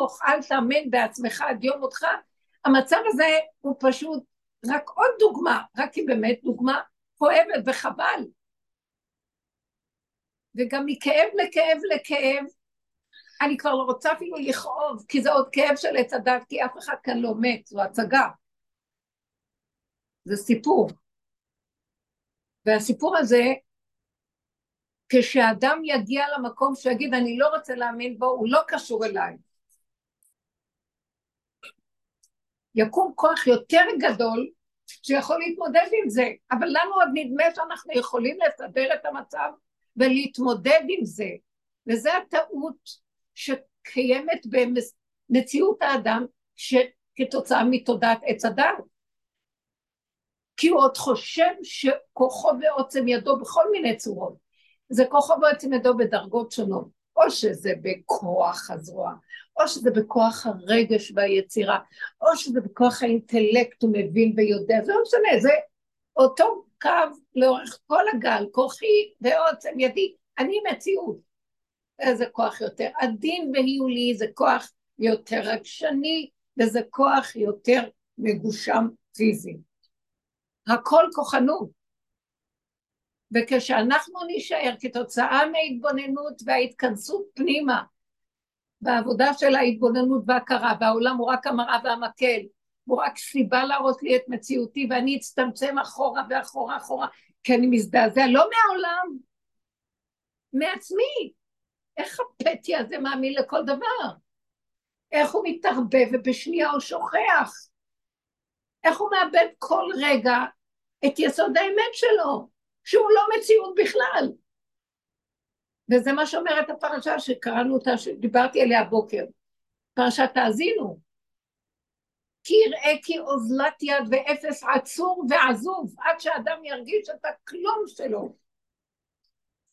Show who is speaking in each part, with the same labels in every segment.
Speaker 1: תסמוך, אל תאמן בעצמך עד יום מותך, המצב הזה הוא פשוט רק עוד דוגמה, רק היא באמת דוגמה כואבת וחבל. וגם מכאב לכאב לכאב, אני כבר לא רוצה אפילו לכאוב, כי זה עוד כאב של עץ הדת, כי אף אחד כאן לא מת, זו הצגה. זה סיפור. והסיפור הזה, כשאדם יגיע למקום שיגיד, אני לא רוצה להאמין בו, הוא לא קשור אליי. יקום כוח יותר גדול שיכול להתמודד עם זה, אבל לנו עוד נדמה שאנחנו יכולים לסדר את המצב ולהתמודד עם זה, וזה הטעות שקיימת במציאות האדם כתוצאה מתודעת עץ הדת. כי הוא עוד חושב שכוחו ועוצם ידו בכל מיני צורות. זה כוחו ועוצם ידו בדרגות שונות, או שזה בכוח הזרוע, או שזה בכוח הרגש והיצירה, או שזה בכוח האינטלקט, הוא מבין ויודע, זה לא משנה, זה אותו קו לאורך כל הגל, כוחי ועוצם ידי, אני מציאות. איזה כוח יותר עדין והיולי, זה כוח יותר רגשני, וזה כוח יותר מגושם פיזי. הכל כוחנות. וכשאנחנו נישאר כתוצאה מההתבוננות וההתכנסות פנימה, בעבודה של ההתבוננות וההכרה, והעולם הוא רק המראה והמקל, הוא רק סיבה להראות לי את מציאותי, ואני אצטמצם אחורה ואחורה אחורה, כי אני מזדעזע, לא מהעולם, מעצמי. איך הפטי הזה מאמין לכל דבר? איך הוא מתערבב ובשנייה הוא שוכח? איך הוא מאבד כל רגע את יסוד האמת שלו, שהוא לא מציאות בכלל? וזה מה שאומרת הפרשה שקראנו אותה, שדיברתי עליה הבוקר, פרשת תאזינו. כי יראה כי אוזלת יד ואפס עצור ועזוב, עד שאדם ירגיש את הכלום שלו.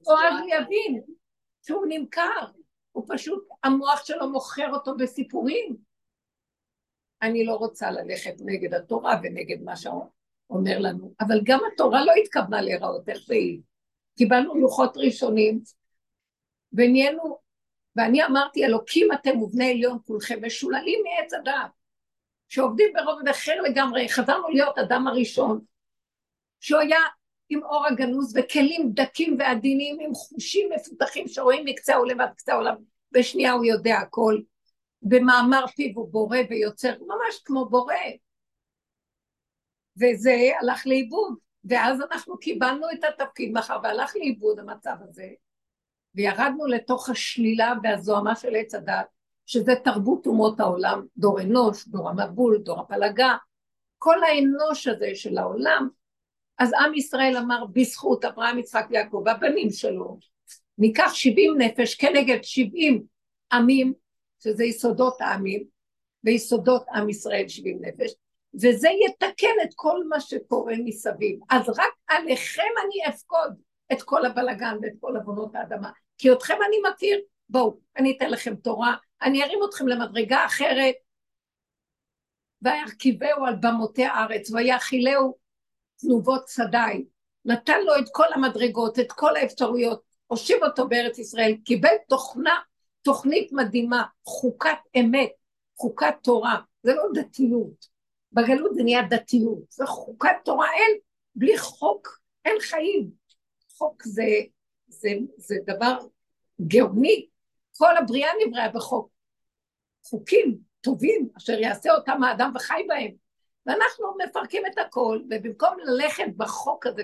Speaker 1: או אז הוא יבין שהוא נמכר, הוא פשוט, המוח שלו מוכר אותו בסיפורים. אני לא רוצה ללכת נגד התורה ונגד מה שאומר לנו, אבל גם התורה לא התכוונה להיראות איך שהיא. קיבלנו לוחות ראשונים, ונהיינו, ואני אמרתי, אלוקים אתם ובני עליון כולכם, משוללים מעץ הדעת, שעובדים ברובד אחר לגמרי, חזרנו להיות אדם הראשון, שהוא היה עם אור הגנוז וכלים דקים ועדינים, עם חושים מפותחים שרואים מקצה העולם ועד קצה העולם, בשנייה הוא יודע הכל, במאמר פיו הוא בורא ויוצר, ממש כמו בורא. וזה הלך לאיבוד, ואז אנחנו קיבלנו את התפקיד, מאחר והלך לאיבוד המצב הזה, וירדנו לתוך השלילה והזוהמה של עץ הדת, שזה תרבות אומות העולם, דור אנוש, דור המבול, דור הפלגה, כל האנוש הזה של העולם, אז עם ישראל אמר בזכות אברהם, יצחק ויעקב, והבנים שלו, ניקח שבעים נפש כנגד שבעים עמים, שזה יסודות העמים, ויסודות עם ישראל שבעים נפש, וזה יתקן את כל מה שקורה מסביב. אז רק עליכם אני אפקוד את כל הבלגן ואת כל עוונות האדמה. כי אתכם אני מכיר, בואו, אני אתן לכם תורה, אני ארים אתכם למדרגה אחרת. וירכיבהו על במותי הארץ, ויאכילהו תנובות שדי. נתן לו את כל המדרגות, את כל האפשרויות, הושיב אותו בארץ ישראל, קיבל תוכנה, תוכנית מדהימה, חוקת אמת, חוקת תורה, זה לא דתיות. בגלות זה נהיה דתיות, זה חוקת תורה, אין, בלי חוק אין חיים. חוק זה זה, זה דבר גאוני. כל הבריאה נבראה בחוק. חוקים טובים, אשר יעשה אותם האדם וחי בהם. ואנחנו מפרקים את הכל, ובמקום ללכת בחוק הזה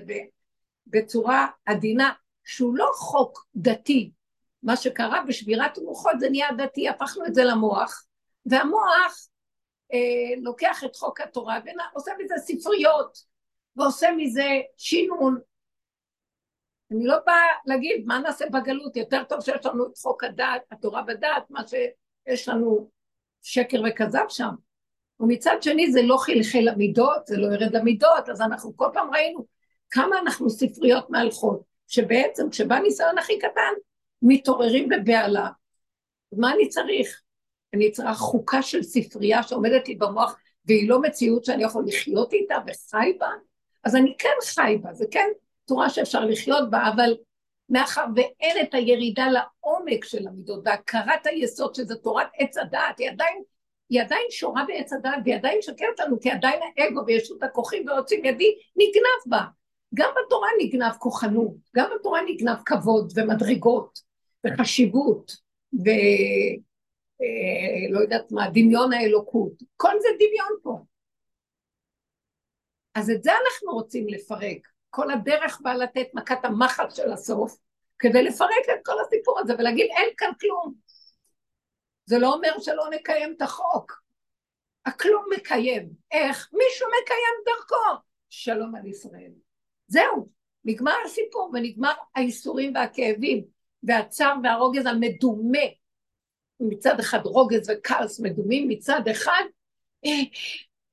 Speaker 1: בצורה עדינה, שהוא לא חוק דתי, מה שקרה בשבירת רוחות זה נהיה דתי, הפכנו את זה למוח, והמוח אה, לוקח את חוק התורה ועושה מזה ספריות, ועושה מזה שינון, אני לא באה להגיד מה נעשה בגלות, יותר טוב שיש לנו את חוק הדעת, התורה בדעת, מה שיש לנו שקר וכזב שם. ומצד שני זה לא חלחל למידות, זה לא ירד למידות, אז אנחנו כל פעם ראינו כמה אנחנו ספריות מהלכות, שבעצם כשבא ניסיון הכי קטן, מתעוררים בבהלה. מה אני צריך? אני צריך חוקה של ספרייה שעומדת לי במוח, והיא לא מציאות שאני יכול לחיות איתה וחי בה, אז אני כן חי בה, זה כן צורה שאפשר לחיות בה, אבל מאחר ואין את הירידה לעומק של המידות והכרת היסוד שזה תורת עץ הדעת, היא עדיין, היא עדיין שורה בעץ הדעת והיא עדיין שקרת לנו כי עדיין האגו וישות הכוחים ועוצים ידי נגנב בה. גם בתורה נגנב כוחנות, גם בתורה נגנב כבוד ומדרגות וחשיבות ולא אה, יודעת מה, דמיון האלוקות. כל זה דמיון פה. אז את זה אנחנו רוצים לפרק. כל הדרך באה לתת מכת המחט של הסוף, כדי לפרק את כל הסיפור הזה ולהגיד אין כאן כלום. זה לא אומר שלא נקיים את החוק. הכלום מקיים. איך? מישהו מקיים דרכו. שלום על ישראל. זהו, נגמר הסיפור ונגמר האיסורים והכאבים והצער והרוגז המדומה. מצד אחד רוגז וכעס מדומים, מצד אחד אה,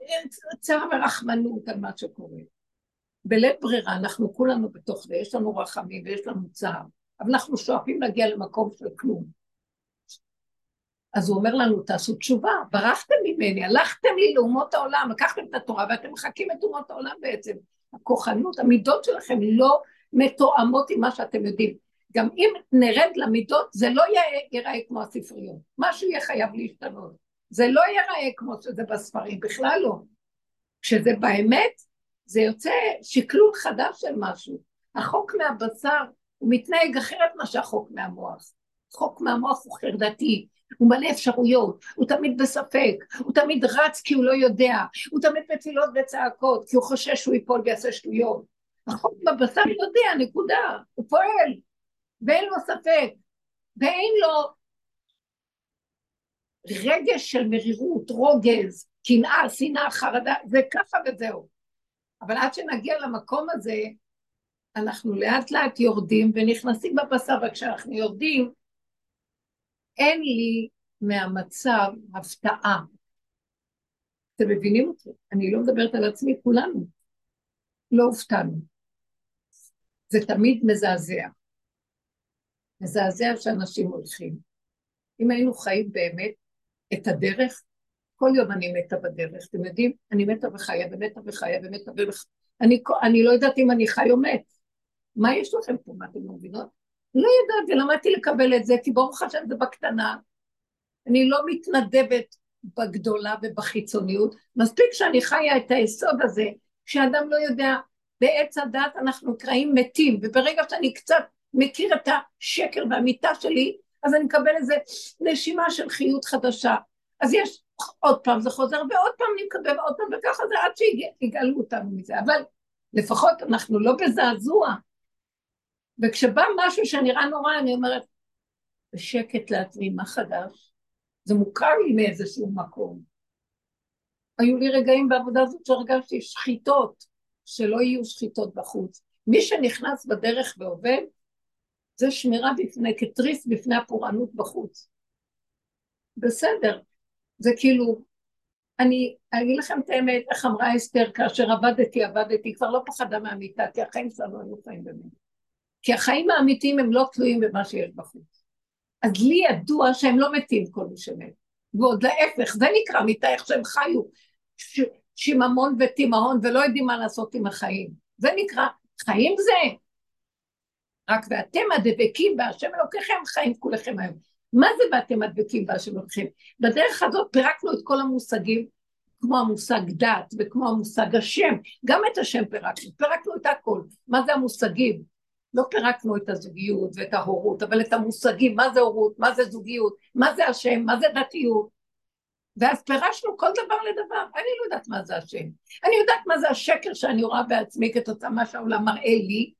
Speaker 1: אה, צער ורחמנות על מה שקורה. בלית ברירה אנחנו כולנו בתוך זה, יש לנו רחמים ויש לנו צער, אבל אנחנו שואפים להגיע למקום של כלום. אז הוא אומר לנו, תעשו תשובה, ברחתם ממני, הלכתם לי לאומות העולם, לקחתם את התורה ואתם מחקים את אומות העולם בעצם. הכוחנות, המידות שלכם לא מתואמות עם מה שאתם יודעים. גם אם נרד למידות, זה לא ייראה כמו הספריות. משהו יהיה חייב להשתנות. זה לא ייראה כמו שזה בספרים, בכלל לא. כשזה באמת, זה יוצא שקלול חדש של משהו. החוק מהבשר הוא מתנהג אחרת מאשר החוק מהמוח. חוק מהמוח הוא חרדתי, הוא מלא אפשרויות, הוא תמיד בספק, הוא תמיד רץ כי הוא לא יודע, הוא תמיד בתפילות וצעקות, כי הוא חושש שהוא ייפול ויעשה שטויות. החוק בבשר יודע, נקודה, הוא פועל, ואין לו ספק, ואין לו רגש של מרירות, רוגז, קנאה, שנאה, חרדה, זה ככה וזהו. אבל עד שנגיע למקום הזה, אנחנו לאט לאט יורדים ונכנסים בבשר, וכשאנחנו יורדים, אין לי מהמצב הפתעה. אתם מבינים אותי? אני לא מדברת על עצמי, כולנו. לא הופתענו. זה תמיד מזעזע. מזעזע שאנשים הולכים. אם היינו חיים באמת את הדרך, כל יום אני מתה בדרך, אתם יודעים? אני מתה וחיה ומתה וחיה ומתה וחיה. אני, אני לא יודעת אם אני חי או מת. מה יש לכם פה? מה אתם לא מבינות? לא יודעת, ולמדתי לקבל את זה, כי ברוך השם זה בקטנה. אני לא מתנדבת בגדולה ובחיצוניות. מספיק שאני חיה את היסוד הזה, שאדם לא יודע, בעץ הדת אנחנו נקראים מתים, וברגע שאני קצת מכיר את השקר והמיטה שלי, אז אני מקבל איזה נשימה של חיות חדשה. אז יש עוד פעם זה חוזר, ועוד פעם אני מקבל, ועוד פעם, וככה זה עד שיגאלו אותנו מזה. אבל לפחות אנחנו לא בזעזוע. וכשבא משהו שנראה נורא, אני אומרת, בשקט לעצמי, מה חדש? זה מוכר לי מאיזשהו מקום. היו לי רגעים בעבודה הזאת שהרגשתי שחיתות, שלא יהיו שחיתות בחוץ. מי שנכנס בדרך ועובד, זה שמירה בפני, כתריס בפני הפורענות בחוץ. בסדר, זה כאילו, אני אגיד לכם את האמת, איך אמרה אסתר, כאשר עבדתי, עבדתי, כבר לא פחדה מהמיטה, כי החיים שלנו היו חיים באמת. כי החיים האמיתיים הם לא תלויים במה שיש בחוץ. אז לי ידוע שהם לא מתים כל מי שמת. ועוד להפך, זה נקרא מיטה, איך שהם חיו. שיממון ותימהון ולא יודעים מה לעשות עם החיים. זה נקרא, חיים זה. רק ואתם הדבקים בהשם אלוקיכם חיים כולכם היום. מה זה ואתם הדבקים בהשם אלוקיכם? בדרך הזאת פירקנו את כל המושגים, כמו המושג דת וכמו המושג השם, גם את השם פירקנו, פירקנו את הכל. מה זה המושגים? לא פירקנו את הזוגיות ואת ההורות, אבל את המושגים, מה זה הורות, מה זה זוגיות, מה זה השם, מה זה דתיות. ואז פירשנו כל דבר לדבר, אני לא יודעת מה זה השם. אני יודעת מה זה השקר שאני רואה בעצמי כתוצאה מה שהעולם מראה לי,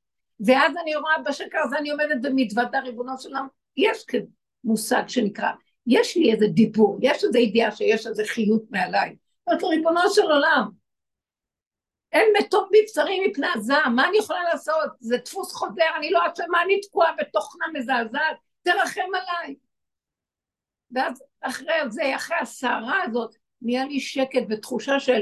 Speaker 1: ואז אני רואה בשקר הזה, אני עומדת ומתוודה, ריבונו של עולם, יש כזה מושג שנקרא, יש לי איזה דיבור, יש איזו ידיעה שיש איזה חיות מעליי. אומרת לו, ריבונו של עולם, אין מתום מבשרי מפני הזעם, מה אני יכולה לעשות? זה דפוס חוזר, אני לא אשמה, אני תקועה בתוכנה מזעזעת, תרחם עליי. ואז אחרי זה, אחרי הסערה הזאת, נהיה לי שקט ותחושה של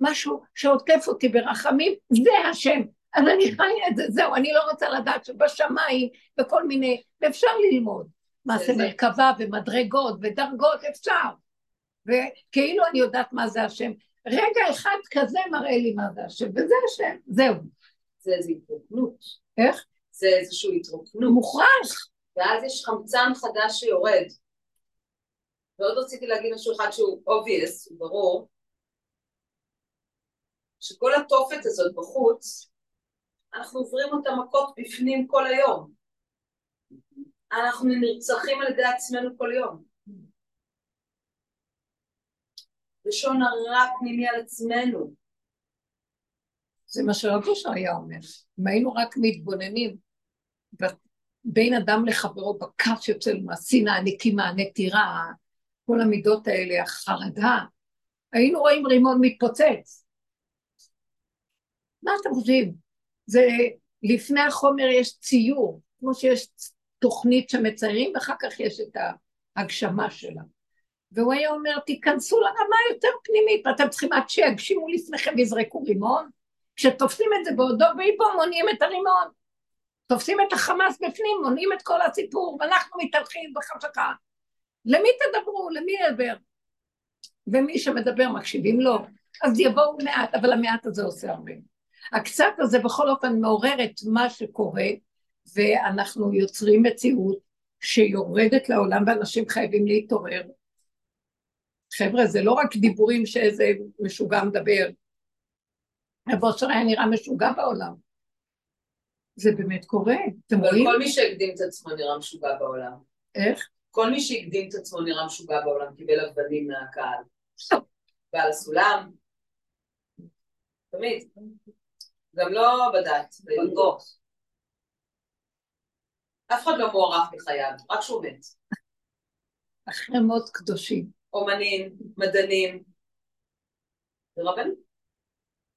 Speaker 1: משהו שעוטף אותי ברחמים, זה השם. אז אני חיה את זה, זהו, אני לא רוצה לדעת שבשמיים וכל מיני, ואפשר ללמוד. מעשה מרכבה ומדרגות ודרגות, אפשר. וכאילו אני יודעת מה זה השם. רגע אחד כזה מראה לי מה זה השם, וזה השם, זהו.
Speaker 2: זה איזו התרוקנות.
Speaker 1: איך?
Speaker 2: זה איזשהו התרוקנות.
Speaker 1: מוכרח.
Speaker 2: ואז יש חמצן חדש שיורד. ועוד רציתי להגיד משהו אחד שהוא obvious, הוא ברור, שכל התופת הזאת בחוץ, אנחנו עוברים אותה מכות בפנים כל היום. אנחנו נרצחים על ידי עצמנו כל יום. לשון הרע פנימי על עצמנו.
Speaker 1: זה מה שרב אושר היה אומר. אם היינו רק מתבוננים בין אדם לחברו בכף שיוצא לנו השנאה, הנקימה, הנטירה, כל המידות האלה, החרדה, היינו רואים רימון מתפוצץ. מה אתם חושבים? זה לפני החומר יש ציור, כמו שיש תוכנית שמציירים, ואחר כך יש את ההגשמה שלה. והוא היה אומר, תיכנסו לרמה יותר פנימית, ואתם צריכים עד שיגשימו לפניכם ויזרקו רימון. כשתופסים את זה בעודו ואיבו, מונעים את הרימון. תופסים את החמאס בפנים, מונעים את כל הסיפור, ואנחנו מתהלכים בחשכה. למי תדברו? למי ידבר? ומי שמדבר מקשיבים לו, אז יבואו מעט, אבל המעט הזה עושה הרבה. הקצת הזה בכל אופן מעורר את מה שקורה, ואנחנו יוצרים מציאות שיורדת לעולם ואנשים חייבים להתעורר. חבר'ה, זה לא רק דיבורים שאיזה משוגע מדבר. רב אושר היה נראה משוגע בעולם. זה באמת קורה, אתם רואים?
Speaker 2: כל מי שהקדים את עצמו נראה משוגע בעולם.
Speaker 1: איך?
Speaker 2: כל מי שהקדים את עצמו נראה משוגע בעולם, קיבל אבנים מהקהל. ועל הסולם. תמיד. גם לא בדת, בלגות. אף אחד לא מוערך בחייו, רק שהוא מת.
Speaker 1: אחרי מות קדושים.
Speaker 2: אומנים, מדענים. זה רבנים.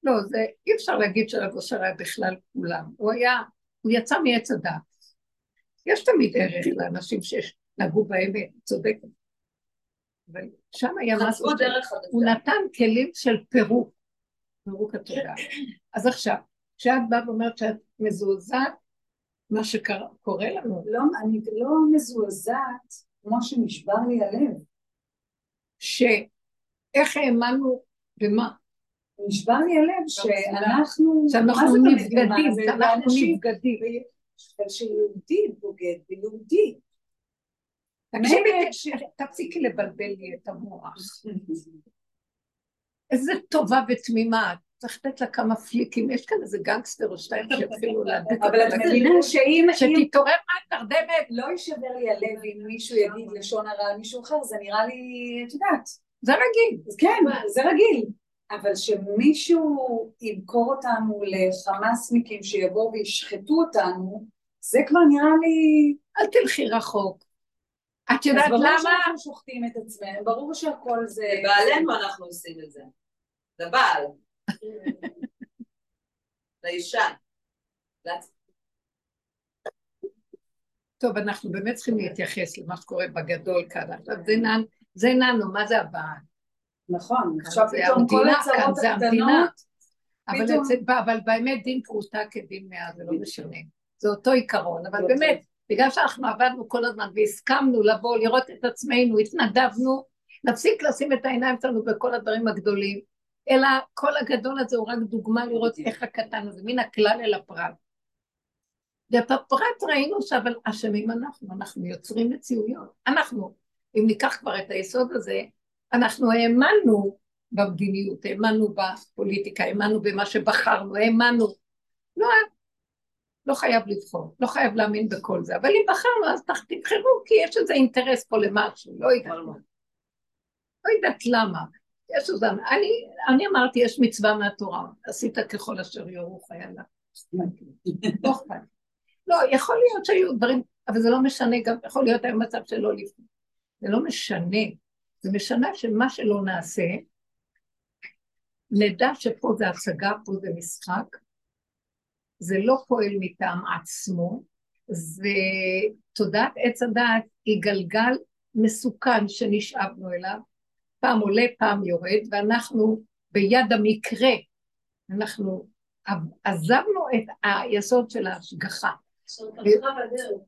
Speaker 1: לא, זה אי אפשר להגיד שרב אושר היה בכלל כולם. הוא היה, הוא יצא מעץ הדעת. יש תמיד ערך לאנשים שנגעו באמת, צודקת. אבל שם היה משהו, הוא נתן כלים של פירוק, פירוק התודעה. אז עכשיו, כשאת באה ואומרת שאת מזועזעת, מה שקורה לנו.
Speaker 3: לא, אני לא מזועזעת כמו שנשבר לי הלב.
Speaker 1: שאיך האמנו במה?
Speaker 3: נשבר לי הלב שאנחנו...
Speaker 1: שאנחנו נבגדים, שאנחנו נבגדים.
Speaker 3: שיהודי בוגד ביהודי.
Speaker 1: תקשיבי, תפסיקי לבלבל לי את המוח. איזה טובה ותמימה. צריך לתת לה כמה פליקים, יש כאן איזה גנגסטר או שתיים שיתחילו להדק
Speaker 3: אבל את מבינה שאם...
Speaker 1: שתתעורר מהתרדמת.
Speaker 3: לא יישבר לי הלב אם מישהו יגיד לשון הרע על מישהו אחר, זה נראה לי, את יודעת.
Speaker 1: זה רגיל.
Speaker 3: כן, זה רגיל. אבל שמישהו ימכור אותנו לחמאסניקים שיבואו וישחטו אותנו, זה כבר נראה לי...
Speaker 1: אל תלכי רחוק. את יודעת למה? אז
Speaker 3: ברור שאנחנו שוחטים את עצמנו, ברור שהכל זה...
Speaker 2: לבעלנו אנחנו עושים את זה. לבעל. לאישה.
Speaker 1: טוב, אנחנו באמת צריכים להתייחס למה שקורה בגדול כאן. עכשיו זה ננו, מה זה הבעל?
Speaker 3: נכון, עכשיו פתאום כל הצרות הקטנות.
Speaker 1: אבל, אבל באמת דין פרוטה כדין מאה, זה לא משנה. זה אותו עיקרון, אבל באמת, בגלל שאנחנו עבדנו כל הזמן והסכמנו לבוא, לראות את עצמנו, התנדבנו, נפסיק לשים את העיניים שלנו בכל הדברים הגדולים, אלא כל הגדול הזה הוא רק דוגמה לראות איך הקטן הזה, מן הכלל אל הפרט. ובפרט ראינו שאבל אשמים אנחנו, אנחנו יוצרים מציאויות. אנחנו, אם ניקח כבר את היסוד הזה, אנחנו האמנו במדיניות, האמנו בפוליטיקה, האמנו במה שבחרנו, האמנו. לא, לא חייב לבחור, לא חייב להאמין בכל זה, אבל אם בחרנו אז תבחרו, כי יש איזה אינטרס פה למשהו, לא יודעת מה. לא יודעת למה. יש איזה, אני, אני אמרתי, יש מצווה מהתורה, עשית ככל אשר יורוך היה לה. לא לא, יכול להיות שהיו דברים, אבל זה לא משנה, גם יכול להיות היום מצב שלא לפני. זה לא משנה. זה משנה שמה שלא נעשה, נדע שפה זה הצגה, פה זה משחק, זה לא פועל מטעם עצמו, ותודעת עץ הדעת היא גלגל מסוכן שנשאבנו אליו, פעם עולה, פעם יורד, ואנחנו ביד המקרה, אנחנו עזבנו את היסוד של ההשגחה. אשר כרכה בדרך.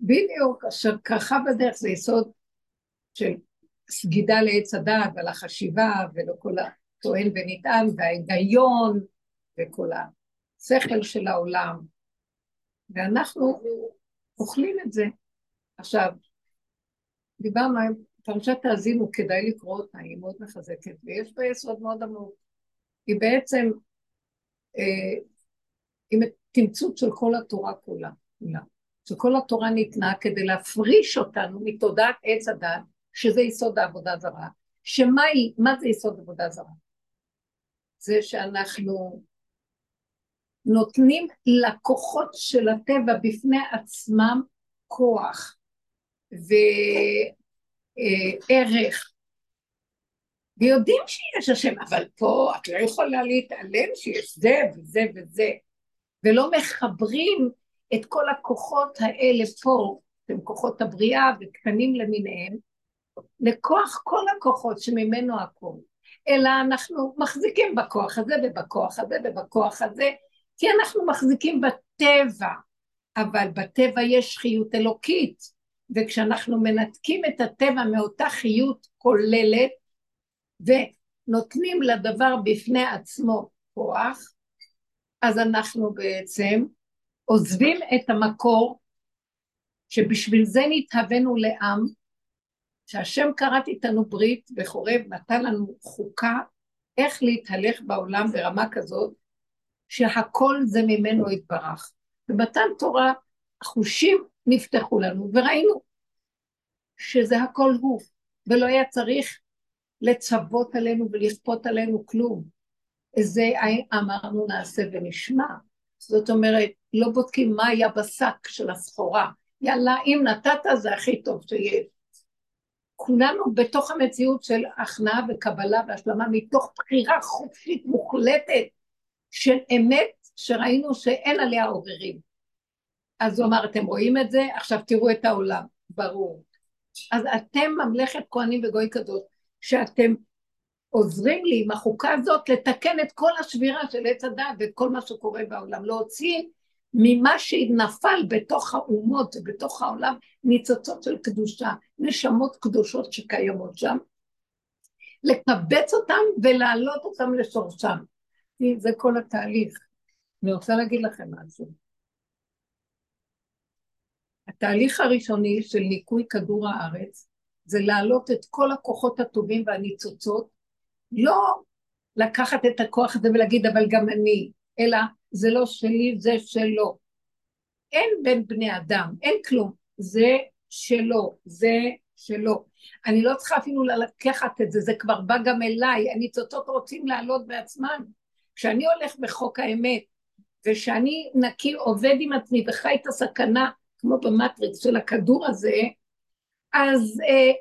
Speaker 1: בדיוק, אשר כרכה בדרך זה יסוד של סגידה לעץ הדעת ועל החשיבה ולכל הטוען ונטען וההיגיון וכל השכל של העולם ואנחנו אוכלים את זה. עכשיו, דיברנו על פרשת תאזינו, כדאי לקרוא אותה, היא מאוד מחזקת, ויש בה יסוד מאוד עמוק. היא בעצם, אה, היא תמצות של כל התורה כולה, כולה. שכל התורה ניתנה כדי להפריש אותנו מתודעת עץ הדת, שזה יסוד העבודה זרה, שמה היא, מה זה יסוד עבודה זרה? זה שאנחנו נותנים לכוחות של הטבע בפני עצמם כוח וערך, ויודעים שיש השם, אבל פה את לא יכולה להתעלם שיש זה וזה וזה, ולא מחברים את כל הכוחות האלה פה, הם כוחות הבריאה וקטנים למיניהם, לכוח כל הכוחות שממנו הכל, אלא אנחנו מחזיקים בכוח הזה ובכוח הזה ובכוח הזה, כי אנחנו מחזיקים בטבע, אבל בטבע יש חיות אלוקית, וכשאנחנו מנתקים את הטבע מאותה חיות כוללת, ונותנים לדבר בפני עצמו כוח, אז אנחנו בעצם עוזבים את המקור שבשביל זה נתהווינו לעם, שהשם כרת איתנו ברית בחורב, נתן לנו חוקה איך להתהלך בעולם ברמה כזאת, שהכל זה ממנו יתברך. במתן תורה החושים נפתחו לנו, וראינו שזה הכל הוא, ולא היה צריך לצוות עלינו ולכפות עלינו כלום. זה אמרנו נעשה ונשמע. זאת אומרת, לא בודקים מה היה בשק של הסחורה. יאללה, אם נתת זה הכי טוב שיש. כולנו בתוך המציאות של הכנעה וקבלה והשלמה, מתוך בחירה חופשית מוחלטת של אמת שראינו שאין עליה עוררים. אז הוא אמר, אתם רואים את זה? עכשיו תראו את העולם. ברור. אז אתם ממלכת כהנים וגוי קדוש, שאתם עוזרים לי עם החוקה הזאת לתקן את כל השבירה של עץ הדת ואת כל מה שקורה בעולם, להוציא ממה שנפל בתוך האומות ובתוך העולם ניצוצות של קדושה, נשמות קדושות שקיימות שם, לקבץ אותם ולהעלות אותם לשורשם. זה כל התהליך. אני רוצה להגיד לכם משהו. התהליך הראשוני של ניקוי כדור הארץ זה להעלות את כל הכוחות הטובים והניצוצות, לא לקחת את הכוח הזה ולהגיד אבל גם אני, אלא זה לא שלי, זה שלו. אין בין בני אדם, אין כלום, זה שלו, זה שלו. אני לא צריכה אפילו לקחת את זה, זה כבר בא גם אליי, הניצוצות רוצים לעלות בעצמם. כשאני הולך בחוק האמת, ושאני נקי, עובד עם עצמי וחי את הסכנה, כמו במטריקס של הכדור הזה, אז אה,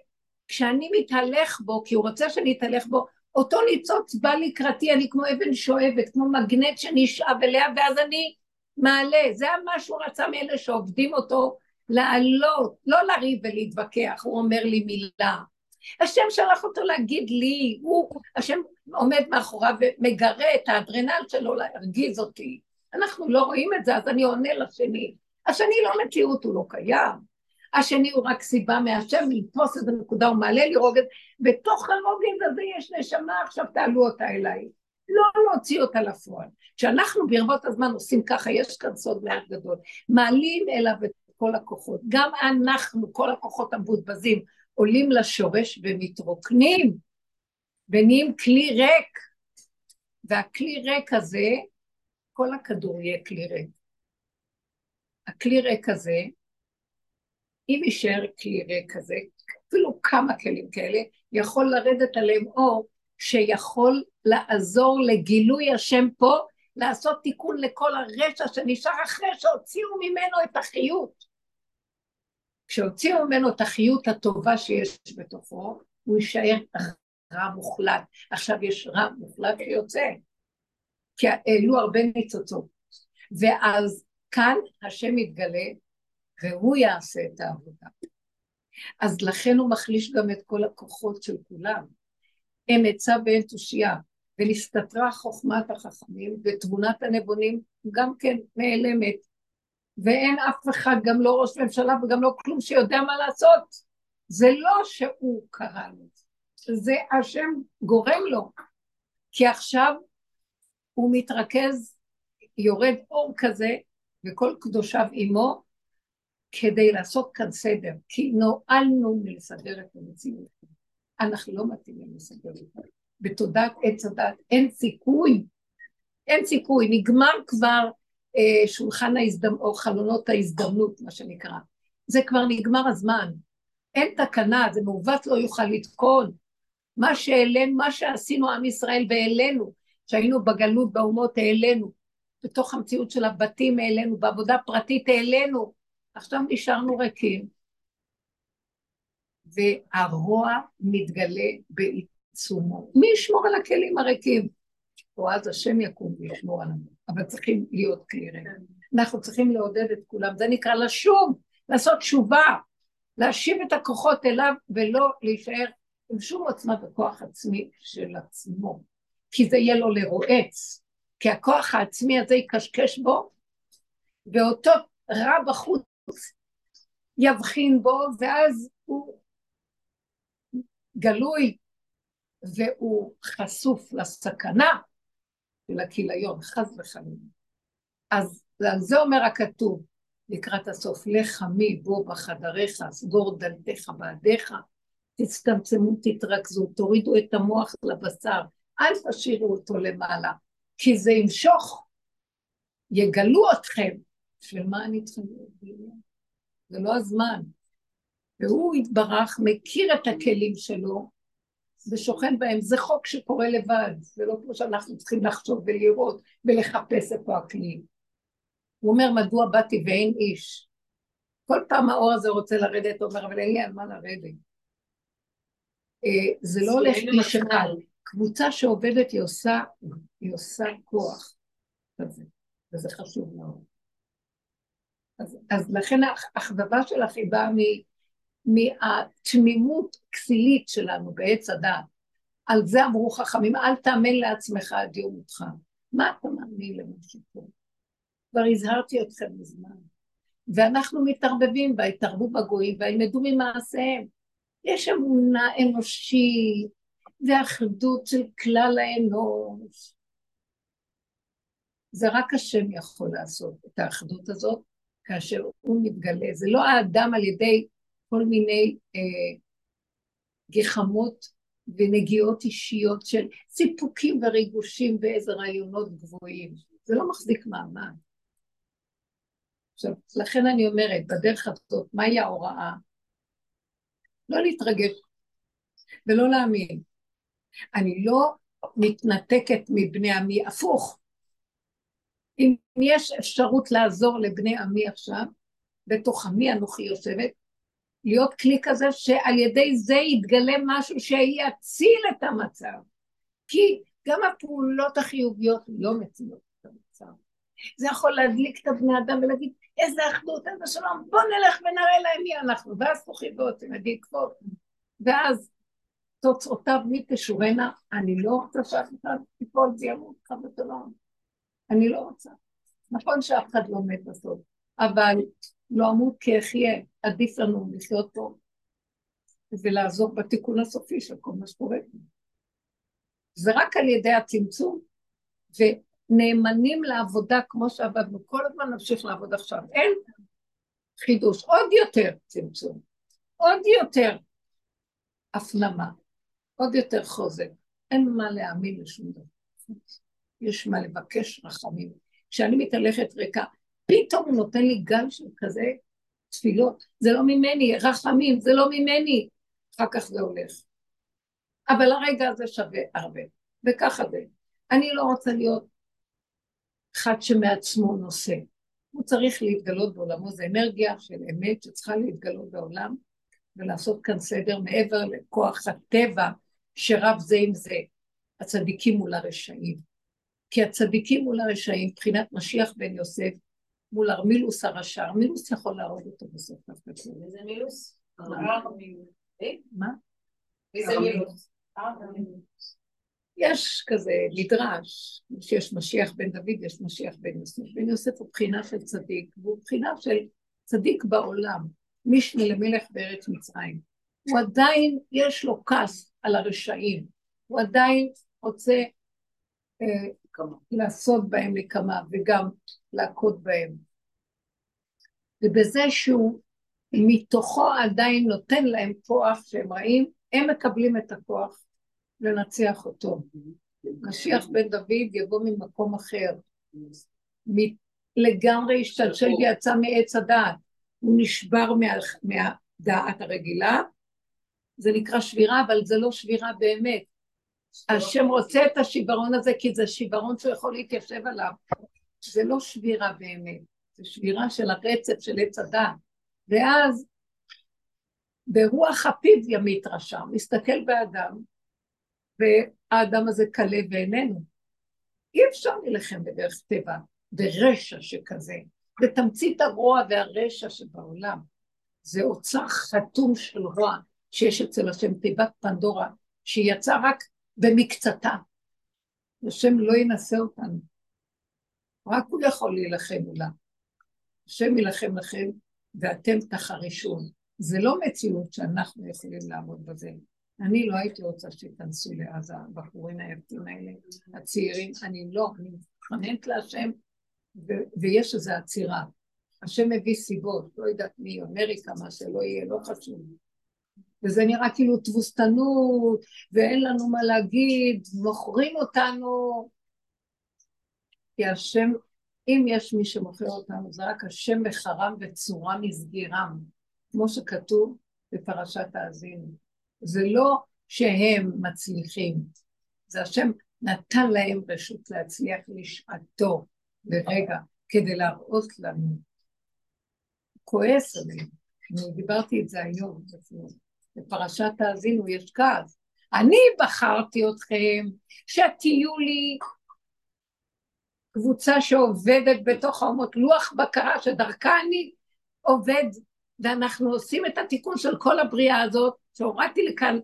Speaker 1: כשאני מתהלך בו, כי הוא רוצה שאני אתהלך בו, אותו ניצוץ בא לקראתי, אני כמו אבן שואבת, כמו מגנט שנשאב אליה, ואז אני מעלה. זה מה שהוא רצה מאלה שעובדים אותו, לעלות, לא לריב ולהתווכח, הוא אומר לי מילה. השם שלח אותו להגיד לי, הוא, השם עומד מאחוריו ומגרה את האדרנל שלו להרגיז אותי. אנחנו לא רואים את זה, אז אני עונה לשני. השני לא מציאות, הוא לא קיים. השני הוא רק סיבה מהשם לתפוס איזה נקודה, ומעלה לי רוגז, בתוך הרוגז הזה יש נשמה, עכשיו תעלו אותה אליי. לא להוציא אותה לפועל. כשאנחנו ברבות הזמן עושים ככה, יש כאן סוד מעט גדול, מעלים אליו את כל הכוחות. גם אנחנו, כל הכוחות המבוזבזים, עולים לשורש ומתרוקנים, ונהיים כלי ריק. והכלי ריק הזה, כל הכדור יהיה כלי ריק. הכלי ריק הזה, אם יישאר כלי ריק כזה, אפילו כמה כלים כאלה, יכול לרדת עליהם אור שיכול לעזור לגילוי השם פה, לעשות תיקון לכל הרשע שנשאר אחרי שהוציאו ממנו את החיות. כשהוציאו ממנו את החיות הטובה שיש בתוכו, הוא יישאר רע מוחלט. עכשיו יש רע מוחלט שיוצא, כי העלו הרבה ניצוצות. ואז כאן השם יתגלה והוא יעשה את העבודה. אז לכן הוא מחליש גם את כל הכוחות של כולם. אין עצה ואין תושייה, ונסתתרה חוכמת החכמים, ותבונת הנבונים גם כן נעלמת. ואין אף אחד, גם לא ראש ממשלה וגם לא כלום שיודע מה לעשות. זה לא שהוא קרא לו, זה השם גורם לו. כי עכשיו הוא מתרכז, יורד אור כזה, וכל קדושיו עמו, כדי לעשות כאן סדר, כי נועלנו מלסדר את המציאות. אנחנו לא מתאימים לסדר אותה. בתודעת עץ הדת אין סיכוי, אין סיכוי, נגמר כבר אה, שולחן ההזדמנות, או חלונות ההזדמנות, מה שנקרא. זה כבר נגמר הזמן. אין תקנה, זה מעוות לא יוכל לתקון. מה שהעלינו, מה שעשינו עם ישראל והעלינו, שהיינו בגלות באומות העלינו, בתוך המציאות של הבתים העלינו, בעבודה פרטית העלינו, עכשיו נשארנו ריקים. והרוע מתגלה בעיצומו. מי ישמור על הכלים הריקים? או אז השם יקום וישמור עלינו, אבל צריכים להיות כלי ריק. אנחנו צריכים לעודד את כולם, זה נקרא לשוב, לעשות תשובה, להשיב את הכוחות אליו ולא להישאר עם שום עוצמה וכוח עצמי של עצמו, כי זה יהיה לו לרועץ, כי הכוח העצמי הזה יקשקש בו, ואותו רע בחוץ יבחין בו, ואז הוא גלוי והוא חשוף לסכנה של הכיליון, חס וחלילה. אז על זה אומר הכתוב לקראת הסוף, לך עמי בו בחדריך, סגור דלתיך בעדיך, תצטמצמו, תתרכזו, תורידו את המוח לבשר, אל תשאירו אותו למעלה, כי זה ימשוך, יגלו אתכם. בשביל מה אני צריכה להיות זה לא הזמן. והוא יתברך, מכיר את הכלים שלו, ושוכן בהם. זה חוק שקורה לבד, זה לא כמו שאנחנו צריכים לחשוב ולראות ולחפש איפה הכלי. הוא אומר, מדוע באתי ואין איש? כל פעם האור הזה רוצה לרדת, הוא אומר, אבל אין לי על מה לרדת. אה, זה לא הולך איש אחד. קבוצה שעובדת היא עושה, היא עושה כוח כזה, וזה חשוב מאוד. אז, אז לכן האכזבה שלך היא באה מהתמימות כסילית שלנו בעץ הדעת. על זה אמרו חכמים, אל תאמן לעצמך עד יום מותך. מה אתה מאמין למשהו פה? כבר הזהרתי אתכם מזמן. ואנחנו מתערבבים, ויתערבו בגויים, וילמדו ממעשיהם. יש אמונה אנושית, ואחדות של כלל האנוש. זה רק השם יכול לעשות את האחדות הזאת, כאשר הוא מתגלה. זה לא האדם על ידי כל מיני אה, גחמות ונגיעות אישיות של סיפוקים וריגושים ואיזה רעיונות גבוהים. זה לא מחזיק מעמד. עכשיו, לכן אני אומרת, בדרך הזאת, מהי ההוראה? לא להתרגש ולא להאמין. אני לא מתנתקת מבני עמי, הפוך. אם יש אפשרות לעזור לבני עמי עכשיו, בתוך עמי אנוכי יושבת, להיות כלי כזה שעל ידי זה יתגלה משהו שיציל את המצב. כי גם הפעולות החיוביות לא מצילות את המצב. זה יכול להדליק את הבני אדם ולהגיד, איזה אחדות, איזה שלום, בוא נלך ונראה להם מי אנחנו, ואז תוכי ועוצם עקבות. ואז תוצאותיו מי תשורנה, אני לא רוצה שאף אחד יפול וימות חד ושלום. אני לא רוצה. נכון שאף אחד לא מת בסוף, אבל לא אמות כי אחיה, עדיף לנו לחיות פה ולעזור בתיקון הסופי של כל מה שקורה זה רק על ידי הצמצום, ונאמנים לעבודה כמו שעבדנו, כל הזמן נמשיך לעבוד עכשיו. אין חידוש, עוד יותר צמצום, עוד יותר הפנמה, עוד יותר חוזק. אין מה להאמין לשום דבר. יש מה לבקש רחמים. כשאני מתהלכת ריקה, פתאום הוא נותן לי גל של כזה תפילות. זה לא ממני, רחמים, זה לא ממני. אחר כך זה הולך. אבל הרגע הזה שווה הרבה, וככה זה. אני לא רוצה להיות אחד שמעצמו נושא. הוא צריך להתגלות בעולמו, זה אנרגיה של אמת שצריכה להתגלות בעולם ולעשות כאן סדר מעבר לכוח הטבע שרב זה עם זה, הצדיקים מול הרשעים. כי הצדיקים מול הרשעים, מבחינת משיח בן יוסף, מול ארמילוס הרשע, ארמילוס יכול להרוג אותו בסוף דווקא.
Speaker 2: איזה מילוס?
Speaker 1: מה?
Speaker 2: איזה מילוס?
Speaker 1: יש כזה מדרש, שיש משיח בן דוד, יש משיח בן יוסף. בן יוסף הוא בחינה של צדיק, והוא בחינה של צדיק בעולם, משנה למלך בארץ מצרים. הוא עדיין, יש לו כעס על הרשעים, הוא עדיין רוצה אה, לעשות בהם נקמה וגם להכות בהם. ובזה שהוא מתוכו עדיין נותן להם כוח שהם רעים, הם מקבלים את הכוח לנצח אותו. משיח בן דוד יבוא ממקום אחר, לגמרי השתלשל ויצא מעץ הדעת, הוא נשבר מה, מהדעת הרגילה, זה נקרא שבירה, אבל זה לא שבירה באמת. השם רוצה את השיוורון הזה כי זה שיוורון שהוא יכול להתיישב עליו. זה לא שבירה באמת, זה שבירה של הרצף של עץ הדעת. ואז ברוח הפיו ימית רשע, מסתכל באדם, והאדם הזה קלה ואיננו. אי אפשר להילחם בדרך טבע, ברשע שכזה. זה תמצית הרוע והרשע שבעולם. זה אוצר חתום של רוע שיש אצל השם תיבת פנדורה, שהיא יצאה רק במקצתה. השם לא ינסה אותנו. רק הוא יכול להילחם מולה. השם יילחם לכם ואתם תחרישון. זה לא מציאות שאנחנו יכולים לעמוד בזה. אני לא הייתי רוצה שייכנסו לעזה, הבחורים היפים האלה, הצעירים, אני לא, אני מתחננת להשם, ויש איזו עצירה. השם מביא סיבות, לא יודעת מי, אמריקה, מה שלא יהיה, לא חשוב. וזה נראה כאילו תבוסתנות, ואין לנו מה להגיד, מוכרים אותנו. כי השם, אם יש מי שמוכר אותנו, זה רק השם בחרם וצורה מסגירם, כמו שכתוב בפרשת האזינו. זה לא שהם מצליחים, זה השם נתן להם רשות להצליח לשעתו לרגע, כדי להראות לנו. כועס עליהם. אני דיברתי את זה היום, בפרשת האזינו יש כעס. אני בחרתי אתכם שתהיו לי קבוצה שעובדת בתוך האומות, לוח בקרה שדרכה אני עובד, ואנחנו עושים את התיקון של כל הבריאה הזאת, שהורדתי לכאן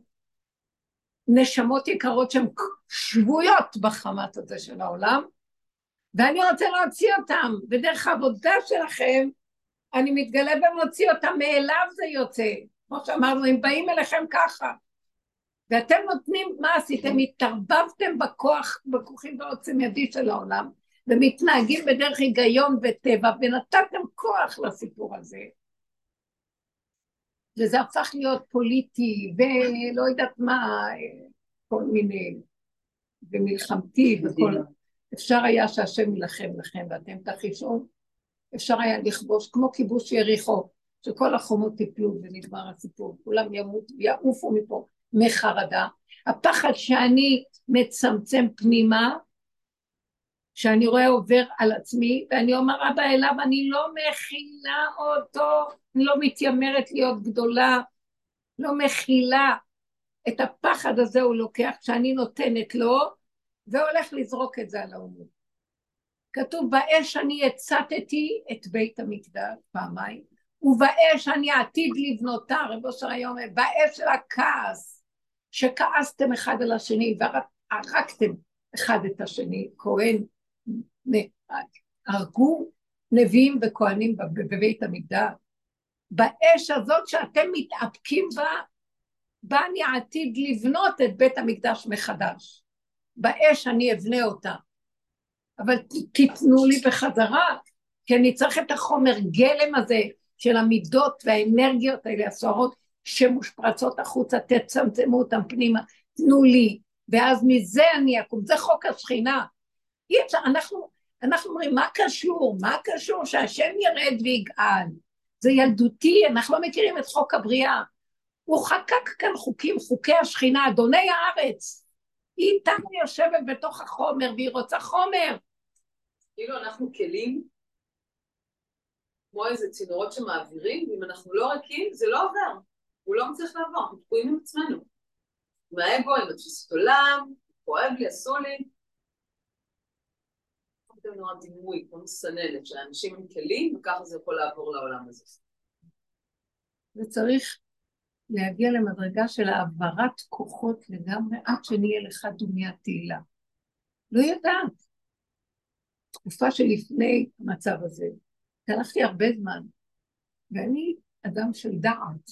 Speaker 1: נשמות יקרות שהן שבויות בחמת הזה של העולם, ואני רוצה להוציא אותם, ודרך העבודה שלכם אני מתגלה ומוציא אותם, מאליו זה יוצא. כמו שאמרנו, הם באים אליכם ככה. ואתם נותנים, מה עשיתם? התערבבתם בכוח, בכוחים ועוצם ידי של העולם, ומתנהגים בדרך היגיון וטבע, ונתתם כוח לסיפור הזה. וזה הפך להיות פוליטי, ולא יודעת מה, כל מיני, ומלחמתי וכל... אפשר היה שהשם יילחם לכם ואתם תחישו, אפשר היה לכבוש, כמו כיבוש יריחו, שכל החומות טיפלו ונגמר הסיפור, כולם ימות, יעופו מפה מחרדה. הפחד שאני מצמצם פנימה, שאני רואה עובר על עצמי, ואני אומר, אבא אליו, אני לא מכילה אותו, אני לא מתיימרת להיות גדולה, לא מכילה. את הפחד הזה הוא לוקח שאני נותנת לו, והולך לזרוק את זה על האומות. כתוב, באש אני הצתתי את בית המקדש פעמיים, ובאש אני עתיד לבנותה, רב אושר היום באש של הכעס, שכעסתם אחד על השני והרגתם אחד את השני, כהן, הרגו נביאים וכהנים בבית המקדש. באש הזאת שאתם מתאפקים בה, בה אני עתיד לבנות את בית המקדש מחדש. באש אני אבנה אותה. אבל תיתנו לי בחזרה, כי אני צריך את החומר גלם הזה של המידות והאנרגיות האלה הסוערות שמושפרצות החוצה, תצמצמו אותם פנימה, תנו לי, ואז מזה אני אקום, זה חוק השכינה. אי אפשר, אנחנו, אנחנו אומרים, מה קשור? מה קשור שהשם ירד ויגאל? זה ילדותי, אנחנו לא מכירים את חוק הבריאה. הוא חקק כאן חוקים, חוקי השכינה, אדוני הארץ. היא איתנו יושבת בתוך החומר והיא רוצה חומר.
Speaker 2: כאילו אנחנו כלים, כמו איזה צינורות שמעבירים, ואם אנחנו לא ריקים, זה לא עובר. הוא לא מצליח לעבור, אנחנו תקועים עם עצמנו. עם האגו, עם התפיסת עולם, כואב לי, עשו לי. זה נורא דימוי, כמו מסננת, שהאנשים הם כלים, וככה זה יכול לעבור לעולם הזה.
Speaker 1: וצריך להגיע למדרגה של העברת כוחות לגמרי עד שנהיה לך דומיית תהילה. לא יודעת. תקופה שלפני המצב הזה, הלכתי הרבה זמן, ואני אדם של דעת,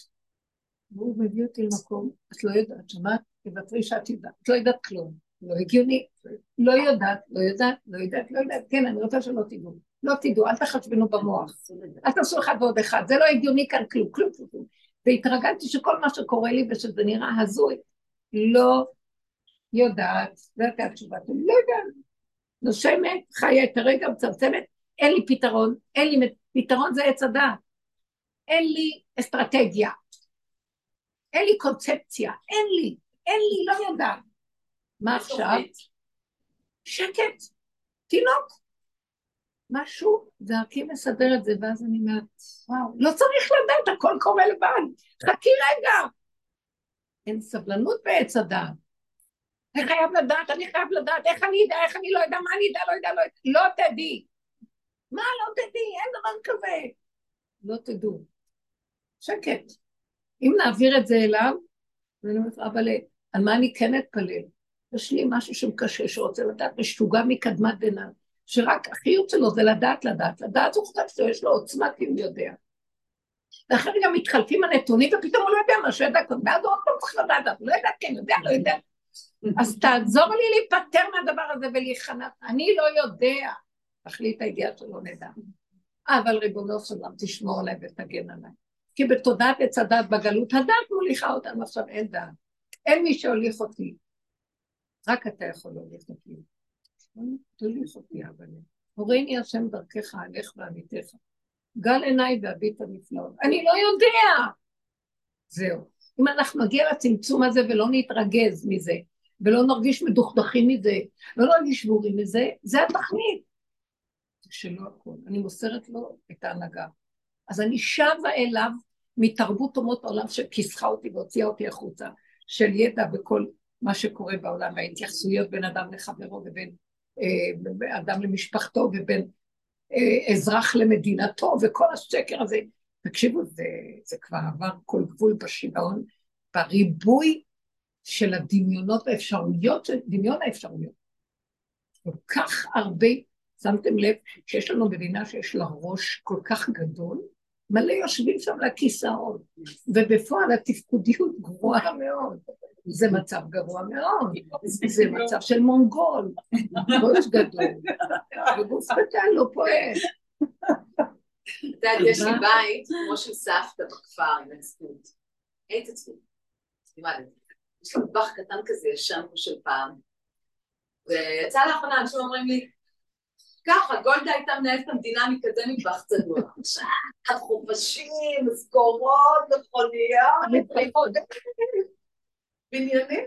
Speaker 1: והוא מביא אותי למקום, את לא יודעת, שמעת? תוותרי שאת יודעת, את לא יודעת כלום, לא הגיוני, לא יודעת, לא יודעת, לא יודעת, לא יודעת, כן, אני רוצה שלא תדעו, לא תדעו, אל תחשבנו במוח. אל תעשו אחד ועוד אחד, זה לא הגיוני כאן כלום, כלום, כלום. והתרגלתי שכל מה שקורה לי ושזה נראה הזוי, לא יודעת, הייתה התשובה. שלי, לא יודעת. נושמת, חיה את הרגע, מצמצמת, אין לי פתרון, אין לי פתרון זה עץ הדעת. אין לי אסטרטגיה, אין לי קונספציה, אין לי, אין לי, לא יודעת. מה עכשיו? שקט, תינוק. משהו דרכי מסדר את זה, ואז אני אומרת, וואו, לא צריך לדעת, הכל קורה לבד, חכי רגע. אין סבלנות בעץ הדעת. אני חייב לדעת, אני חייב לדעת, איך אני אדע, איך אני לא יודע, מה אני אדע, לא יודע, לא יודע, לא תדעי. מה לא תדעי, אין דבר כזה. לא תדעו. שקט. אם נעביר את זה אליו, ואני אומרת, אבל על מה אני כן אתפלל? יש לי משהו שמקשה, שרוצה לדעת, משוגע מקדמת דנא, שרק החיוב שלו זה לדעת, לדעת, לדעת, הוא חושב שיש לו עוצמה כי הוא יודע. ואחרי גם מתחלפים הנתונים, ופתאום הוא לא יודע מה שהוא ידע קודם, ואז הוא עוד פעם צריך לדעת, הוא לא יודע, כן, יודע, לא יודע. אז תעזור לי להיפטר מהדבר הזה ולהיכנע, אני לא יודע. תחליט הידיעה שלא נדע. אבל ריבונו של עולם, תשמור עליי ותגן עליי. כי בתודעת עץ הדת בגלות, הדת מוליכה אותנו עכשיו, אין דעת. אין מי שהוליך אותי. רק אתה יכול להוליך אותי. תוליך אותי, אבל הורני השם דרכך, עליך ועמיתך. גל עיניי והביט הנפלאות. אני לא יודע! זהו. אם אנחנו נגיע לצמצום הזה ולא נתרגז מזה, ולא נרגיש מדוכדכים מזה, ולא נרגיש שבורים מזה, זה התכלית. זה שלא הכול. אני מוסרת לו את ההנהגה. אז אני שבה אליו מתרבות אומות העולם שכיסחה אותי והוציאה אותי החוצה, של ידע בכל מה שקורה בעולם, וההתייחסויות בין אדם לחברו ובין אה, אדם למשפחתו ובין אה, אזרח למדינתו וכל השקר הזה. תקשיבו, זה, זה כבר עבר כל גבול בשיגעון, בריבוי של הדמיונות האפשרויות, של דמיון האפשרויות. כל כך הרבה, שמתם לב שיש לנו מדינה שיש לה ראש כל כך גדול, מלא יושבים שם לכיסאות, ובפועל התפקודיות גרועה מאוד. זה מצב גרוע מאוד, זה מצב של מונגול, ראש גדול, וגוף קטן לא פועל.
Speaker 2: את יודעת, יש לי בית, כמו של סבתא בכפר, עם הצטות. אין הצטות. יש לי מטבח קטן כזה, ישן פה של פעם. ויצא לאחרונה, אנשים אומרים לי, ככה, גולדה הייתה מנהלת המדינה מכזה מטבח צנוע. חופשים, משכורות, מכוניות, בניינים.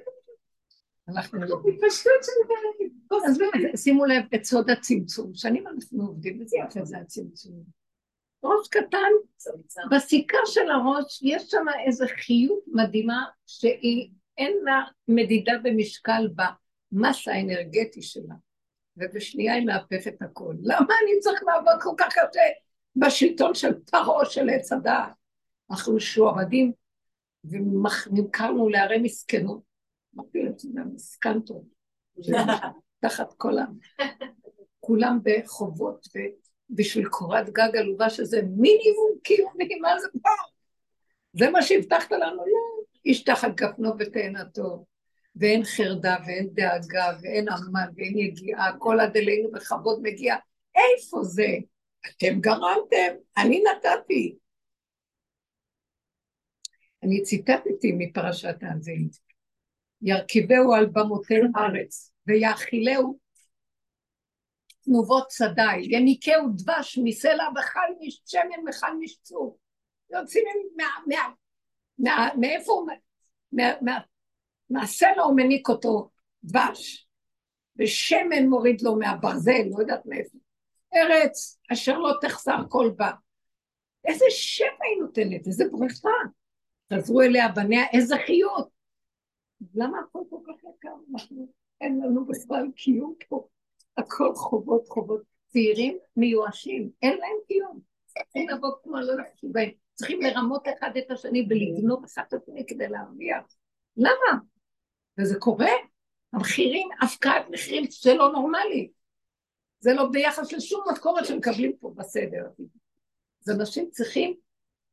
Speaker 2: אנחנו לא...
Speaker 1: אז באמת, שימו לב את סוד הצמצום. שנים אנחנו עובדים, וזה יפה זה הצמצום. ראש קטן, בסיכה של הראש יש שם איזו חיות מדהימה שהיא, אין לה מדידה במשקל במסה האנרגטי שלה. ובשנייה היא מאפפת הכל. למה אני צריך לעבוד כל כך קשה בשלטון של פרעה של עץ הדעת? אנחנו שועבדים ונמכרנו לערי מסכנות. אמרתי לעצמי, מסכנתו, תחת כל ה... כולם בחובות ובשביל קורת גג עלובה שזה מינימום קיומי, מה זה פה? זה מה שהבטחת לנו? לא. איש תחת גפנו ותאנתו. ואין חרדה ואין דאגה ואין עמל ואין יגיעה, כל עד אלינו בכבוד מגיע. איפה זה? אתם גרמתם, אני נתתי. אני ציטטתי מפרשת האזין. ירכיבהו על במותי ארץ ויאכילהו תנובות שדי, יניקהו דבש מסלע וחל משמן וחל משצור. יוצאים מאיפה? מהסלע הוא מניק אותו דבש, ושמן מוריד לו מהברזל, לא יודעת מאיפה. ארץ אשר לא תחסר כל בה. איזה שפע היא נותנת, איזה ברכה. חזרו אליה בניה, איזה חיות. למה הכל כל כך יקר? אין לנו בכלל קיום פה. הכל חובות חובות. צעירים מיואשים, אין להם קיום. צריכים לבוא כמו לא לחשוב בהם. צריכים לרמות אחד את השני ולגנוב אחד את השני כדי להרוויח. למה? וזה קורה. המחירים, הפקעת מחירים, זה לא נורמלי. זה לא ביחס לשום משכורת שמקבלים פה בסדר. אז אנשים צריכים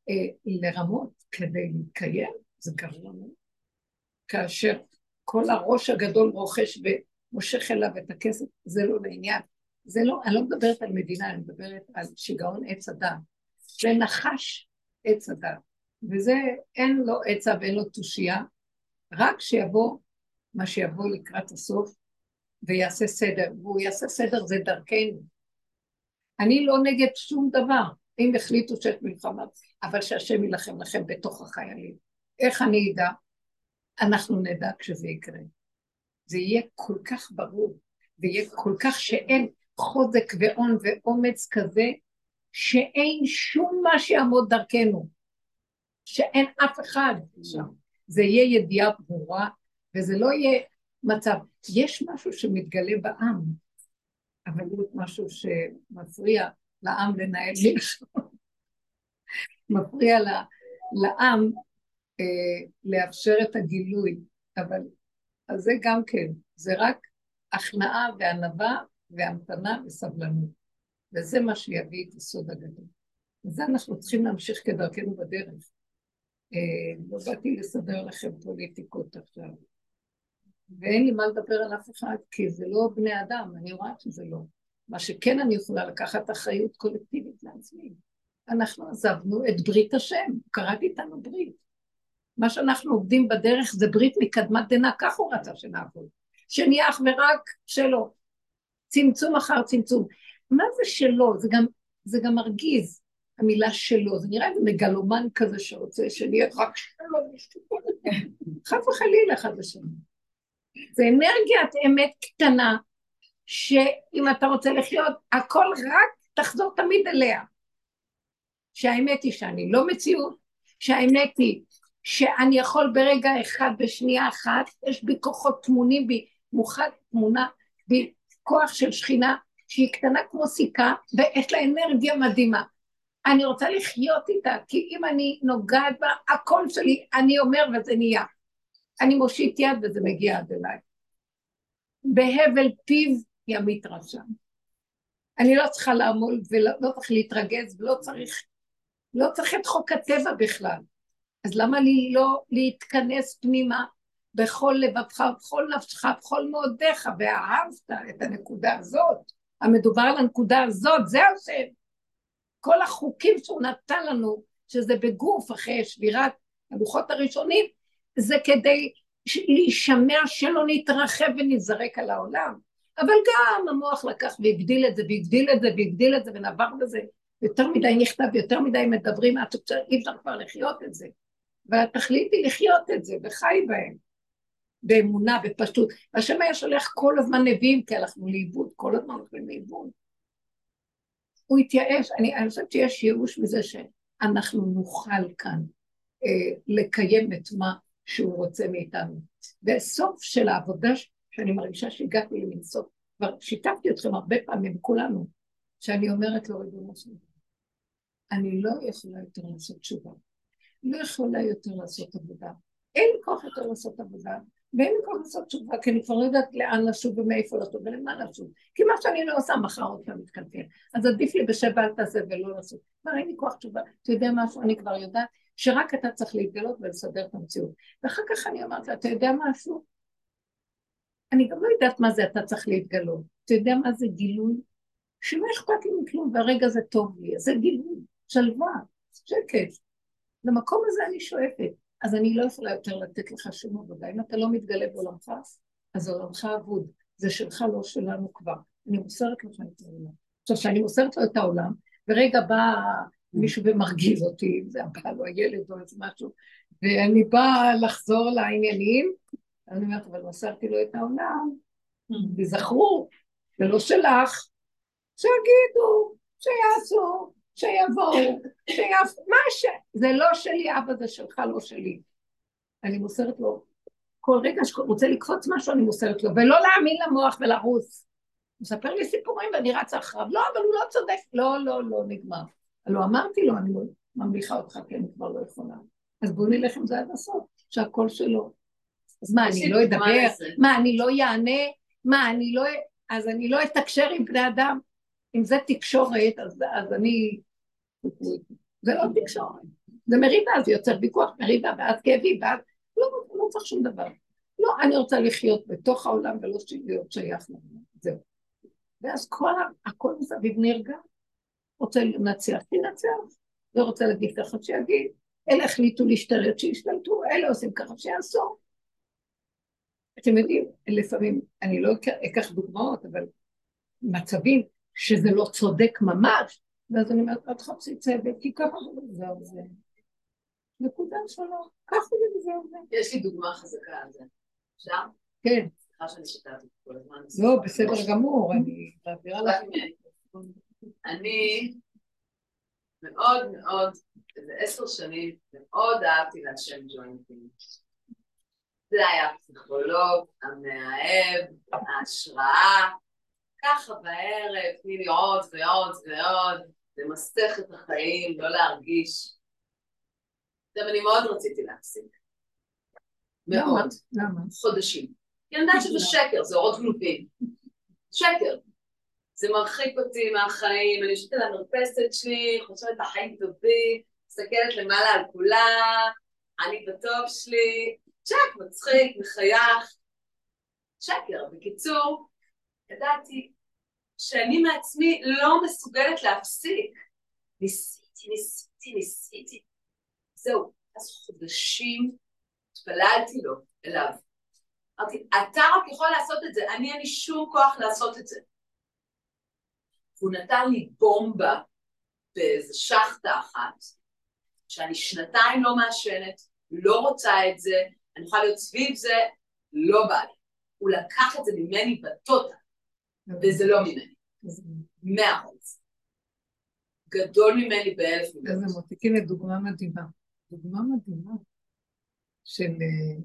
Speaker 1: אה, לרמות כדי להתקיים, זה גרוע מאוד. כאשר כל הראש הגדול רוכש ומושך אליו את הכסף, זה לא לעניין. זה לא, אני לא מדברת על מדינה, אני מדברת על שיגעון עץ הדת. זה נחש עץ הדת. וזה, אין לו עצה ואין לו תושייה, רק שיבוא מה שיבוא לקראת הסוף ויעשה סדר, והוא יעשה סדר זה דרכנו. אני לא נגד שום דבר, אם החליטו שיש מלחמה, אבל שהשם יילחם לכם בתוך החיילים. איך אני אדע? אנחנו נדע כשזה יקרה. זה יהיה כל כך ברור, ויהיה כל כך שאין חוזק והון ואומץ כזה, שאין שום מה שיעמוד דרכנו, שאין אף אחד שם. זה יהיה ידיעה ברורה, וזה לא יהיה מצב. יש משהו שמתגלה בעם, אבל יש משהו שמפריע לעם לנהל מלחמה. מפריע לעם אה, לאפשר את הגילוי, אבל אז זה גם כן, זה רק הכנעה וענווה והמתנה וסבלנות, וזה מה שיביא את הסוד הגדול. וזה אנחנו צריכים להמשיך כדרכנו בדרך. אה, לא באתי לסדר לכם פוליטיקות עכשיו. ואין לי מה לדבר על אף אחד, כי זה לא בני אדם, אני רואה שזה לא. מה שכן אני יכולה לקחת אחריות קולקטיבית לעצמי. אנחנו עזבנו את ברית השם, קראתי איתנו ברית. מה שאנחנו עובדים בדרך זה ברית מקדמת דנא, כך הוא רצה שנעבוד. שנהיה אך ורק שלו. צמצום אחר צמצום. מה זה שלו? זה גם, זה גם מרגיז, המילה שלו. זה נראה מגלומן כזה שרוצה שנהיה רק שלו. חס וחלילה אחד לשני. זה אנרגיית אמת קטנה, שאם אתה רוצה לחיות, הכל רק תחזור תמיד אליה. שהאמת היא שאני לא מציאות, שהאמת היא שאני יכול ברגע אחד, בשנייה אחת, יש בי כוחות טמונים בי, מוכן תמונה בי כוח של שכינה שהיא קטנה כמו סיכה ויש לה אנרגיה מדהימה. אני רוצה לחיות איתה, כי אם אני נוגעת בה, הקול שלי, אני אומר וזה נהיה. אני מושיט יד וזה מגיע עד אליי. בהבל פיו ימית רשם. אני לא צריכה לעמול ולא לא צריך להתרגז ולא צריך, לא צריך את חוק הטבע בכלל. אז למה לי לא להתכנס פנימה בכל לבבך, בכל נפשך, בכל מאודיך, ואהבת את הנקודה הזאת, המדובר על הנקודה הזאת, זה השם. כל החוקים שהוא נתן לנו, שזה בגוף אחרי שבירת הלוחות הראשונים, זה כדי להישמע שלא נתרחב ונזרק על העולם. אבל גם המוח לקח והגדיל את זה, והגדיל את זה, והגדיל את זה, ונבר בזה. יותר מדי נכתב, יותר מדי מדברים, שאי אפשר כבר לחיות את זה. והתכלית היא לחיות את זה, וחי בהם. באמונה, בפשטות. והשם היה שולח כל הזמן נביאים, כי הלכנו לאיבוד, כל הזמן הולכים לאיבוד. הוא התייאש, אני, אני חושבת שיש ייאוש מזה שאנחנו נוכל כאן אה, לקיים את מה שהוא רוצה מאיתנו. בסוף של העבודה שאני מרגישה שהגעתי למין סוף, כבר שיתפתי אתכם הרבה פעמים, כולנו, שאני אומרת לו, ריבונו של אני לא יכולה יותר לעשות תשובה, לא יכולה יותר לעשות עבודה, אין לי כוח יותר לעשות עבודה, ואין לי כוח לעשות תשובה, כי אני כבר לא יודעת לאן לשוב ומאיפה לשוב ולמה לשוב. כי מה שאני לא עושה, מחר עוד פעם מתקלקל. אז עדיף לי בשב אל תעשה ולא לעשות. כבר אין לי כוח תשובה. אתה יודע משהו? אני כבר יודעת שרק אתה צריך להתגלות ולסדר את המציאות. ואחר כך אני אמרתי אתה יודע משהו? אני גם לא יודעת מה זה אתה צריך להתגלות. אתה יודע מה זה גילוי? שלא אכפת לי מכלום, והרגע זה טוב לי. זה גילוי, שלווה, שקט. למקום הזה אני שואפת. אז אני לא יכולה יותר לתת לך שום עבודה. אם אתה לא מתגלה בעולמך, אז עולמך אבוד. זה שלך, לא שלנו כבר. אני מוסרת לך את העולם. עכשיו, כשאני מוסרת לו את העולם, ורגע בא מישהו ומרגיז אותי, אם זה הבעל או הילד או איזה משהו, ואני באה לחזור לעניינים, אני אומרת, אבל מסרתי לו את העולם, וזכרו, זה לא שלך, שיגידו, שיעשו, שיבואו, שיעשו, מה ש... זה לא שלי, אבא זה שלך, לא שלי. אני מוסרת לו, כל רגע שהוא רוצה לקפוץ משהו, אני מוסרת לו, ולא להאמין למוח ולרוס. מספר לי סיפורים ואני רצה אחריו, לא, אבל הוא לא צודק, לא, לא, לא, נגמר. הלוא אמרתי לו, אני ממליכה אותך, כי אני כבר לא יכולה. אז בואו נלך עם זה עד הסוף, שהכל שלו. אז מה, אני לא אדבר? מה, אני לא יענה? מה, אני לא... אז אני לא אתקשר עם בני אדם? אם זה תקשורת, אז, אז אני... זה לא תקשורת. זה מריבה, זה יוצר ויכוח, מריבה, ואז כאבי, ואז... לא, לא צריך שום דבר. לא, אני רוצה לחיות בתוך העולם ולא להיות שייך לעולם. זהו. ואז כל הכל מסביב נרגע. רוצה לנצח, תנצח. לא רוצה להגיד ככה, שיגיד. אלה החליטו להשתלט, שישתלטו, אלה עושים ככה, שיעשו. אתם יודעים, לפעמים, אני לא אקח- דוגמאות, אבל מצבים שזה לא צודק ממש, ואז אני אומרת, אל תחפשי צוות, כי ככה זה וזהו זה. נקודה שלום, ככה זה וזהו זה.
Speaker 2: יש לי דוגמה חזקה על זה. אפשר?
Speaker 1: כן,
Speaker 2: סליחה שאני שתקתי כל הזמן.
Speaker 1: לא, בסדר גמור, אני מעבירה לך.
Speaker 2: אני מאוד מאוד, איזה עשר שנים, מאוד אהבתי לעשן ג'וינטים. זה היה הפסיכולוג, המאהב, ההשראה, ככה בערב, תני לי עוד ועוד ועוד, למסך את החיים, לא להרגיש. עכשיו, אני מאוד רציתי להפסיק. מאוד.
Speaker 1: למה?
Speaker 2: חודשים. כי אני יודעת שזה שקר, זה אורות גנובים. שקר. זה מרחיק אותי מהחיים, אני יושבת על המרפסת שלי, חושבת החיים טובים, מסתכלת למעלה על כולם, אני בטוב שלי, צ'ק, מצחיק, מחייך. שקר. בקיצור, ידעתי שאני מעצמי לא מסוגלת להפסיק. ניסיתי, ניסיתי, ניסיתי. זהו, אז חודשים התפללתי לו, אליו. אמרתי, אתה רק יכול לעשות את זה, אני אין לי שום כוח לעשות את זה. הוא נתן לי בומבה באיזה שחטה אחת, שאני שנתיים לא מעשנת, לא רוצה את זה, אני יכולה להיות סביב זה, לא בא לי. הוא לקח את זה ממני בטוטה, וזה לא ממני. מאה אחוז. גדול ממני באלף מיליון.
Speaker 1: איזה מותק, הנה דוגמה מדהימה. דוגמה מדהימה של... אה,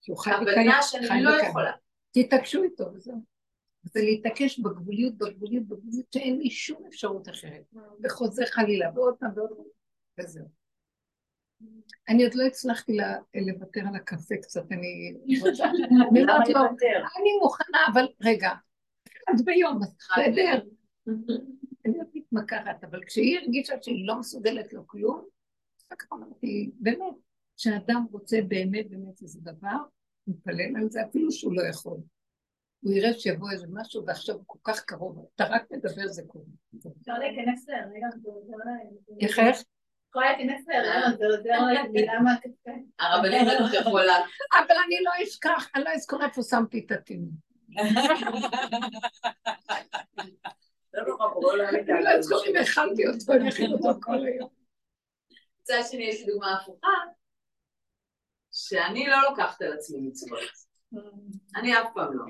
Speaker 1: שהוא חי וקיים.
Speaker 2: הבנה שאני לא. יכולה.
Speaker 1: תתעקשו איתו וזהו. זה להתעקש בגבוליות, בגבוליות, בגבוליות, שאין לי שום אפשרות אחרת. וחוזר חלילה, ועוד פעם ועוד פעם, וזהו. אני עוד לא הצלחתי לוותר על הקפה קצת, אני. אני מוכנה, אבל רגע, אחד ביום, בסדר. אני עוד מתמקחת, אבל כשהיא הרגישה שהיא לא מסוגלת לו כלום, אחר כך אמרתי, באמת, כשאדם רוצה באמת באמת איזה דבר, הוא מתפלל על זה אפילו שהוא לא יכול. הוא יראה שיבוא איזה משהו ועכשיו הוא כל כך קרוב, אתה רק מדבר זה קורה.
Speaker 4: אפשר להיכנס להרגע, זה עוזר.
Speaker 1: איך איך?
Speaker 4: יכולה להיכנס להרגע, זה עוזר להם מילה מהקפה.
Speaker 2: הרבנית בטח יכולה.
Speaker 1: אבל אני לא אשכח, אני לא אזכור איפה שמתי את התינוק.
Speaker 3: לא לא
Speaker 1: אני לא אזכור אם אכלתי אותו, אני אכיל אותו כל היום.
Speaker 2: מצד שני יש לי דוגמה הפוכה, שאני לא לוקחת על עצמי מצוות. אני אף פעם לא.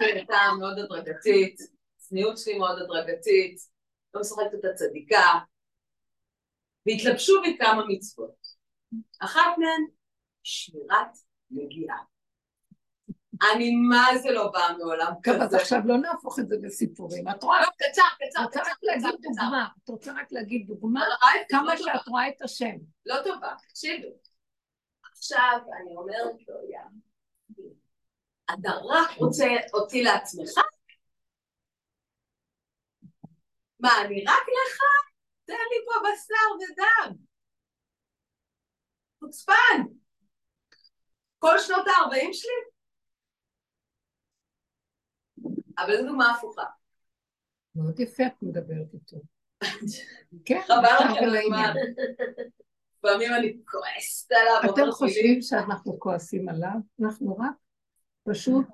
Speaker 2: הייתה מאוד הדרגתית, צניעות שלי מאוד הדרגתית, לא משחקת את הצדיקה, והתלבשו בי כמה מצוות. אחת מהן, שמירת נגיעה. אני מה זה לא באה מעולם
Speaker 1: טוב, אז
Speaker 2: כזה.
Speaker 1: עכשיו לא נהפוך את זה לסיפורים. את רואה?
Speaker 2: לא, קצר, קצר, קצר, קצר, קצר.
Speaker 1: את רוצה רק להגיד דוגמה,
Speaker 2: לא
Speaker 1: כמה. שאת רואה את השם.
Speaker 2: לא טובה, תקשיבו. עכשיו אני אומרת לו, יא, אתה רק רוצה אותי לעצמך? מה, אני רק לך? תן לי פה בשר ודם. חוצפן. כל שנות ה-40 שלי? אבל זו דוגמה הפוכה.
Speaker 1: מאוד יפה את מדברת איתו. כן,
Speaker 2: חבל לכם על. הזמן. לפעמים אני כועסת עליו.
Speaker 1: אתם
Speaker 2: אומרת
Speaker 1: חושבים. שאנחנו כועסים עליו? אנחנו רק פשוט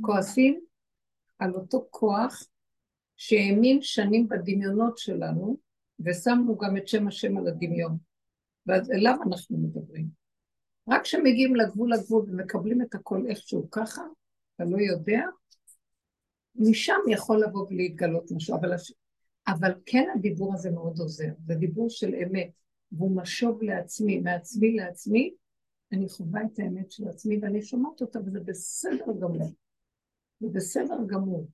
Speaker 1: כועסים על אותו כוח שהאמין שנים בדמיונות שלנו, ושמנו גם את שם השם על הדמיון. ואז אליו אנחנו מדברים. רק כשמגיעים לגבול הגבול ומקבלים את הכל איכשהו ככה, אתה לא יודע, משם יכול לבוא ולהתגלות משהו. אבל, הש... אבל כן הדיבור הזה מאוד עוזר, זה דיבור של אמת, והוא משוב לעצמי, מעצמי לעצמי, אני חווה את האמת של עצמי ואני שומעת אותה וזה בסדר גמור. זה בסדר גמור.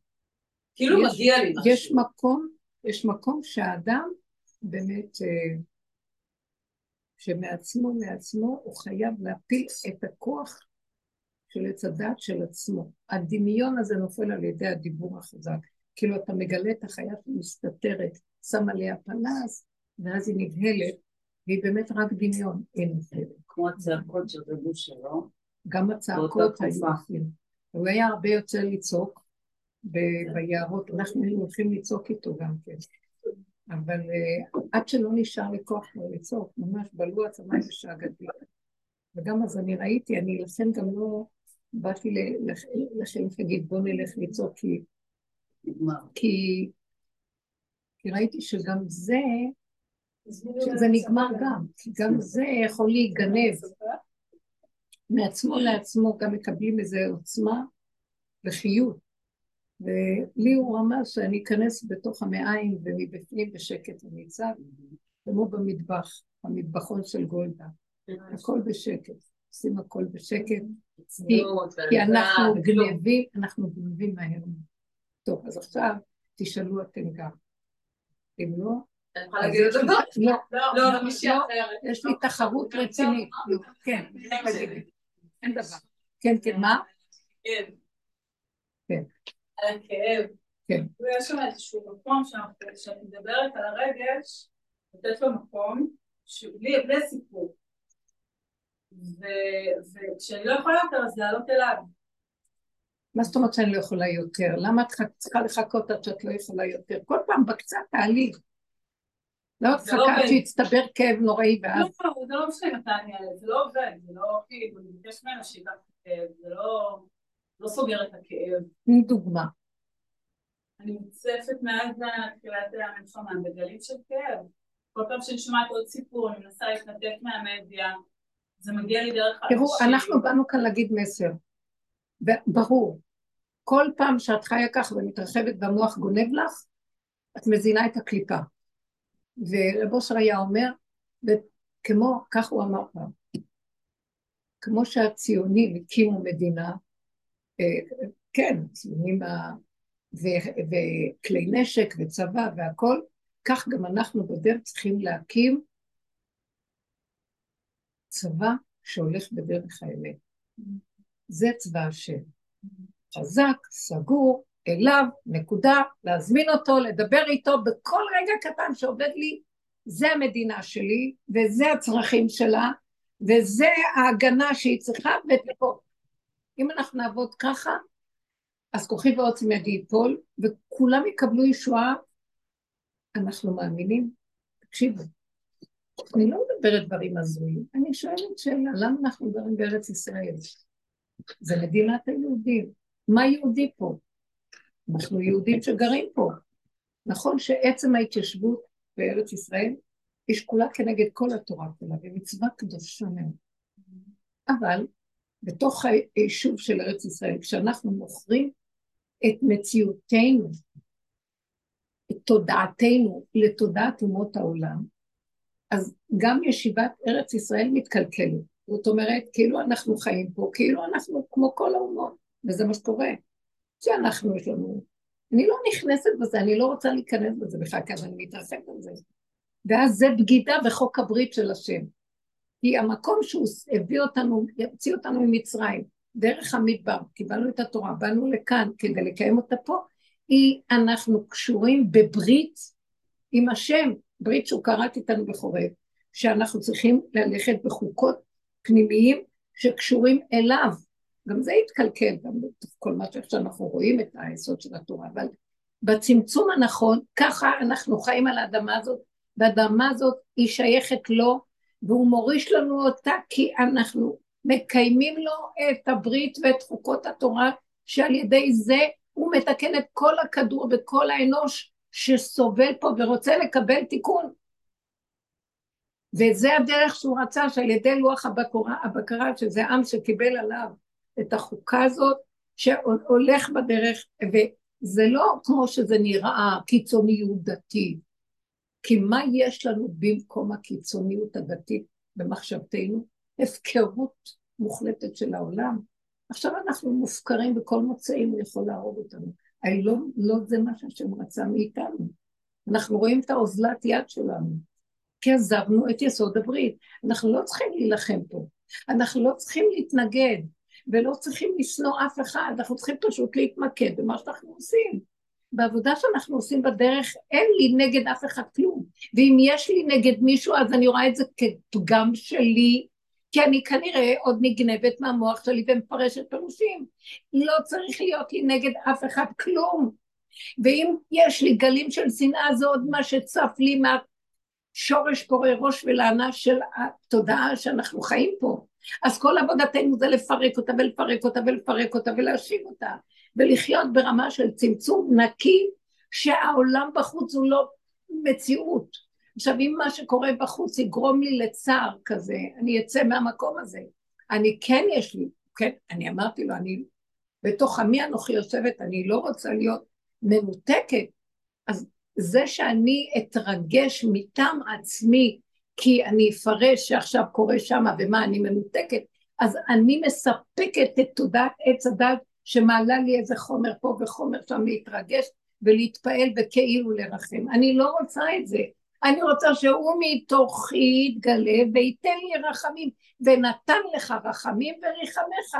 Speaker 2: כאילו
Speaker 1: יש-
Speaker 2: מגיע לי משהו.
Speaker 1: יש מקום, יש מקום שהאדם באמת, אה, שמעצמו לעצמו הוא חייב להפיל את הכוח של עץ הדת של עצמו. הדמיון הזה נופל על ידי הדיבור החזק. כאילו אתה מגלה את החיה שמסתתרת, שם עליה פנס, ואז היא נבהלת, והיא באמת רק דמיון, היא נבהלת.
Speaker 3: כמו הצעקות של רבו שלו.
Speaker 1: גם הצעקות היו. אפילו. הוא היה הרבה יוצא לצעוק, ב- ביערות, אנחנו היינו הולכים לצעוק איתו גם כן. אבל uh, עד שלא נשאר לי כוח כבר לצעוק, ממש בלו עצמי ושאגתי. וגם אז אני ראיתי, אני לכן גם לא באתי ל- לח- לשם להגיד בוא נלך לצעוק, כי, כי ראיתי שגם זה, שזה נגמר גם, כי גם זה יכול להיגנב מעצמו לעצמו, גם מקבלים איזו עוצמה וחיות. ולי הוא רמז שאני אכנס בתוך המעיים ומבפנים בשקט אצעק, כמו במטבח, במטבחון של גולדה. הכל בשקט, עושים הכל בשקט, כי אנחנו גנבים, אנחנו גנבים מהר. טוב, אז עכשיו תשאלו אתם גם. אם לא,
Speaker 2: אני יכולה להגיד
Speaker 1: יש
Speaker 2: את זה?
Speaker 1: לא,
Speaker 2: לא, לא, מישהי
Speaker 1: לא,
Speaker 2: אחרת.
Speaker 1: יש לי תחרות רצינית. לא, כן. אין דבר. כן, כן, מה?
Speaker 4: כן.
Speaker 1: כן.
Speaker 4: על הכאב.
Speaker 1: כן.
Speaker 4: ויש שם איזשהו מקום כשאת מדברת על הרגש, לתת לו מקום, בלי סיפור. וכשאני לא יכולה יותר אז לעלות אליו.
Speaker 1: מה זאת אומרת שאני לא יכולה יותר? למה את צריכה לחכות עד שאת לא יכולה יותר? כל פעם בקצת תעלי.
Speaker 4: לא
Speaker 1: עד
Speaker 4: עובד.
Speaker 1: שיצטבר כאב נוראי ואז...
Speaker 4: לא, זה לא משנה מתי אני אעלה, זה לא עובד, זה לא כאילו, אני מבקש ממנה שייקח את הכאב, זה לא לא סוגר את הכאב.
Speaker 1: תני דוגמה.
Speaker 4: אני מוצפת מאז תחילת המלחמה בגלים של כאב. כל פעם שאני שומעת עוד סיפור, אני מנסה להתנתק מהמדיה, זה מגיע לי דרך
Speaker 1: תראו. אנחנו באנו כאן להגיד מסר. ברור. כל פעם שאת חיה כך ומתרחבת והמוח גונב לך, את מזינה את הקליפה. ורב אושר היה אומר, וכמו, כך הוא אמר פעם, כמו שהציונים הקימו מדינה, אה, כן, ציונים. ו- וכלי נשק וצבא והכל, כך גם אנחנו בדרך צריכים להקים צבא שהולך בדרך האמת. זה צבא השם. חזק, סגור, אליו, נקודה, להזמין אותו, לדבר איתו בכל רגע קטן שעובד לי, זה המדינה שלי, וזה הצרכים שלה, וזה ההגנה שהיא צריכה, ופה. אם אנחנו נעבוד ככה, אז כוחי ועוצם ידי ייפול, וכולם יקבלו ישועה. אנחנו מאמינים? תקשיבו, אני לא מדברת דברים הזויים, אני שואלת שאלה, למה אנחנו גרים בארץ ישראל? זה מדינת היהודים. מה יהודי פה? אנחנו יהודים שגרים פה. נכון שעצם ההתיישבות בארץ ישראל היא שקולה כנגד כל התורה כולה, ומצווה קדושה מאוד. אבל בתוך היישוב של ארץ ישראל, כשאנחנו מוכרים את מציאותנו, את תודעתנו לתודעת אומות העולם, אז גם ישיבת ארץ ישראל מתקלקלת. זאת אומרת, כאילו אנחנו חיים פה, כאילו אנחנו כמו כל האומות, וזה מה שקורה. שאנחנו, יש לנו... אני לא נכנסת בזה, אני לא רוצה להיכנס בזה בכלל, כי אז אני מתרחבת על זה. ואז זה בגידה בחוק הברית של השם. כי המקום שהוא הביא אותנו, הוציא אותנו ממצרים, דרך המדבר, קיבלנו את התורה, באנו לכאן כדי לקיים אותה פה, היא, אנחנו קשורים בברית עם השם, ברית שהוא קראת איתנו בחורב, שאנחנו צריכים ללכת בחוקות פנימיים שקשורים אליו. גם זה יתקלקל, גם בתוך כל מה שאנחנו רואים את היסוד של התורה, אבל בצמצום הנכון, ככה אנחנו חיים על האדמה הזאת, והאדמה הזאת היא שייכת לו, והוא מוריש לנו אותה כי אנחנו מקיימים לו את הברית ואת חוקות התורה, שעל ידי זה הוא מתקן את כל הכדור וכל האנוש שסובל פה ורוצה לקבל תיקון. וזה הדרך שהוא רצה, שעל ידי לוח הבקרה, הבקרה, שזה עם שקיבל עליו את החוקה הזאת, שהולך בדרך, וזה לא כמו שזה נראה קיצוניות דתית, כי מה יש לנו במקום הקיצוניות הדתית במחשבתנו? הפקרות מוחלטת של העולם. עכשיו אנחנו מופקרים בכל מוצאים, הוא יכול להרוג אותנו. הרי לא, לא זה מה שהשם רצה מאיתנו. אנחנו רואים את האוזלת יד שלנו, כי עזבנו את יסוד הברית. אנחנו לא צריכים להילחם פה, אנחנו לא צריכים להתנגד, ולא צריכים לשנוא אף אחד, אנחנו צריכים פשוט להתמקד במה שאנחנו עושים. בעבודה שאנחנו עושים בדרך, אין לי נגד אף אחד כלום. ואם יש לי נגד מישהו, אז אני רואה את זה כפגם שלי, כי אני כנראה עוד נגנבת מהמוח שלי ומפרשת פירושים. לא צריך להיות לי נגד אף אחד כלום. ואם יש לי גלים של שנאה זה עוד מה שצף לי מהשורש פורה ראש ולענה של התודעה שאנחנו חיים פה. אז כל עבודתנו זה לפרק אותה ולפרק אותה ולפרק אותה ולהשיב אותה ולחיות ברמה של צמצום נקי שהעולם בחוץ הוא לא מציאות. עכשיו אם מה שקורה בחוץ יגרום לי לצער כזה, אני אצא מהמקום הזה. אני כן יש לי, כן, אני אמרתי לו, אני בתוך עמי אנוכי יושבת, אני לא רוצה להיות מנותקת. אז זה שאני אתרגש מטעם עצמי כי אני אפרש שעכשיו קורה שמה ומה אני מנותקת, אז אני מספקת את תודעת עץ הדת שמעלה לי איזה חומר פה וחומר שם להתרגש ולהתפעל וכאילו לרחם. אני לא רוצה את זה. אני רוצה שהוא מתוכי יתגלה וייתן לי רחמים, ונתן לך רחמים וריחמך.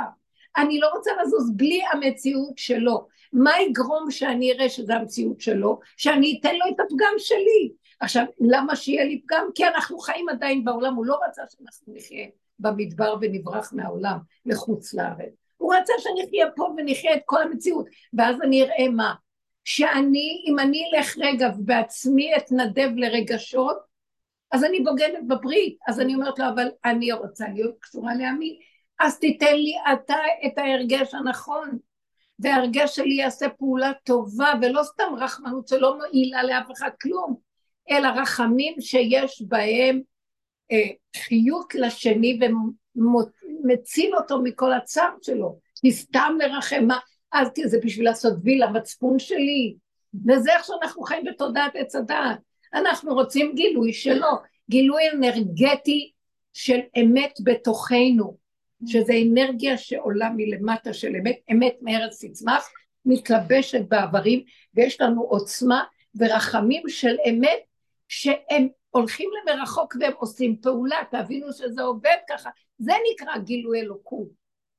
Speaker 1: אני לא רוצה לזוז בלי המציאות שלו. מה יגרום שאני אראה שזו המציאות שלו? שאני אתן לו את הפגם שלי. עכשיו, למה שיהיה לי פגם? כי אנחנו חיים עדיין בעולם, הוא לא רצה שאנחנו נחיה במדבר ונברח מהעולם לחוץ לארץ. הוא רצה שנחיה פה ונחיה את כל המציאות, ואז אני אראה מה? שאני, אם אני אלך רגע ובעצמי אתנדב לרגשות, אז אני בוגדת בברית, אז אני אומרת לו, אבל אני רוצה להיות קשורה לעמי, אז תיתן לי אתה את ההרגש הנכון, וההרגש שלי יעשה פעולה טובה, ולא סתם רחמנות שלא מועילה לאף אחד כלום, אלא רחמים שיש בהם אה, חיות לשני ומציל אותו מכל הצער שלו, כי סתם לרחם, מה, אז כי זה בשביל לעשות וי למצפון שלי, וזה איך שאנחנו חיים בתודעת עץ הדעת. אנחנו רוצים גילוי שלו, גילוי אנרגטי של אמת בתוכנו, שזה אנרגיה שעולה מלמטה של אמת, אמת מארץ תצמח, מתלבשת בעברים, ויש לנו עוצמה ורחמים של אמת שהם הולכים למרחוק והם עושים פעולה, תבינו שזה עובד ככה, זה נקרא גילוי אלוקות.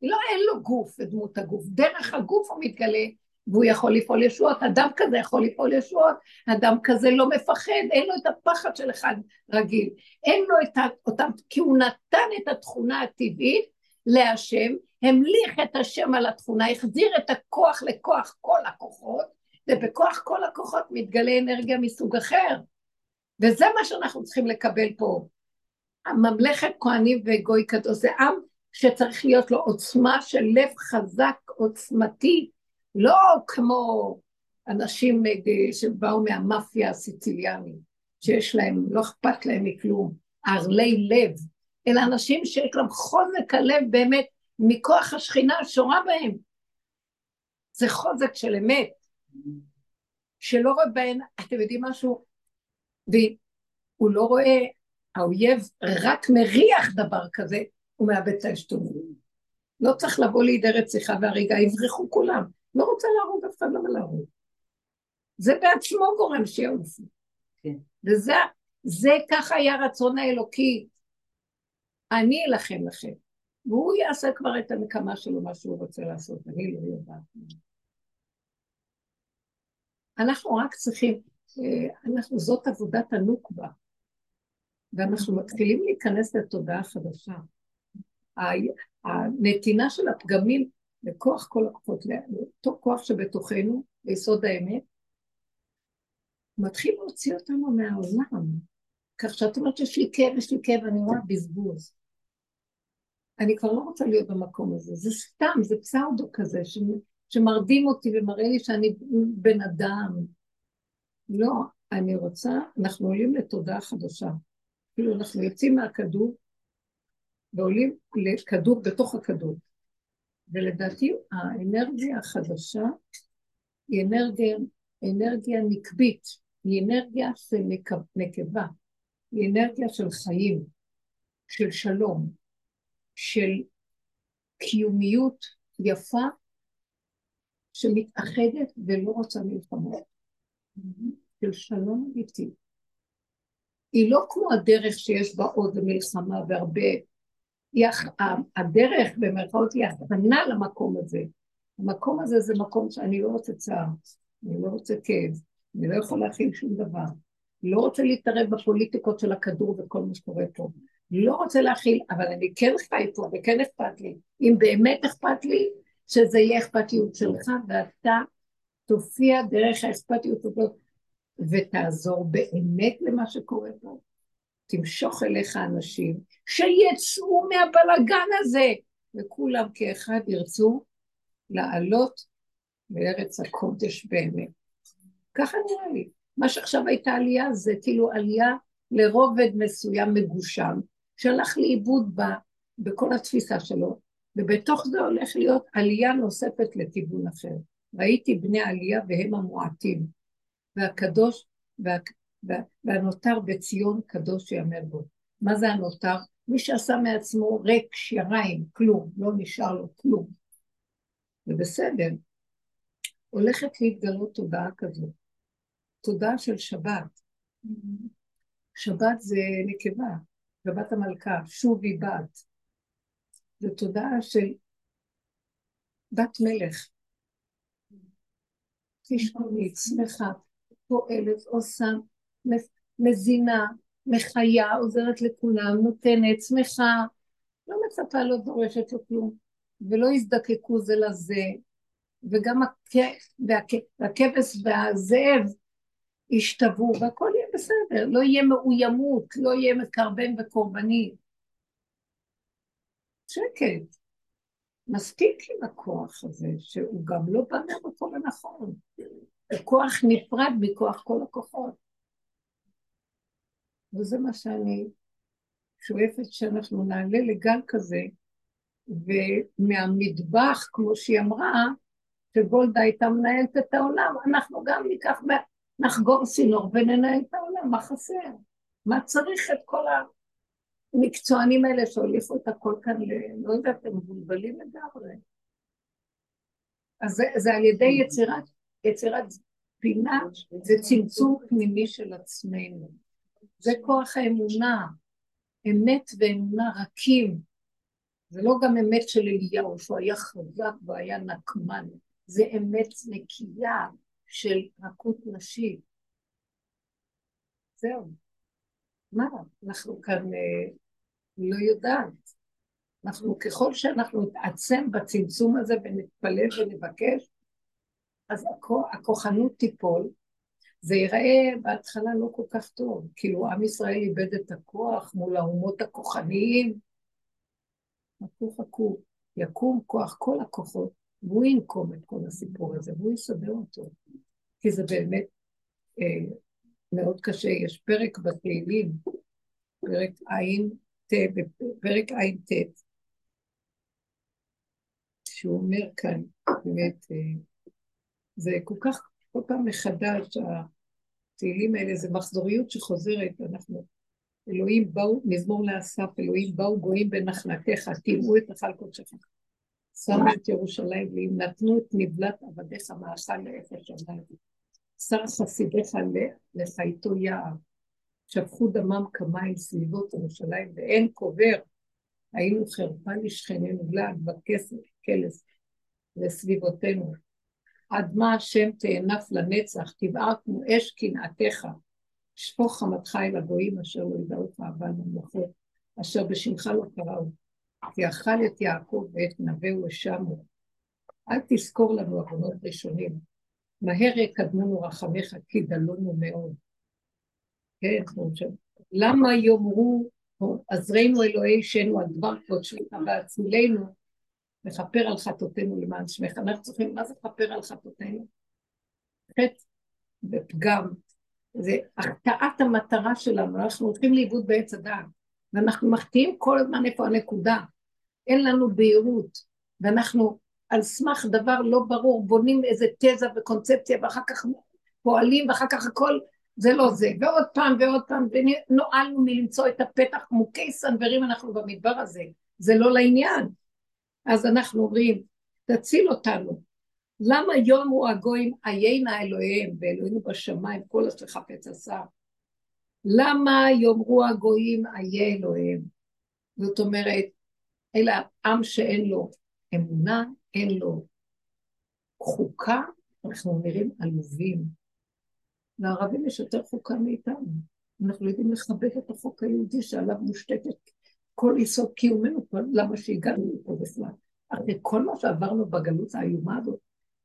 Speaker 1: לא, אין לו גוף ודמות הגוף, דרך הגוף הוא מתגלה והוא יכול לפעול ישועות, אדם כזה יכול לפעול ישועות, אדם כזה לא מפחד, אין לו את הפחד של אחד רגיל, אין לו את אותם, כי הוא נתן את התכונה הטבעית להשם, המליך את השם על התכונה, החזיר את הכוח לכוח כל הכוחות, ובכוח כל הכוחות מתגלה אנרגיה מסוג אחר. וזה מה שאנחנו צריכים לקבל פה. ממלכת כהנים וגוי קדוש זה עם שצריך להיות לו עוצמה של לב חזק, עוצמתי, לא כמו אנשים שבאו מהמאפיה הסיציליאנית, שיש להם, לא אכפת להם מכלום, ערלי לב, אלא אנשים שיש להם חוזק הלב באמת מכוח השכינה שורה בהם. זה חוזק של אמת, שלא רואה בהן, אתם יודעים משהו? והוא לא רואה, האויב רק מריח דבר כזה, הוא מאבד את העשתונות. לא צריך לבוא לידי רציחה והריגה, יברחו כולם. לא רוצה להרוג אף אחד, למה להרוג? זה בעצמו גורם שיעופו. כן. וזה זה ככה היה רצון האלוקי. אני אלחם לכם. והוא יעשה כבר את הנקמה שלו, מה שהוא רוצה לעשות, אני לא יודעת. אנחנו רק צריכים, אנחנו, זאת עבודת הנוקבה, ואנחנו מתחילים להיכנס לתודעה חדשה. הנתינה של הפגמים לכוח כל הכוחות, לאותו כוח שבתוכנו, ליסוד האמת, מתחיל להוציא אותנו מהעולם. כך שאת אומרת שיש לי כאב, יש לי כאב, אני רואה בזבוז. אני כבר לא רוצה להיות במקום הזה, זה סתם, זה פסאודו כזה. שמרדים אותי ומראה לי שאני בן אדם. לא, אני רוצה, אנחנו עולים לתודעה חדשה. כאילו אנחנו יוצאים מהכדור ועולים לכדור בתוך הכדור. ולדעתי האנרגיה החדשה היא אנרגיה, אנרגיה נקבית, היא אנרגיה של נקבה, היא אנרגיה של חיים, של שלום, של קיומיות יפה שמתאחדת ולא רוצה מלחמות, של שלום אמיתי. היא לא כמו הדרך שיש בה עוד מלחמה והרבה היא, הדרך במרכאות היא הכנה למקום הזה. המקום הזה זה מקום שאני לא רוצה צער, אני לא רוצה כאב, אני לא יכול להכין שום דבר. לא רוצה להתערב בפוליטיקות של הכדור וכל מה שקורה פה. לא רוצה להכיל, אבל אני כן חי פה וכן אכפת לי. אם באמת אכפת לי, שזה יהיה אכפתיות שלך, ואתה תופיע דרך האכפתיות הזאת ותעזור באמת למה שקורה פה. תמשוך אליך אנשים שיצאו מהבלגן הזה, וכולם כאחד ירצו לעלות לארץ הקודש באמת. ככה נראה לי. מה שעכשיו הייתה עלייה זה כאילו עלייה לרובד מסוים מגושם, שהלך לאיבוד ב, בכל התפיסה שלו, ובתוך זה הולך להיות עלייה נוספת לכיוון אחר. ראיתי בני עלייה והם המועטים, והקדוש, וה, וה, והנותר בציון קדוש יאמר בו. מה זה הנותר? מי שעשה מעצמו ריק שיריים, כלום, לא נשאר לו כלום. ובסדר, הולכת להתגלות תודעה כזאת, תודעה של שבת. שבת זה נקבה, שבת המלכה, שובי בת. זו תודעה של בת מלך. תשמעונית, שמחה, פועלת, עושה, מזינה, מחיה, עוזרת לכולם, נותנת, שמחה, לא מצפה, לא דורשת לו כלום, ולא יזדקקו זה לזה, וגם הכבש והזאב ישתוו, והכל יהיה בסדר, לא יהיה מאוימות, לא יהיה מקרבן וקורבני. שקט. מספיק עם הכוח הזה, שהוא גם לא בא מהמקום הנכון. הוא כוח נפרד מכוח כל הכוחות. וזה מה שאני שואפת שאנחנו נעלה לגל כזה, ומהמטבח, כמו שהיא אמרה, שגולדה הייתה מנהלת את העולם, אנחנו גם ניקח, נחגור סינור וננהל את העולם, מה חסר? מה צריך את כל המקצוענים האלה שהוליכו את הכל כאן. לא יודעת, הם מבולבלים לגמרי. אז זה, זה על ידי יצירת, יצירת פינה, זה צמצום פנימי של עצמנו. זה כוח האמונה. אמת ואמונה רכים. זה לא גם אמת של אליהו, שהוא היה חזק והיה נקמן. זה אמת נקייה של רכות נשית. זהו. מה, אנחנו כאן אה, לא יודעת. אנחנו, ככל שאנחנו נתעצם בצמצום הזה ונתפלל ונבקש, אז הכוחנות תיפול. זה ייראה בהתחלה לא כל כך טוב, כאילו עם ישראל איבד את הכוח מול האומות הכוחניים. חכו חכו, יקום כוח כל הכוחות והוא ינקום את כל הסיפור הזה, והוא יסדר אותו. כי זה באמת אה, מאוד קשה. יש פרק בתהילים, פרק ע"ט, פרק ע"ט, שהוא אומר כאן, באמת, אה, זה כל כך, כל פעם מחדש, התהילים האלה זה מחזוריות שחוזרת, אנחנו, אלוהים באו, מזמור לאסף, אלוהים באו גויים בנחלתך, טימאו את אכל קודשך. שמו את ירושלים, ואם נתנו את נבלת עבדיך מאכל לאפר שמיים. שר חסידיך לחייתו יער. שפכו דמם כמים סביבות ירושלים, ואין קובר. היינו חרפה לשכנינו, לעג בכסף, כלס, לסביבותינו. עד מה השם תאנף לנצח, תבער כמו אש קנאתך. שפוך חמתך אל הגויים אשר לא ידעוך אבל ממלכות, אשר בשמך לא קראו. כי אכל את יעקב ואת נווהו ושמו. אל תזכור לנו עוונות ראשונים. מהר יקדמונו רחמך כי דלונו מאוד. כן, למה יאמרו עזרנו אלוהי שנו על דבר קודשך והצילנו לכפר על חטאותינו למען שמך. אנחנו צריכים, מה זה לכפר על חטאותינו? חטא ופגם. זה החטאת המטרה שלנו, אנחנו הולכים לאיבוד בעץ הדעת, ואנחנו מחטיאים כל הזמן איפה הנקודה. אין לנו בהירות, ואנחנו על סמך דבר לא ברור בונים איזה תזה וקונספציה ואחר כך פועלים ואחר כך הכל זה לא זה, ועוד פעם ועוד פעם, ונועלנו מלמצוא את הפתח מוכי סנוורים אנחנו במדבר הזה, זה לא לעניין. אז אנחנו אומרים, תציל אותנו. למה יאמרו הגויים עיינה אלוהיהם ואלוהינו בשמיים כל אשר חפץ עשה? למה יאמרו הגויים איה אלוהיהם? זאת אומרת, אלא עם שאין לו אמונה, אין לו חוקה, אנחנו נראים עלובים. לערבים יש יותר חוקה מאיתנו. אנחנו יודעים לכבד את החוק היהודי שעליו מושתתת כל יסוד קיומנו, למה שהגענו לפה בכלל. אחרי כל מה שעברנו בגלות האיומה הזאת,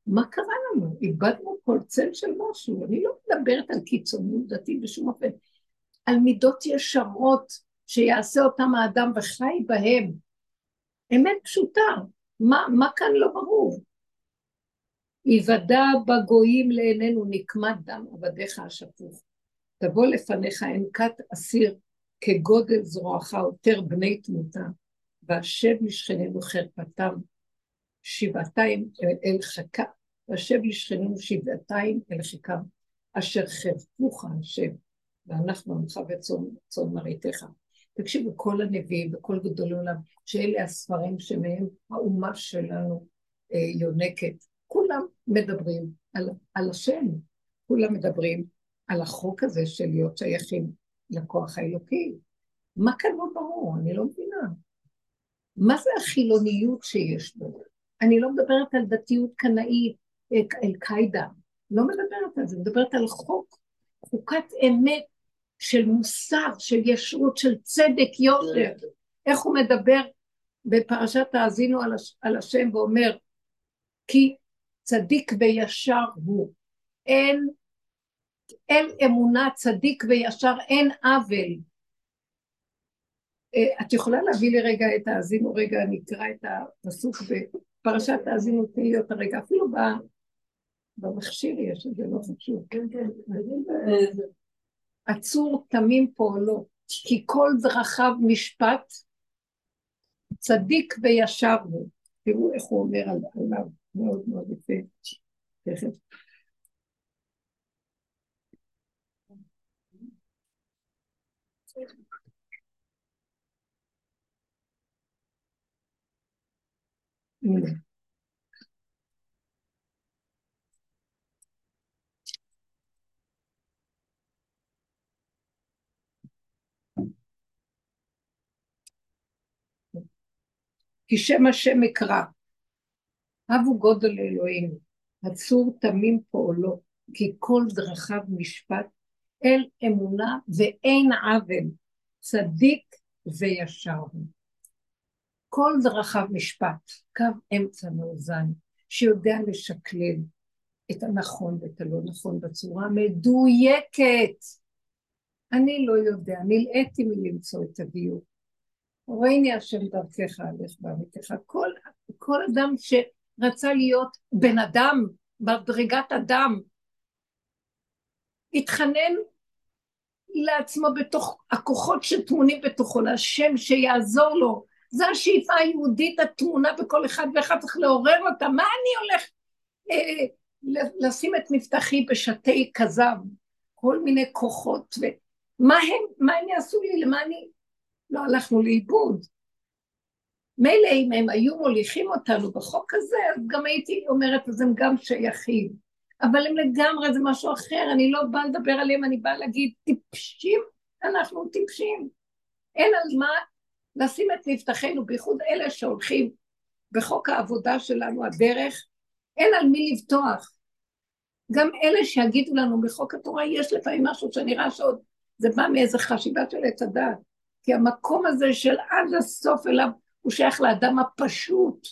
Speaker 1: מה קרה לנו? איבדנו כל צל של משהו. אני לא מדברת על קיצוניות דתית בשום אופן, על מידות ישרות שיעשה אותם האדם וחי בהם. אמת פשוטה, מה, מה כאן לא ברור? היוודע בגויים לעינינו נקמת דם עבדיך השפוך. תבוא לפניך ענקת אסיר כגודל זרועך עותר בני תמותה, והשב לשכנינו חרפתם שבעתיים אל חכה, והשב לשכנינו שבעתיים אל חיקם, אשר חרפוך השם, ואנחנו עמך וצאן מראיתך. תקשיבו, כל הנביאים וכל גדול עולם, שאלה הספרים שמהם האומה שלנו אה, יונקת, כולם מדברים על, על השם, כולם מדברים על החוק הזה של להיות שייכים לכוח האלוקי. מה כאן לא ברור? אני לא מבינה. מה זה החילוניות שיש בו? אני לא מדברת על דתיות קנאית, אל-קאידה, לא מדברת על זה, מדברת על חוק, חוקת אמת של מוסר, של ישרות, של צדק, יושר. איך הוא מדבר בפרשת האזינו על, הש, על השם ואומר, כי צדיק וישר הוא. אין, אין אמונה צדיק וישר, אין עוול. אה, את יכולה להביא לי רגע את האזינו, רגע נקרא את הפסוק בפרשת האזינו, תני לי אותה רגע, אפילו במכשיר יש את זה, לא חשוב. כן, כן. עצור תמים פועלו, כי כל דרכיו משפט, צדיק וישר הוא. תראו איך הוא אומר עליו, מאוד מאוד יפה. תכף. הנה. כי שם השם אקרא. הבו גודל אלוהים, הצור תמים פועלו, כי כל דרכיו משפט, אל אמונה ואין עוול, צדיק וישר. כל דרכיו משפט, קו אמצע מאוזן, שיודע לשקלל את הנכון ואת הלא נכון בצורה מדויקת. אני לא יודע, נלאיתי מלמצוא את הדיוק. ראיני השם דרכך הלך בעמיתך. כל, כל אדם שרצה להיות בן אדם, בדרגת אדם, התחנן לעצמו בתוך הכוחות שטמונים בתוכו, להשם שיעזור לו. זו השאיפה היהודית הטמונה בכל אחד ואחד, צריך לעורר אותה. מה אני הולך אה, לשים את מבטחי בשתי כזב? כל מיני כוחות, ומה הם, מה הם יעשו לי, למה אני... לא הלכנו לאיבוד. מילא אם הם היו מוליכים אותנו בחוק הזה, אז גם הייתי אומרת, אז הם גם שייכים. אבל הם לגמרי, זה משהו אחר, אני לא באה לדבר עליהם, אני באה להגיד, טיפשים, אנחנו טיפשים. אין על מה לשים את מבטחנו, בייחוד אלה שהולכים בחוק העבודה שלנו, הדרך, אין על מי לבטוח. גם אלה שיגידו לנו בחוק התורה, יש לפעמים משהו שנראה שעוד זה בא מאיזה חשיבה של עץ הדת. כי המקום הזה של עד הסוף אליו, הוא שייך לאדם הפשוט,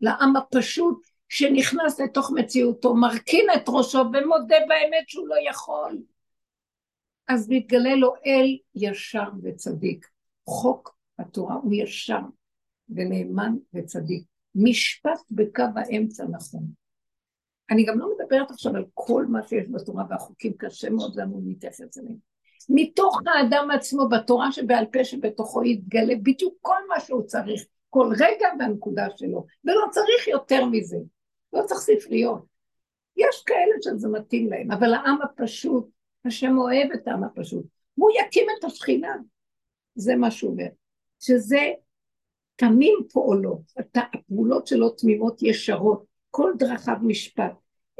Speaker 1: לעם הפשוט שנכנס לתוך מציאותו, מרכין את ראשו ומודה באמת שהוא לא יכול. אז מתגלה לו אל ישר וצדיק. חוק התורה הוא ישר ונאמן וצדיק. משפט בקו האמצע נכון. אני גם לא מדברת עכשיו על כל מה שיש בתורה והחוקים, קשה מאוד לנו להתייחס אליהם. מתוך האדם עצמו בתורה שבעל פה שבתוכו יתגלה בדיוק כל מה שהוא צריך, כל רגע והנקודה שלו, ולא צריך יותר מזה, לא צריך ספריות. יש כאלה שזה מתאים להם, אבל העם הפשוט, השם אוהב את העם הפשוט, והוא יקים את השכינה, זה מה שהוא אומר, שזה תמים פועלות, הפעולות שלו תמימות ישרות, כל דרכיו משפט,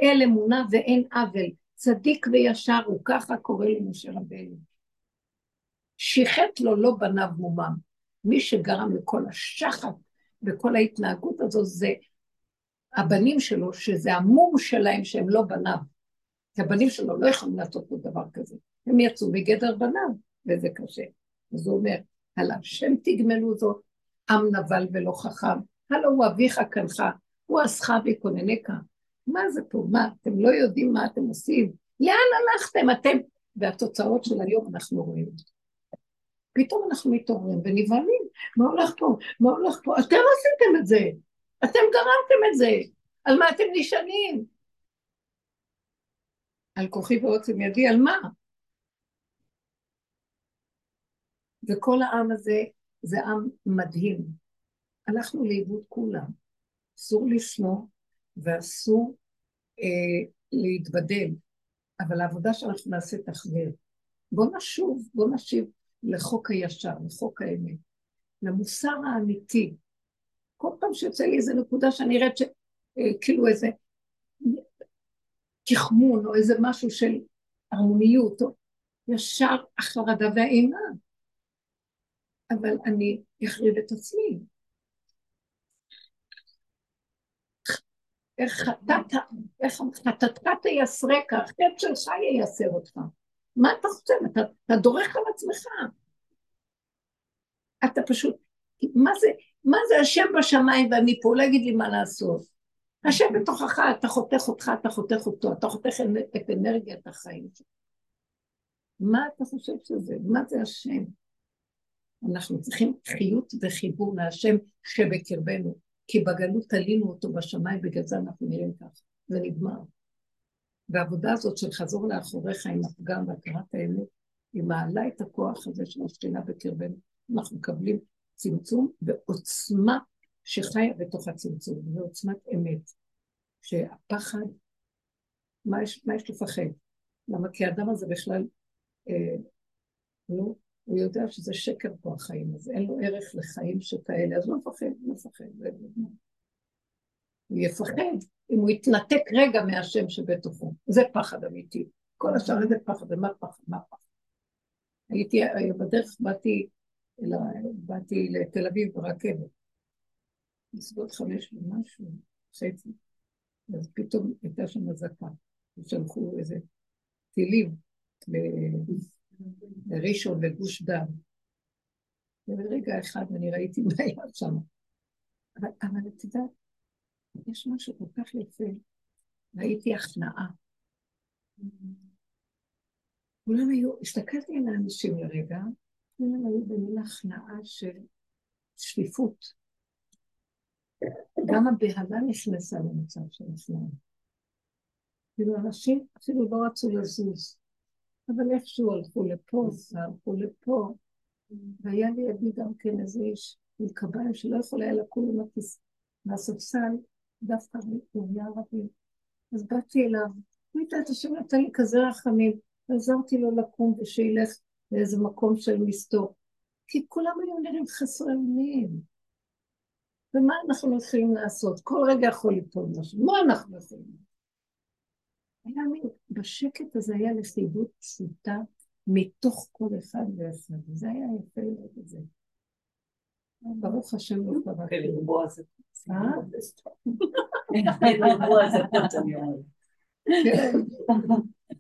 Speaker 1: אל אמונה ואין עוול, צדיק וישר הוא ככה קורא למשה רבנו. שיחת לו לא בניו מומם. מי שגרם לכל השחת וכל ההתנהגות הזו זה הבנים שלו, שזה המום שלהם שהם לא בניו. כי הבנים שלו לא יכולים לעשות פה דבר כזה. הם יצאו מגדר בניו, וזה קשה. אז הוא אומר, על השם תגמלו זאת, עם נבל ולא חכם, הלא הוא אביך קנך, הוא עשך ויקוננך. מה זה פה? מה, אתם לא יודעים מה אתם עושים? לאן הלכתם? אתם... והתוצאות של היום אנחנו רואים. פתאום אנחנו מתעוררים ונבהלים, מה הולך פה? מה הולך פה? אתם עשיתם את זה, אתם גרמתם את זה, על מה אתם נשענים? על כוחי ועוצם ידי, על מה? וכל העם הזה זה עם מדהים. הלכנו לאיבוד כולם. אסור לשנוא ואסור אה, להתבדל, אבל העבודה שאנחנו נעשה תחזיר. בוא נשוב, בוא נשיב לחוק הישר, לחוק האמת, למוסר האמיתי. כל פעם שיוצא לי איזה נקודה שאני אראה שכאילו אה, איזה תחמון או איזה משהו של ערמומיות, או ישר החרדה והאימה. אבל אני אחריב את עצמי. איך חטאת, איך חטאתך תייסרק, החטא שלך ייסר אותך. מה אתה חושב? אתה, אתה דורך על עצמך. אתה פשוט, מה זה, מה זה השם בשמיים ואני פה, לא יגיד לי מה לעשות. השם בתוכך, אתה חותך אותך, אתה חותך אותו, אתה חותך את אנרגיית החיים שלך. מה אתה חושב שזה? מה זה השם? אנחנו צריכים חיות וחיבור להשם שבקרבנו, כי בגלות תלינו אותו בשמיים, בגלל זה אנחנו נראים ככה, זה נגמר. והעבודה הזאת של חזור לאחוריך עם הפגם והכרת האמת, היא מעלה את הכוח הזה של השכינה בקרבנו. אנחנו מקבלים צמצום ועוצמה שחיה בתוך הצמצום, ועוצמת אמת. שהפחד, מה יש, מה יש לפחד? למה? כי האדם הזה בכלל, אה, לא, הוא יודע שזה שקר פה החיים, אז אין לו ערך לחיים שכאלה, אז הוא מפחד, הוא מפחד, הוא יפחד אם הוא יתנתק רגע מהשם שבתוכו, זה פחד אמיתי. כל השאר זה פחד, ומה פחד, מה פחד? הייתי, בדרך באתי, אלא, באתי לתל אביב ברכבת, בסביבות חמש ומשהו, חצי, אז פתאום הייתה שם אזעקה, ושלחו איזה טילים לראשון וגוש דן. וברגע אחד אני ראיתי מה היה שם. אבל, אבל את יודעת, יש משהו כל כך יפה. ראיתי הכנעה. כולם היו, הסתכלתי על האנשים לרגע, כולם היו במילה הכנעה של שליפות. גם הבהלה נכנסה למצב של הכנעה. כאילו אנשים אפילו לא רצו לזוז. אבל איכשהו הלכו לפה, והלכו לפה, והיה לידי גם כן איזה איש עם קביים שלא יכול היה לקום עם הכיס מהספסל, דווקא הוא היה. אז באתי אליו, הוא את השם נתן לי כזה רחמים, ועזרתי לו לקום ושילך לאיזה מקום של מסתור. כי כולם היו נראים חסרי אונים. ומה אנחנו יכולים לעשות? כל רגע יכול ליפול משהו. מה אנחנו יכולים לעשות? היה מין, בשקט הזה היה לכידות פשוטה מתוך כל אחד ואחד, וזה היה יפה לראות את זה. ברוך השם לא קרה. כן.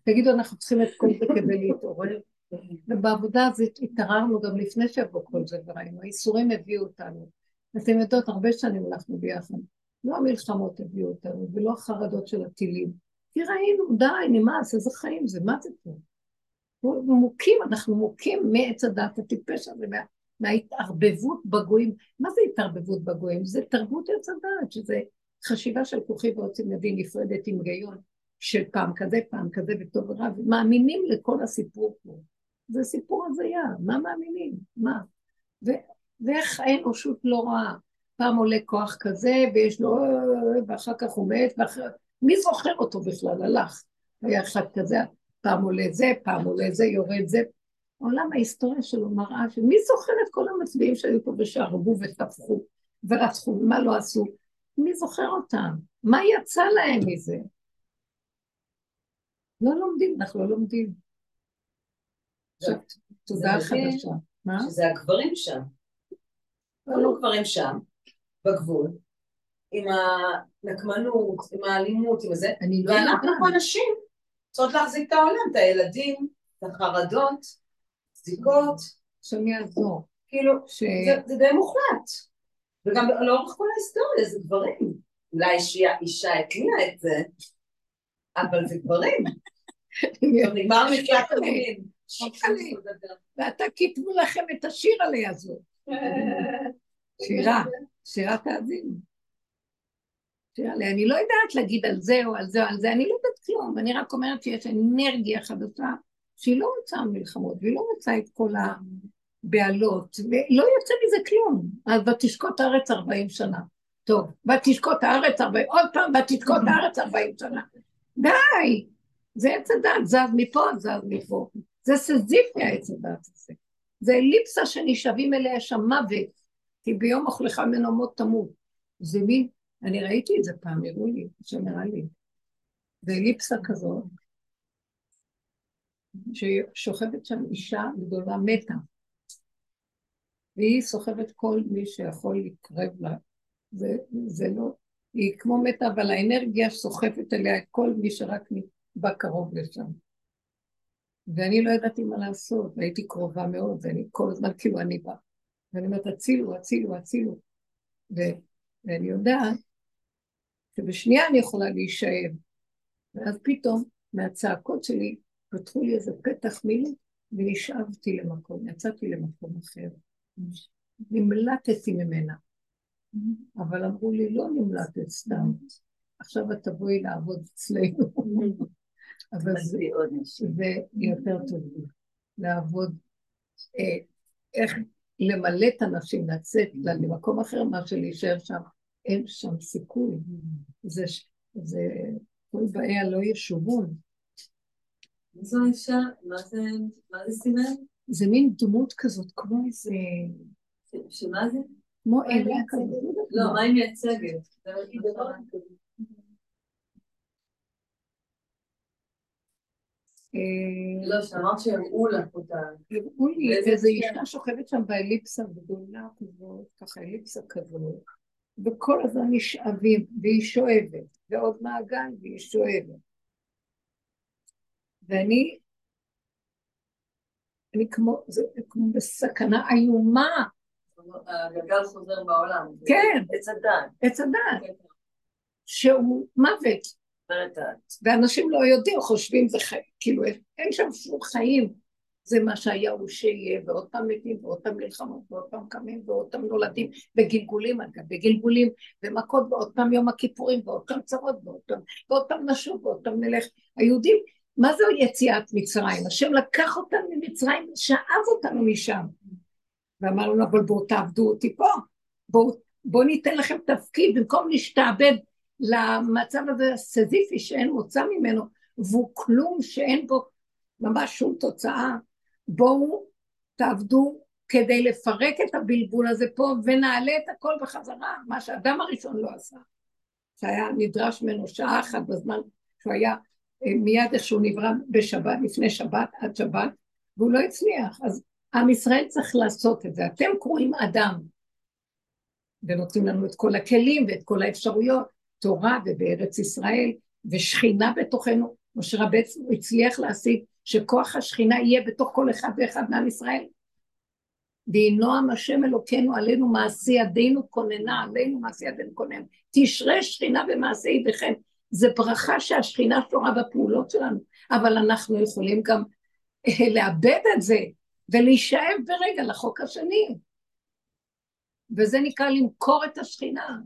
Speaker 1: תגידו, אנחנו צריכים את כל זה כדי להתעורר. ובעבודה הזאת התעררנו גם לפני שיבוא כל זה וראינו, האיסורים הביאו אותנו. אתם יודעות, הרבה שנים הלכנו ביחד. לא המלחמות הביאו אותנו, ולא החרדות של הטילים. כי ראינו, די, נמאס, איזה חיים זה, מה זה פה? מוכים, אנחנו מוכים מעץ הדת הטיפש הזה, מה, מההתערבבות בגויים. מה זה התערבבות בגויים? זה תרבות עץ הדת, שזה חשיבה של כוחי ועוצם ידי נפרדת עם היגיון של פעם כזה, פעם כזה וטוב ורע, ומאמינים לכל הסיפור פה. זה סיפור הזיה, מה מאמינים? מה? ו- ואיך האנושות לא רואה? פעם עולה כוח כזה, ויש לו... ואחר כך הוא מת, ואחר... מי זוכר אותו בכלל? הלך. היה אחד כזה, פעם עולה זה, פעם עולה זה, יורד זה. עולם ההיסטוריה שלו מראה שמי זוכר את כל המצביעים שהיו פה ושהרגו וטפחו ורצחו, מה לא עשו? מי זוכר אותם? מה יצא להם מזה? לא לומדים, אנחנו לא לומדים. תודה חדשה.
Speaker 5: מה? שזה הגברים שם. כל הגברים שם, בגבול, עם הנקמנות, עם האלימות, עם זה,
Speaker 1: לא
Speaker 5: ואנחנו פה נשים צריכות להחזיק את העולם, את הילדים, את החרדות, זיקות.
Speaker 1: שאני אעזור.
Speaker 5: כאילו,
Speaker 1: ש...
Speaker 5: זה, זה די מוחלט. וגם לאורך כל ההיסטוריה זה גברים. אולי אישה, התניעה את זה, אבל זה גברים. נגמר מקלט המילים.
Speaker 1: ואתה כתבו לכם את השיר עליה הזאת. שירה, שירת האזינו. אני לא יודעת להגיד על זה או על זה או על זה, אני לא יודעת כלום, אני רק אומרת שיש אנרגיה חדשה שהיא לא רוצה מלחמות, והיא לא רוצה את כל הבהלות, ולא יוצא מזה כלום. אז ותשקוט הארץ ארבעים שנה. טוב, ותשקוט הארץ ארבעים, עוד פעם ותשקוט הארץ ארבעים שנה. די! זה עץ הדת, זז מפה, זז מפה. זה סזיפי העץ הדת הזה. זה אליפסה שנשאבים אליה שם מוות, כי ביום אוכלך ממנו מות תמות. זה מין, אני ראיתי את זה פעם, הראו לי, שנראה לי. זה אליפסה כזאת, ששוכבת שם אישה גדולה מתה, והיא סוחבת כל מי שיכול להתקרב לה. זה, זה לא, היא כמו מתה, אבל האנרגיה סוחפת אליה את כל מי שרק בא קרוב לשם. ואני לא ידעתי מה לעשות, והייתי קרובה מאוד, ואני כל הזמן כאילו אני באה. ואני אומרת, הצילו, הצילו, הצילו. ו- ואני יודעת שבשנייה אני יכולה להישאר. ואז פתאום, מהצעקות שלי, פתחו לי איזה פתח מילים, ונשאבתי למקום, יצאתי למקום אחר. נמלטתי ממנה. אבל אמרו לי, לא נמלטת סתם, עכשיו את תבואי לעבוד אצלנו. אבל זה, יותר טוב לעבוד, אה, איך למלא את הנשים, לצאת למקום אחר, מה שלהישאר שם, אין שם סיכוי. זה, זה כל באיה לא ישובון.
Speaker 5: זו אישה? מה זה, מה זה סימן?
Speaker 1: זה מין דמות כזאת, כמו איזה...
Speaker 5: שמה זה?
Speaker 1: כמו אלה כזאת.
Speaker 5: לא, מה היא מייצגת? לא, שאמרת שהראו לך אותה.
Speaker 1: הראו לי איזו אישה שוכבת שם באליפסה גדולה כזאת, ככה אליפסה כזאת, וכל הזמן נשאבים, והיא שואבת, ועוד מעגל והיא שואבת. ואני, אני כמו, זה כמו בסכנה איומה.
Speaker 5: הגלגל חוזר בעולם.
Speaker 1: כן.
Speaker 5: עץ הדת.
Speaker 1: עץ הדת. שהוא מוות. ואנשים לא יודעים, חושבים זה חיים, כאילו אין שם שום חיים, זה מה שהיה הוא שיהיה, ועוד פעם מתים, ועוד פעם מלחמות, ועוד פעם קמים, ועוד פעם נולדים, בגלגולים אגב, בגלגולים, ומכות, ועוד פעם יום הכיפורים, ועוד פעם צרות, ועוד פעם, ועוד פעם נשוב, ועוד פעם נלך. היהודים, מה זה יציאת מצרים? השם לקח אותנו ממצרים, שאב אותנו משם. ואמר לנו, אבל בואו תעבדו אותי פה, בואו בוא ניתן לכם תפקיד, במקום להשתעבד למצב הזה הסזיפי שאין מוצא ממנו, והוא כלום שאין בו ממש שום תוצאה, בואו תעבדו כדי לפרק את הבלבול הזה פה ונעלה את הכל בחזרה, מה שאדם הראשון לא עשה, שהיה נדרש ממנו שעה אחת בזמן שהוא היה אה, מיד איך שהוא נברא בשבת, לפני שבת, עד שבת, והוא לא הצליח. אז עם ישראל צריך לעשות את זה. אתם קרואים אדם, ונותנים לנו את כל הכלים ואת כל האפשרויות, תורה ובארץ ישראל, ושכינה בתוכנו. משה רבנו הצליח להשיג שכוח השכינה יהיה בתוך כל אחד ואחד מעם ישראל. וינועם השם אלוקינו עלינו מעשי ידינו כוננה, עלינו מעשי ידינו כוננה. תשרה שכינה במעשי ידיכם. זה ברכה שהשכינה שורה בפעולות שלנו, אבל אנחנו יכולים גם אה, לאבד את זה ולהישאב ברגע לחוק השני. וזה נקרא למכור את השכינה,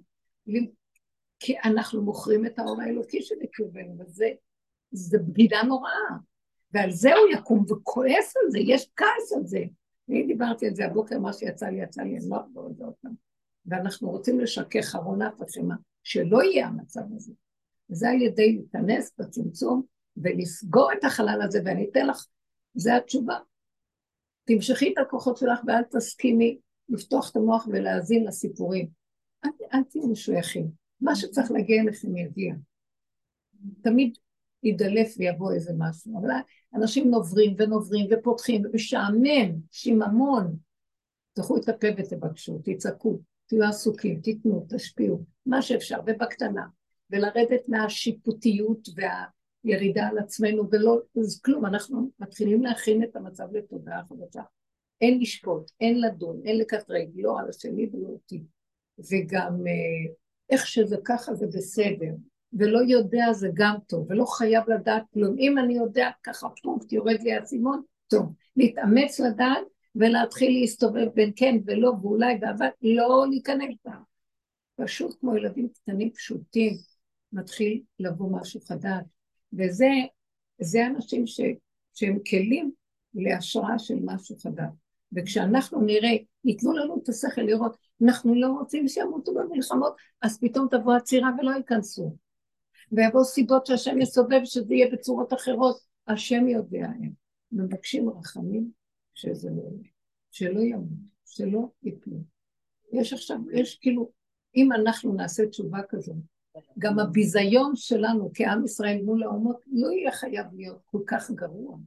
Speaker 1: כי אנחנו מוכרים את האור האלוקי שבקרבנו, וזה זה בגידה נוראה. ועל זה הוא יקום וכועס על זה, יש כעס על זה. אני דיברתי על זה הבוקר, מה שיצא לי, יצא לי, אני לא אחזור על זה עוד פעם. ואנחנו רוצים לשכך ארונה פחמה, שלא יהיה המצב הזה. וזה על ידי להיכנס בצמצום ולסגור את החלל הזה, ואני אתן לך, זו התשובה. תמשכי את הכוחות שלך ואל תסכימי לפתוח את המוח ולהאזין לסיפורים. אל, אל תהיו משויכים. מה שצריך להגיע אליכם יגיע. תמיד ידלף ויבוא איזה משהו, אבל אנשים נוברים ונוברים ופותחים ומשעמם, שיממון. תפתחו את הפה ותבקשו, תצעקו, תהיו עסוקים, תיתנו, תשפיעו, מה שאפשר, ובקטנה, ולרדת מהשיפוטיות והירידה על עצמנו, ולא, אז כלום, אנחנו מתחילים להכין את המצב לתודעה חדשה. אין לשפוט, אין לדון, אין לקטרג, לא על השני ולא אותי. וגם אה, איך שזה ככה זה בסדר, ולא יודע זה גם טוב, ולא חייב לדעת כלום. אם אני יודע ככה פוף, יורד לי האסימון, טוב. להתאמץ לדעת ולהתחיל להסתובב בין כן ולא ואולי ואבל, לא להיכנס בה. פשוט כמו ילדים קטנים פשוטים, מתחיל לבוא משהו חדש. וזה זה אנשים ש, שהם כלים להשראה של משהו חדש. וכשאנחנו נראה, ייתנו לנו את השכל לראות, אנחנו לא רוצים שימותו במלחמות, אז פתאום תבוא עצירה ולא ייכנסו. ויבואו סיבות שהשם יסובב שזה יהיה בצורות אחרות, השם יודע הם. מבקשים רחמים שזה לא יהיה, שלא ימות, שלא יפלו. יש עכשיו, יש כאילו, אם אנחנו נעשה תשובה כזאת, גם הביזיון שלנו כעם ישראל מול האומות לא יהיה חייב להיות כל כך גרוע.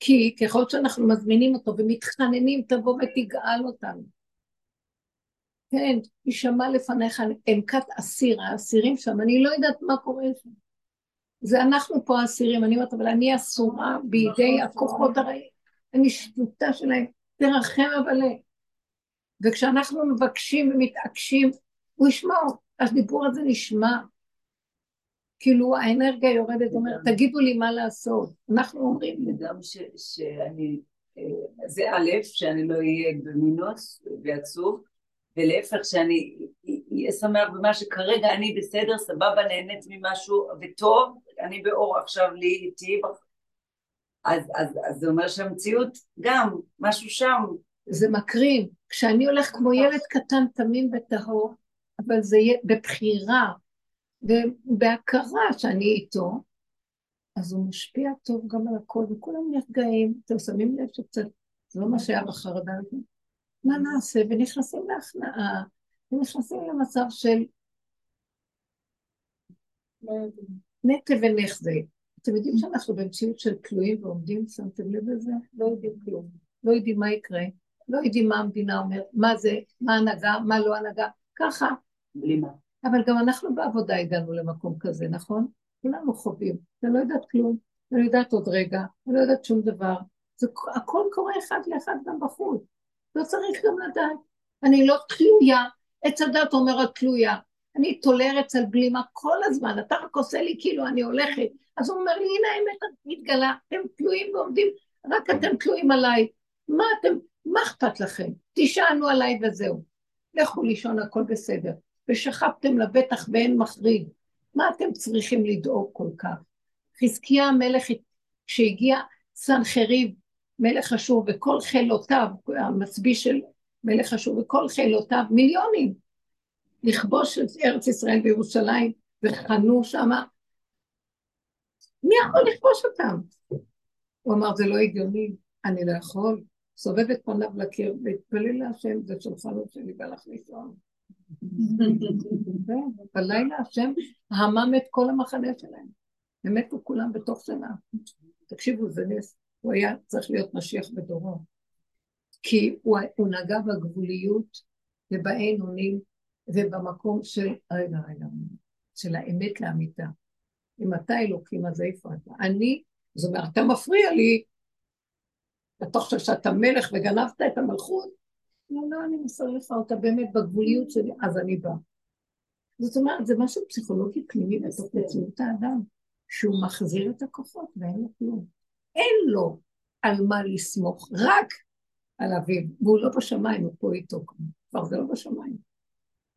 Speaker 1: כי ככל שאנחנו מזמינים אותו ומתחננים, תבוא ותגאל אותנו. כן, יישמע לפניך עמקת אסיר, האסירים שם, אני לא יודעת מה קורה שם. זה אנחנו פה האסירים, אני אומרת, אבל אני אסורה בידי הכוחות הרעים, אני שטותה שלהם, תרחם אבל. וכשאנחנו מבקשים ומתעקשים, הוא ישמע, הדיבור הזה נשמע. כאילו האנרגיה יורדת, אומרת, תגידו לי מה לעשות. אנחנו אומרים...
Speaker 5: וגם שאני, אה, זה א', שאני לא אהיה במינוס ועצוב, ולהפך שאני אהיה שמח במה שכרגע אני בסדר, סבבה, נהנית ממשהו וטוב, אני באור עכשיו לי איתי, אז, אז, אז זה אומר שהמציאות גם, משהו שם.
Speaker 1: זה מקרין. כשאני הולך כמו ילד קטן תמים וטהור, אבל זה יהיה בבחירה ובהכרה שאני איתו, אז הוא משפיע טוב גם על הכל, וכולם נרגעים. אתם שמים לב שקצת, זה לא מה שהיה בחרדה הזאת. מה נעשה? ונכנסים להכנעה, ונכנסים למצב של נטע ונחזה. אתם יודעים שאנחנו במציאות של תלויים ועומדים, שמתם לב לזה? לא יודעים כלום. לא יודעים מה יקרה, לא יודעים מה המדינה אומרת, מה זה, מה הנהגה, מה לא הנהגה, ככה.
Speaker 5: בלי מה.
Speaker 1: אבל גם אנחנו בעבודה הגענו למקום כזה, נכון? כולנו חווים. אני לא יודעת כלום, אני לא יודעת עוד רגע, אני לא יודעת שום דבר. זה, הכל קורה אחד לאחד גם בחוץ. לא צריך גם לדעת. אני לא תלויה, עץ הדת אומרת תלויה. אני טולרת על בלימה כל הזמן, אתה רק עושה לי כאילו אני הולכת. אז הוא אומר לי, הנה האמת מתגלה, אתם תלויים ועומדים, רק אתם תלויים עליי. מה אתם, מה אכפת לכם? תשענו עליי וזהו. לכו לישון, הכל בסדר. ושכבתם לבטח ואין מחריד. מה אתם צריכים לדאוג כל כך? חזקיה המלך, כשהגיע סנחריב מלך אשור וכל חילותיו, המצביא של מלך אשור וכל חילותיו, מיליונים, לכבוש את ארץ ישראל וירושלים, וחנו שמה. מי יכול לכבוש אותם? הוא אמר, זה לא הגיוני, אני לא יכול. סובב את פניו לקיר והתפלל להשם, זה לא שלי, והלך לישון. בלילה השם המם את כל המחנה שלהם. הם מתו כולם בתוך שנה. תקשיבו, זה נס. הוא היה צריך להיות משיח בדורו. כי הוא, הוא נגע בגבוליות ובאין אונים ובמקום של, רגע, רגע, של האמת לאמיתה. אם אתה אלוקים, אז איפה אתה? אני, זאת אומרת, אתה מפריע לי, אתה חושב שאתה מלך וגנבת את המלכות? לא, לא, אני מסר לך אותה באמת בגבוליות שלי, אז אני באה. זאת אומרת, זה משהו פסיכולוגי פנימי בתוך מציאות האדם, שהוא מחזיר את הכוחות ואין לו כלום. אין לו על מה לסמוך, רק על אביו, והוא לא בשמיים, הוא פה איתו כבר, זה לא בשמיים.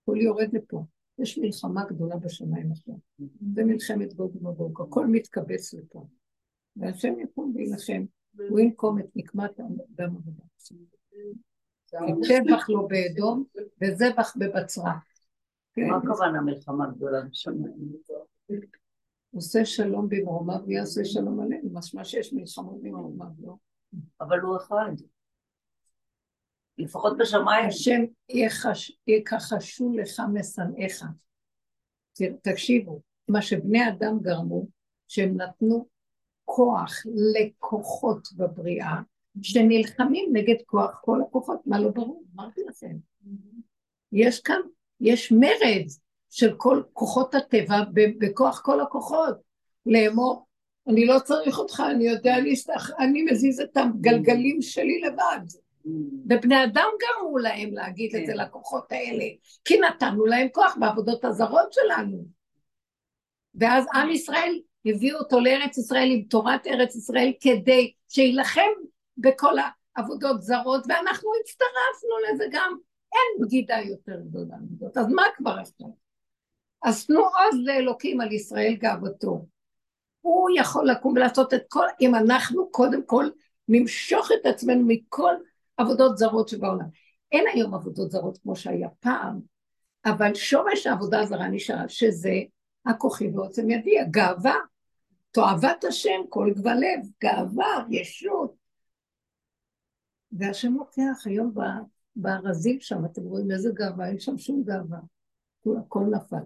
Speaker 1: הכל יורד לפה. יש מלחמה גדולה בשמיים עכשיו. זה מלחמת גוג ומגוג, הכל מתקבץ לפה. והשם יקום וילחם, הוא ינקום את נקמת דם עבודה. טבח לו באדום וזבח בבצרה.
Speaker 5: מה הכוונה מלחמה גדולה בשמיים?
Speaker 1: עושה שלום במרומיו ויעשה שלום עלינו, משמע שיש מלחמות במרומיו, לא?
Speaker 5: אבל הוא אחד. לפחות בשמיים.
Speaker 1: השם יכחשו לך משנאיך. תקשיבו, מה שבני אדם גרמו, שהם נתנו כוח לכוחות בבריאה, שנלחמים נגד כוח כל הכוחות, מה לא ברור? אמרתי לכם. יש כאן, יש מרד של כל כוחות הטבע בכוח כל הכוחות, לאמור, אני לא צריך אותך, אני יודע להסתכל, אני מזיז את הגלגלים שלי לבד. ובני אדם גרמו להם להגיד את זה
Speaker 3: כן.
Speaker 1: לכוחות האלה, כי נתנו להם כוח בעבודות הזרות שלנו. ואז עם ישראל, הביאו אותו לארץ ישראל עם תורת ארץ ישראל כדי שיילחם בכל העבודות זרות, ואנחנו הצטרפנו לזה גם. אין בגידה יותר גדולה מזאת, אז מה כבר עכשיו? אז תנו עוז לאלוקים על ישראל גאוותו. הוא יכול לקום ולעשות את כל, אם אנחנו קודם כל נמשוך את עצמנו מכל עבודות זרות שבעולם. אין היום עבודות זרות כמו שהיה פעם, אבל שורש העבודה הזרה נשאר, שזה הכוחי ועוצם ידי, הגאווה, תועבת השם, כל גבל לב, גאווה, ישות. והשם לוקח היום בארזים שם, אתם רואים איזה גאווה, אין שם שום גאווה. הכל נפל.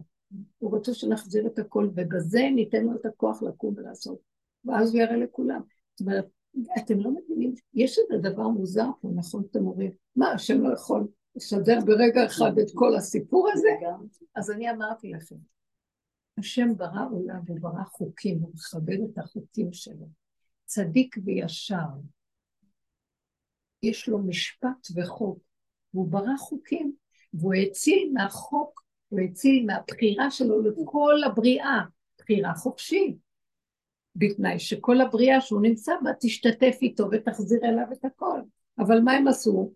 Speaker 1: הוא רוצה שנחזיר את הכל, ובזה ניתן לו את הכוח לקום ולעשות. ואז הוא יראה לכולם. זאת אומרת, אתם לא מבינים, יש איזה דבר מוזר פה, נכון, אתם אומרים, מה, השם לא יכול לסדר ברגע אחד את כל הסיפור הזה? אז אני אמרתי לכם, השם ברא עולם וברא חוקים, הוא מכבד את החוקים שלו. צדיק וישר. יש לו משפט וחוק, והוא ברא חוקים, והוא הציל מהחוק, הוא הציל מהבחירה שלו לכל הבריאה, בחירה חופשית. בתנאי שכל הבריאה שהוא נמצא בה תשתתף איתו ותחזיר אליו את הכל. אבל מה הם עשו?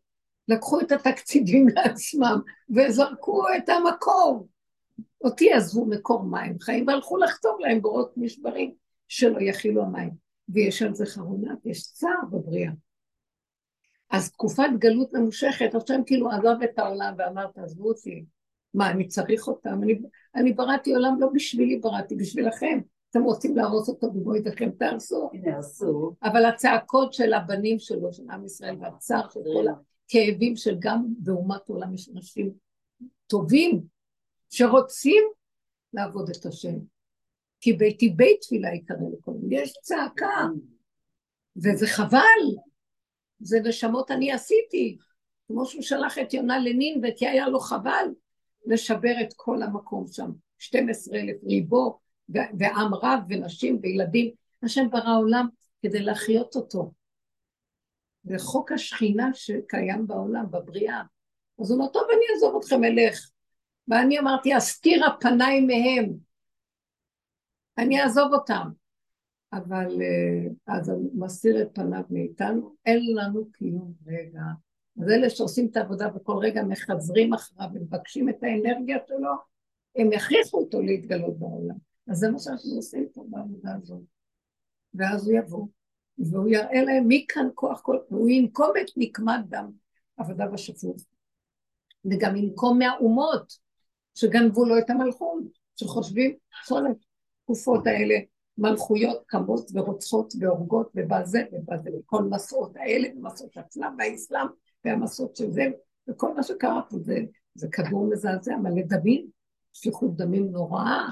Speaker 1: לקחו את התקציבים לעצמם וזרקו את המקור. אותי עזבו מקור מים חיים והלכו לחתום להם בורות נשברים שלא יכילו המים. ויש על זה חרונת, יש צער בבריאה. אז תקופת גלות ממושכת, השם כאילו עזב את העולם ואמר תעזבו אותי. מה, אני צריך אותם? אני, אני בראתי עולם לא בשבילי בראתי, בשבילכם. אתם רוצים להרוס אותו בבוא ידיכם, תהרסו.
Speaker 5: עשו.
Speaker 1: אבל הצעקות של הבנים שלו, של עם ישראל, והצער של כל הכאבים של גם באומת העולם יש אנשים טובים שרוצים לעבוד את השם. כי ביתי בית תפילה יקרא לכל מיני. יש צעקה, וזה חבל. זה נשמות אני עשיתי. כמו שהוא שלח את יונה לנין, וכי היה לו חבל לשבר את כל המקום שם. 12 אלף ריבו, ועם רב, ונשים וילדים. השם ברא עולם כדי להחיות אותו. זה חוק השכינה שקיים בעולם, בבריאה. אז הוא אומר, טוב, אני אעזוב אתכם, אלך. ואני אמרתי, אסתירה פניי מהם. אני אעזוב אותם. אבל אה, אז הוא מסתיר את פניו מאיתנו, אין לנו קיום רגע. אז אלה שעושים את העבודה וכל רגע מחזרים אחריו ומבקשים את האנרגיה שלו, הם יכריחו אותו להתגלות בעולם. אז זה מה שאנחנו עושים פה בעבודה הזאת. ואז הוא יבוא, והוא יראה להם מי כאן כוח כל... והוא ינקום את נקמת דם עבודה בשפוך. וגם ינקום מהאומות שגנבו לו את המלכות, שחושבים כל התקופות האלה מלכויות קמות ורוצחות והורגות ובזה ובזה, וכל מסעות האלה, ומסעות הצלם והאסלאם והמסעות של זה, וכל מה שקרה פה זה, זה כדור מזעזע, מלא דמים, שפיכות דמים נוראה,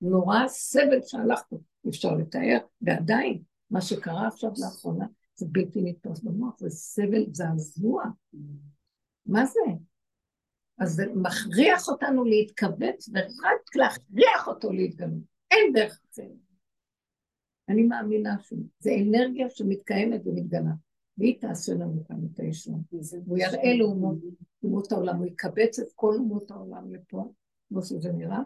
Speaker 1: נורא סבל שהלך פה, אי אפשר לתאר, ועדיין, מה שקרה עכשיו לאחרונה, זה בלתי נתפס במוח, זה סבל זעזוע. מה זה? אז זה מכריח אותנו להתכווץ, ורק להכריח אותו להתגלות. אין דרך אחרת. אני מאמינה שזה אנרגיה שמתקיימת ומתגלה, והיא תעשה לנו כאן את הישועה. הוא יראה לאומות, אומות העולם, הוא יקבץ את כל אומות העולם לפה, כמו שזה נראה,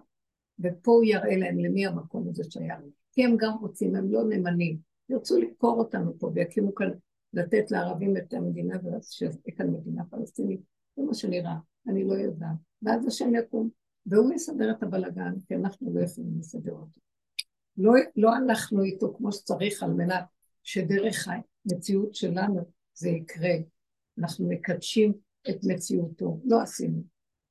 Speaker 1: ופה הוא יראה להם למי המקום הזה שייך. כי הם גם רוצים, הם לא נאמנים. ירצו למכור אותנו פה ויקימו כאן, לתת לערבים את המדינה ושתהיה כאן מדינה פלסטינית. זה מה שנראה, אני לא יודעת. ואז השם יקום, והוא יסדר את הבלגן, כי אנחנו לא יכולים לסדר אותו. לא, לא הלכנו איתו כמו שצריך על מנת שדרך המציאות שלנו זה יקרה. אנחנו מקדשים את מציאותו, לא עשינו.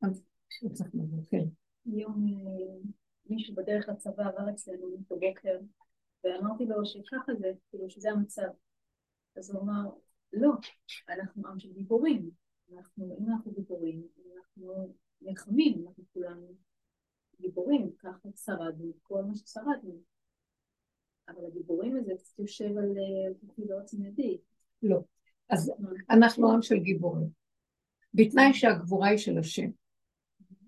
Speaker 1: אז לא צריך לבוא, כן.
Speaker 4: היום אה, מישהו בדרך לצבא עבר אצלנו בבוקר, ואמרתי לו שככה זה, כאילו שזה המצב. אז הוא אמר, לא, אנחנו עם של גיבורים. אנחנו, אם אנחנו גיבורים, אנחנו נלחמים, אנחנו כולנו גיבורים, ככה שרדנו כל מה ששרדנו. אבל הגיבורים הזה קצת יושב על אה, כוחי ועוצם ידי.
Speaker 1: לא. אז אנחנו עם של גיבורים. בתנאי שהגבורה היא של השם.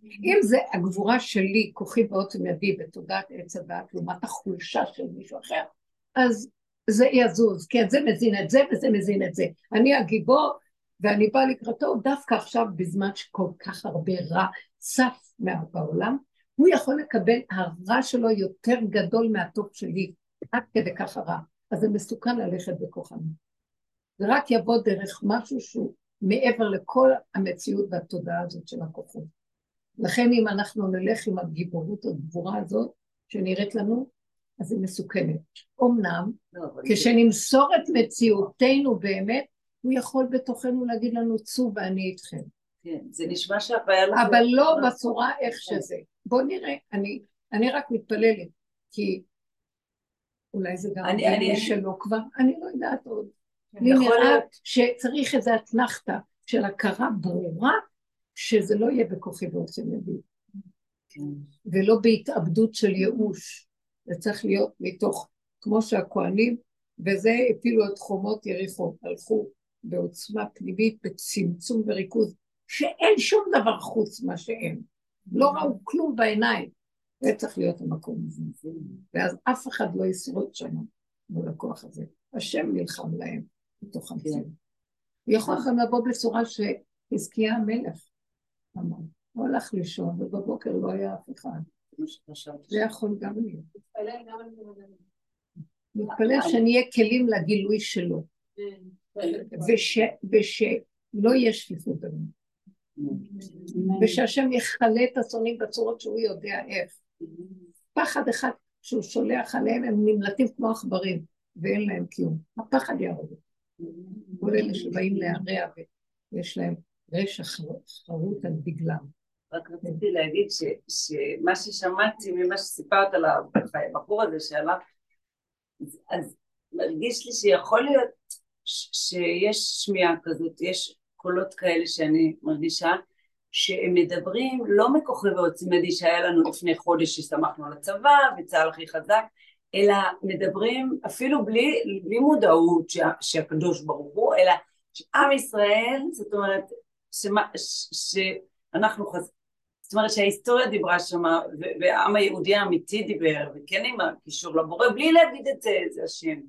Speaker 1: אם זה הגבורה שלי, כוחי ועוצם ידי בתודעת עץ הדת, לעומת החולשה של מישהו אחר, אז זה יזוז, כן, זה מזין את זה וזה מזין את זה. אני הגיבור, ואני באה לקראתו דווקא עכשיו, בזמן שכל כך הרבה רע צף בעולם, הוא יכול לקבל, הרע שלו יותר גדול מהטוב שלי, עד כדי כך הרע. אז זה מסוכן ללכת בכוחנות. זה רק יבוא דרך משהו שהוא מעבר לכל המציאות והתודעה הזאת של הכוחות. לכן אם אנחנו נלך עם הגיבורות הגבורה הזאת, שנראית לנו, אז היא מסוכנת. אמנם, לא, כשנמסור את מציאותנו באמת, הוא יכול בתוכנו להגיד לנו צאו ואני איתכם.
Speaker 5: כן, זה נשמע שהבעיה... לא
Speaker 1: אבל לא בצורה איך. שזה. בואו נראה, אני, אני רק מתפללת, כי אולי זה גם אני שלא כבר, אני לא יודעת עוד. לי נראה שצריך איזו אתנחתא של הכרה ברורה שזה לא יהיה בכוחי ועוצם ידי. כן. ולא בהתאבדות של ייאוש. זה צריך להיות מתוך, כמו שהכוהנים, וזה הפילו את חומות יריחו, הלכו בעוצמה פנימית, בצמצום וריכוז, שאין שום דבר חוץ מה שאין. לא ראו כלום בעיניים. זה צריך להיות המקום הזה. ואז אף אחד לא ישרוד שם מול הכוח הזה. השם נלחם להם בתוך המציאות. הוא יכול גם לבוא בצורה שחזקיה המלך אמר. הוא הלך לישון ובבוקר לא היה אף אחד. זה יכול גם להיות. מתפלל שנהיה כלים לגילוי שלו. ושלא יהיה שפיפות דמים. ושהשם יכלה את השונאים בצורות שהוא יודע איך. פחד אחד שהוא שולח עליהם, הם נמלטים כמו עכברים, ואין להם קיום. הפחד יהרוג. כל אלה שבאים להרע ויש להם רשע חרוט על דגלם.
Speaker 5: רק רציתי להגיד ש, שמה ששמעתי ממה שסיפרת על הבחור הזה שהלך, אז מרגיש לי שיכול להיות שיש שמיעה כזאת, יש קולות כאלה שאני מרגישה שהם מדברים לא מכוכב ועוצמדי שהיה לנו לפני חודש ששמחנו על הצבא וצה"ל הכי חזק, אלא מדברים אפילו בלי, בלי מודעות שה, שהקדוש ברוך הוא, אלא שעם ישראל, זאת אומרת, שמה, ש, שאנחנו חז... זאת אומרת שההיסטוריה דיברה שם, והעם היהודי האמיתי דיבר, וכן עם הקישור לבורא, בלי להגיד את זה, זה השם,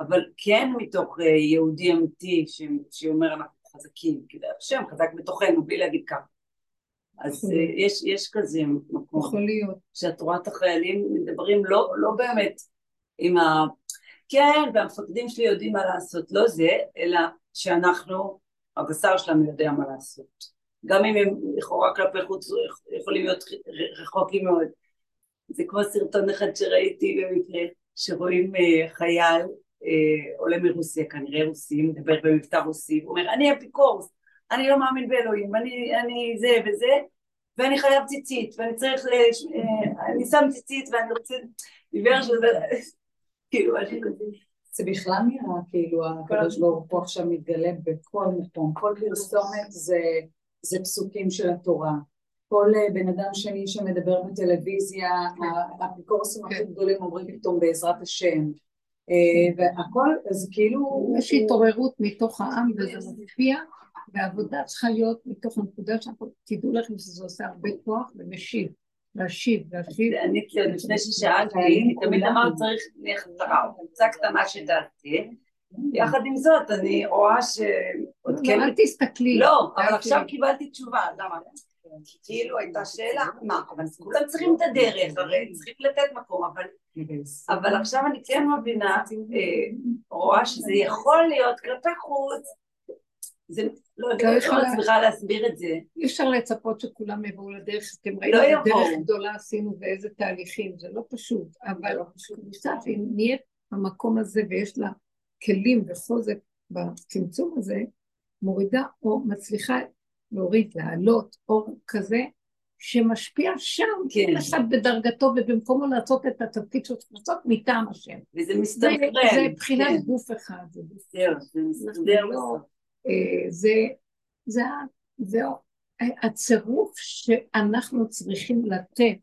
Speaker 5: אבל כן מתוך אה, יהודי אמיתי. שאומר אנחנו חזקים, כי זה השם חזק בתוכנו, בלי להגיד ככה. אז אה, יש, יש כזה מקום.
Speaker 1: יכול להיות.
Speaker 5: שאת רואה את החיילים מדברים לא, לא באמת עם ה... כן, והמפקדים שלי יודעים מה לעשות, לא זה, אלא שאנחנו, הבשר שלנו יודע מה לעשות. גם אם הם לכאורה כלפי חוץ יכולים להיות רחוקים מאוד. זה כמו סרטון אחד שראיתי במקרה, שרואים uh, חייל uh, עולה מרוסיה, כנראה רוסי, מדבר במבטא רוסי, הוא אומר, אני אפיקורס, אני לא מאמין באלוהים, אני, אני זה וזה, ואני חייב ציצית, ואני צריך, uh, אני שם ציצית ואני רוצה, דיבר שזה, כאילו משהו כזה.
Speaker 3: זה בכלל נראה כאילו הקדוש ברוך הוא עכשיו מתגלה בכל מקום, כל פרסומת זה זה פסוקים של התורה. כל אה, בן אדם שני שמדבר בטלוויזיה, האפיקורסים הכי כן. גדולים אומרים פתאום בעזרת השם. אה, והכל, אז כאילו...
Speaker 1: יש התעוררות מתוך העם וזה מופיע, והעבודה צריכה להיות מתוך הנקודה שאנחנו, תדעו לכם שזה עושה הרבה כוח ומשיב. להשיב, להשיב.
Speaker 5: אני לפני ששאלתי, תמיד אמרת צריך לחזרה, קבוצה קטנה שדעתי, יחד עם זאת, אני רואה ש...
Speaker 1: עוד כן... אל תסתכלי.
Speaker 5: לא, אבל עכשיו קיבלתי תשובה, למה? כי כאילו הייתה שאלה, מה, אבל כולם צריכים את הדרך, הרי צריכים לתת מקום, אבל... אבל עכשיו אני כן מבינה, אה, רואה שזה יכול להיות כלפי חוץ, זה לא, לא מצליחה להסביר את זה.
Speaker 1: אי אפשר לצפות שכולם יבואו לדרך, אתם ראיתם איזה דרך גדולה עשינו ואיזה תהליכים, זה לא פשוט, אבל קצת אם נהיה במקום הזה ויש לה כלים וחוזק בצמצום הזה, מורידה או מצליחה להוריד, להעלות אור כזה שמשפיע שם, כן. כל אחד בדרגתו ובמקומו לעשות את התפקיד צריך לעשות מטעם השם.
Speaker 5: וזה מסתכן. זה,
Speaker 1: זה מבחינת כן. גוף אחד. זה,
Speaker 5: זה מסתדר
Speaker 1: לא, זה, זה, זה הצירוף שאנחנו צריכים לתת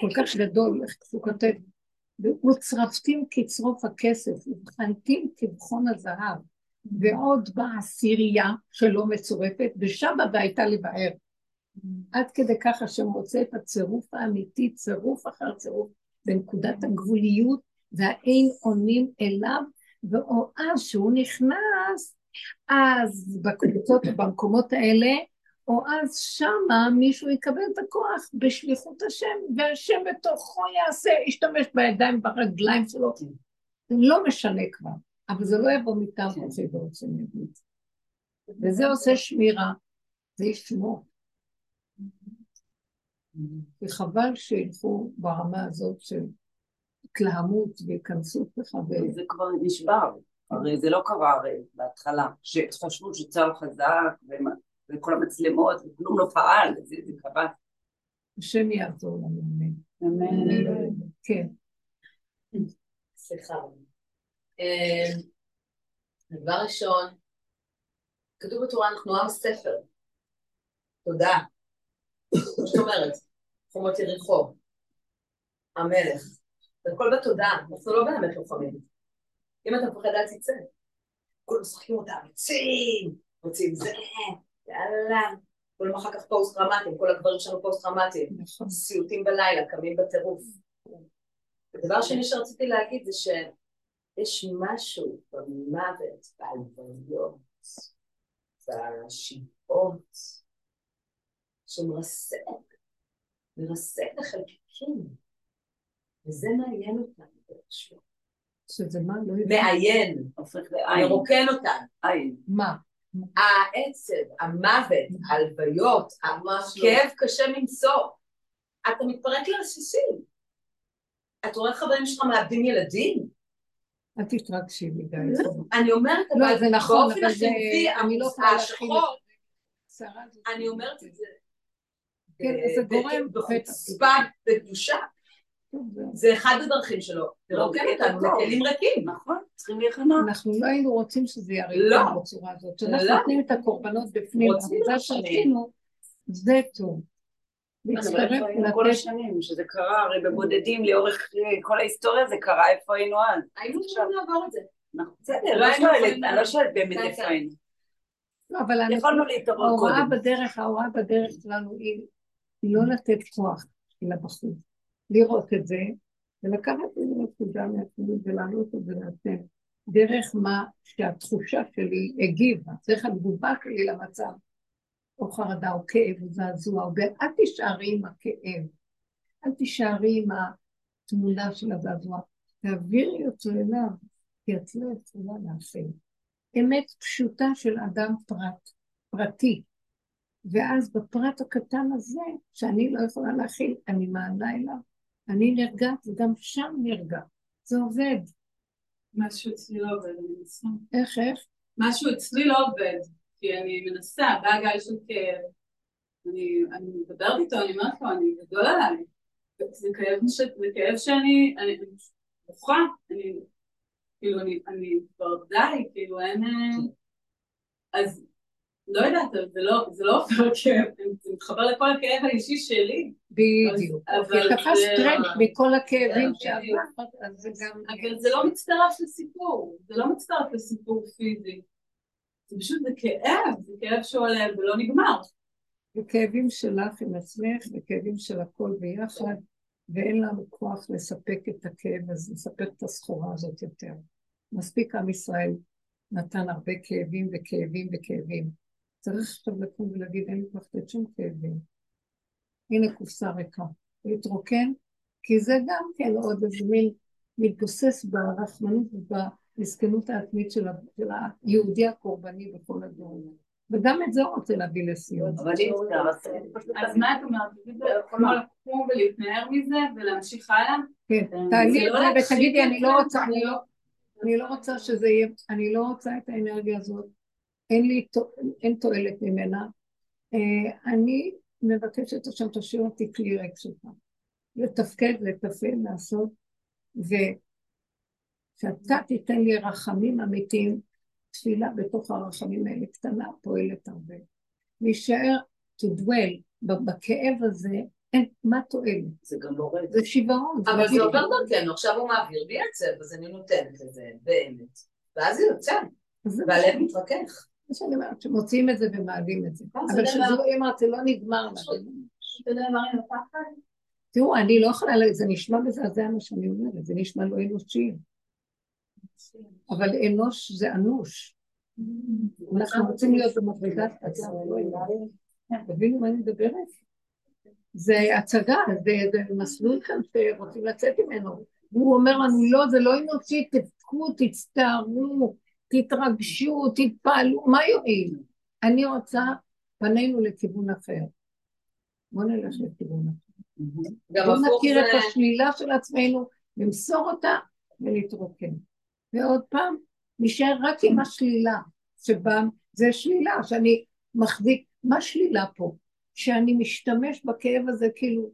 Speaker 1: כל כך גדול, איך הוא כותב, וצרפתים כצרוף הכסף, ובחנתים כבחון הזהב, ועוד באה סירייה שלא מצורפת, ושבה והייתה לבאר. עד כדי ככה שמוצא את הצירוף האמיתי, צירוף אחר צירוף, בנקודת הגבוליות והאין עונים אליו, או אז שהוא נכנס, אז בקבוצות ובמקומות האלה, או אז שמה מישהו יקבל את הכוח בשליחות השם, והשם בתוכו יעשה, ישתמש בידיים, ברגליים שלו. לא משנה כבר, אבל זה לא יבוא מטעם כוחי ורוצה להגיד. וזה עושה שמירה, זה ישמור. וחבל שילכו ברמה הזאת של התלהמות והתכנסות לך.
Speaker 6: זה כבר נשבר, הרי זה לא קרה הרי בהתחלה, שחשבו שצה"ל חזק וכל המצלמות וכלום לא פעל, זה, זה קרה.
Speaker 1: השם יעזור לנו,
Speaker 3: אמן.
Speaker 1: כן.
Speaker 2: סליחה. אה, דבר ראשון, כתוב בתורה אנחנו עם הספר. תודה. זאת אומרת, חומות יריחו, המלך. זה הכל בתודה, אנחנו לא באמת לוחמים. אם אתה מפחד אל תצא. כולם משחקים אותה, אמיצים, רוצים זה, יאללה. כולם אחר כך פוסט טראומטיים, כל הגברים שלנו פוסט טראומטיים.
Speaker 1: נכון.
Speaker 2: סיוטים בלילה, קמים בטירוף. הדבר שני שרציתי להגיד זה שיש משהו במוות, בהלוויות, בשבעות, שמרסק, מרסק לחלקיקים, וזה מעניין אותנו באיזשהו.
Speaker 1: שזה מה? לא יודעת.
Speaker 2: מעיין,
Speaker 6: הופך לעין.
Speaker 2: מרוקן אותנו.
Speaker 6: עין.
Speaker 1: מה?
Speaker 2: העצב, המוות, ההלוויות, הכאב קשה מנשוא. אתה מתפרק לרסיסים. את רואה חברים שלך מאבדים ילדים?
Speaker 1: אל תתרגשי מדי.
Speaker 2: אני אומרת,
Speaker 1: לא,
Speaker 2: אבל
Speaker 1: זה נכון,
Speaker 2: באופן
Speaker 1: אבל זה...
Speaker 2: החיובי,
Speaker 1: לא
Speaker 2: השחור. אני אומרת את זה.
Speaker 1: כן, זה גורם-
Speaker 2: בחוצפה, בקדושה. זה אחד הדרכים שלו. לרוקן
Speaker 6: את
Speaker 2: אותנו. לכלים ריקים.
Speaker 6: נכון, צריכים להיכנע.
Speaker 1: אנחנו לא היינו רוצים שזה יריב
Speaker 2: לא.
Speaker 1: בצורה הזאת. כשאנחנו
Speaker 2: לא.
Speaker 1: נותנים את הקורבנות בפנים, העבודה
Speaker 2: לשנים.
Speaker 1: שעשינו, זה טוב.
Speaker 6: היינו כל. השנים, שזה קרה, הרי בבודדים לאורך אה, כל ההיסטוריה זה קרה, איפה היינו אז?
Speaker 2: היינו צריכים לעבור את זה.
Speaker 6: נכון. בסדר,
Speaker 2: לא
Speaker 6: לא אני לא שואלת באמת איפה. היינו.
Speaker 1: לא, אבל ההוראה. בדרך, ההוראה בדרך שלנו היא לא לתת כוח לבחור, לראות את זה, ולקחת את זה לנקודה מעצמי ולהעלות את זה לעצמי, דרך מה שהתחושה שלי הגיבה, דרך התגובה שלי למצב, או חרדה, או כאב, או זעזוע, או... אל תישארי עם הכאב, אל תישארי עם התמונה של הזעזוע, תעבירי אותו אליו, כי את לא יכולה להכיל. אמת פשוטה של אדם פרט, פרטי. ואז בפרט הקטן הזה, שאני לא יכולה להכיל, אני מעלה אליו, אני נרגעת וגם שם נרגע. זה עובד.
Speaker 7: משהו אצלי לא עובד, אני מנסה.
Speaker 1: איך, איך?
Speaker 7: משהו אצלי לא עובד, כי אני מנסה, בא גל של כאב, אני, אני מדברת איתו, אני אומרת לו, אני גדול עליי. זה כאב, ש... זה כאב שאני, אני בוכה, אני, כאילו, אני, אני כבר די, כאילו, אין... אה, אז לא יודעת, זה לא, זה לא עובר כאב, זה מתחבר לכל הכאב האישי שלי.
Speaker 1: בדיוק.
Speaker 7: אבל
Speaker 1: תפס טרנד מכל הכאבים
Speaker 7: כן.
Speaker 1: שעברת, אז זה גם...
Speaker 7: אבל זה לא מצטרף לסיפור, זה לא מצטרף לסיפור פיזי. זה פשוט, זה כאב, זה כאב שעולה ולא נגמר.
Speaker 1: וכאבים שלך עם עצמך, וכאבים של הכל ביחד, ואין לנו כוח לספק את הכאב הזה, לספק את הסחורה הזאת יותר. מספיק עם ישראל נתן הרבה כאבים וכאבים וכאבים. צריך עכשיו לקום ולהגיד, אין לי כוח לתת שום כאבים. הנה קופסה ריקה. להתרוקן, כי זה גם כן עוד איזה מין מתבוסס ברחמנות ובמסכנות העצמית של, היהודי הקורבני בכל הדברים. וגם את זה הוא רוצה להביא לסיום.
Speaker 6: אפשר, אז
Speaker 7: מה את אומרת? כמו לקום ולהתנער מזה ולהמשיך הלאה?
Speaker 1: כן,
Speaker 7: זה
Speaker 1: תעלי את
Speaker 7: לא
Speaker 1: זה ותגידי, אני לא רוצה, לא, אני לא רוצה שזה יהיה, אני לא רוצה את האנרגיה הזאת, אין לי, אין תועלת ממנה. אה, אני מבקשת עכשיו תשאיר אותי כלי ריק שלך. לתפקד, לתפעל, לעשות, ושאתה תיתן לי רחמים אמיתיים, תפילה בתוך הרחמים האלה קטנה, פועלת הרבה. להישאר, to dwell בכאב הזה, אין, מה תועלת?
Speaker 6: זה גם מורד.
Speaker 1: זה שיוורון.
Speaker 2: אבל זה. עובר דרכנו, עכשיו הוא מעביר בי עצב, אז אני נותנת לזה, באמת. ואז זה יוצא, והלב מתרכך.
Speaker 1: מה שאני אומרת, שמוציאים את זה ומעלים את זה. אבל לא, היא אמרת, זה לא נגמר. תראו, אני לא יכולה, זה נשמע מזעזע מה שאני אומרת, זה נשמע לא אנושי. אבל אנוש זה אנוש. אנחנו רוצים להיות במדרגת אדם, לא תבינו מה אני מדברת? זה הצגה, זה מסלול כאן שרוצים לצאת ממנו. הוא אומר לנו, לא, זה לא אנושי, תבכו, תצטערו, תתרגשו, תתפעלו, מה יועיל? אני רוצה פנינו לכיוון אחר. בואו נלך לכיוון אחר. בואו נכיר את השלילה של עצמנו, למסור אותה ולהתרוקן. ועוד פעם, נשאר רק עם השלילה, שבה זה שלילה, שאני מחזיק, מה שלילה פה? שאני משתמש בכאב הזה כאילו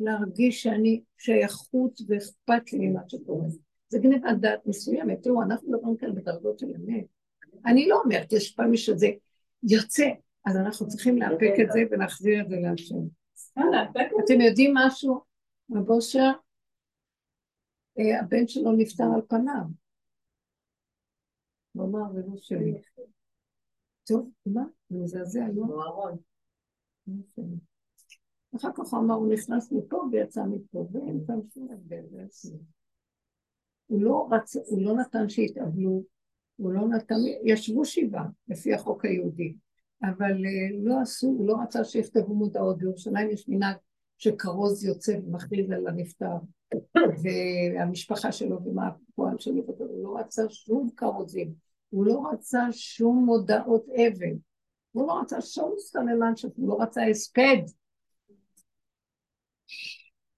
Speaker 1: להרגיש שאני שייכות ואכפת לי ממה שקורה. זה גניבת דעת מסוימת. תראו, אנחנו מדברים כאן בדרגות של אמת. אני לא אומרת, יש פעמים שזה יוצא, אז אנחנו צריכים לאפק את זה ולהחזיר את זה להשם. אתם יודעים משהו? בבושר, אה, הבן שלו נפטר על פניו. הוא אמר, זה לא שלי. טוב, מה? זה מזעזע, לא? אחר כך הוא אמר, הוא נכנס מפה ויצא מפה, ואין כאן שום הבדל, הוא לא רצ... הוא לא נתן שיתאבלו, הוא לא נתן, ישבו שבעה לפי החוק היהודי, אבל uh, לא עשו, הוא לא רצה שיכתבו מודעות, בירושלים יש מנהג שכרוז יוצא ומכריז על הנפטר, והמשפחה שלו ומה הפועל שלו, הוא לא רצה שום כרוזים, הוא לא רצה שום מודעות אבל, הוא לא רצה שום סממן שלו, הוא לא רצה הספד.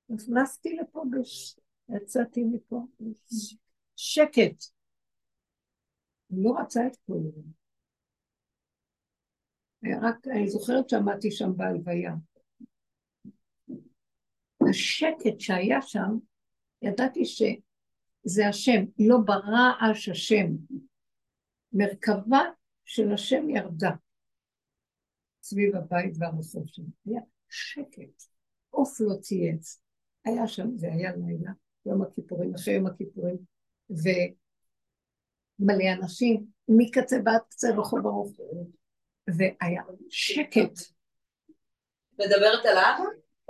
Speaker 1: נכנסתי לפה, בש... יצאתי מפה, שקט. הוא לא רצה את כל זה. רק, אני זוכרת שעמדתי שם בהלוויה. השקט שהיה שם, ידעתי שזה השם, לא ברעש השם. מרכבה של השם ירדה סביב הבית והרחוב שם. היה שקט, עוף לא צייץ. היה שם, זה היה לילה, יום הכיפורים, אחרי יום הכיפורים, ומלא אנשים, מקצה ועד קצה רחוב ברוך, והיה שקט.
Speaker 5: מדברת על אבא?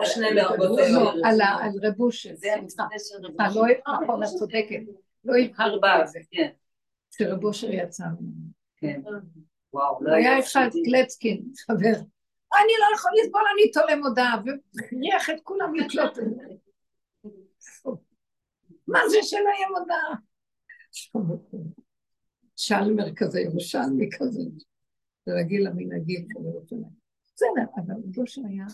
Speaker 5: שני מרבות?
Speaker 1: לא, על רב אושר. זה סליחה, לא נכון, את צודקת. לא הבהרת את זה. כן. שרב אושר יצא ממנו.
Speaker 6: כן. וואו, לא
Speaker 1: היה אחד קלצקין, חבר. אני לא יכול לסבול, אני תולה מודעה, והכריח את כולם לקלוט את זה. מה זה שלא יהיה מודעה? שלמר כזה, ירושלמי כזה, רגיל למנהגים של ירושלים. בסדר, אבל גוש היה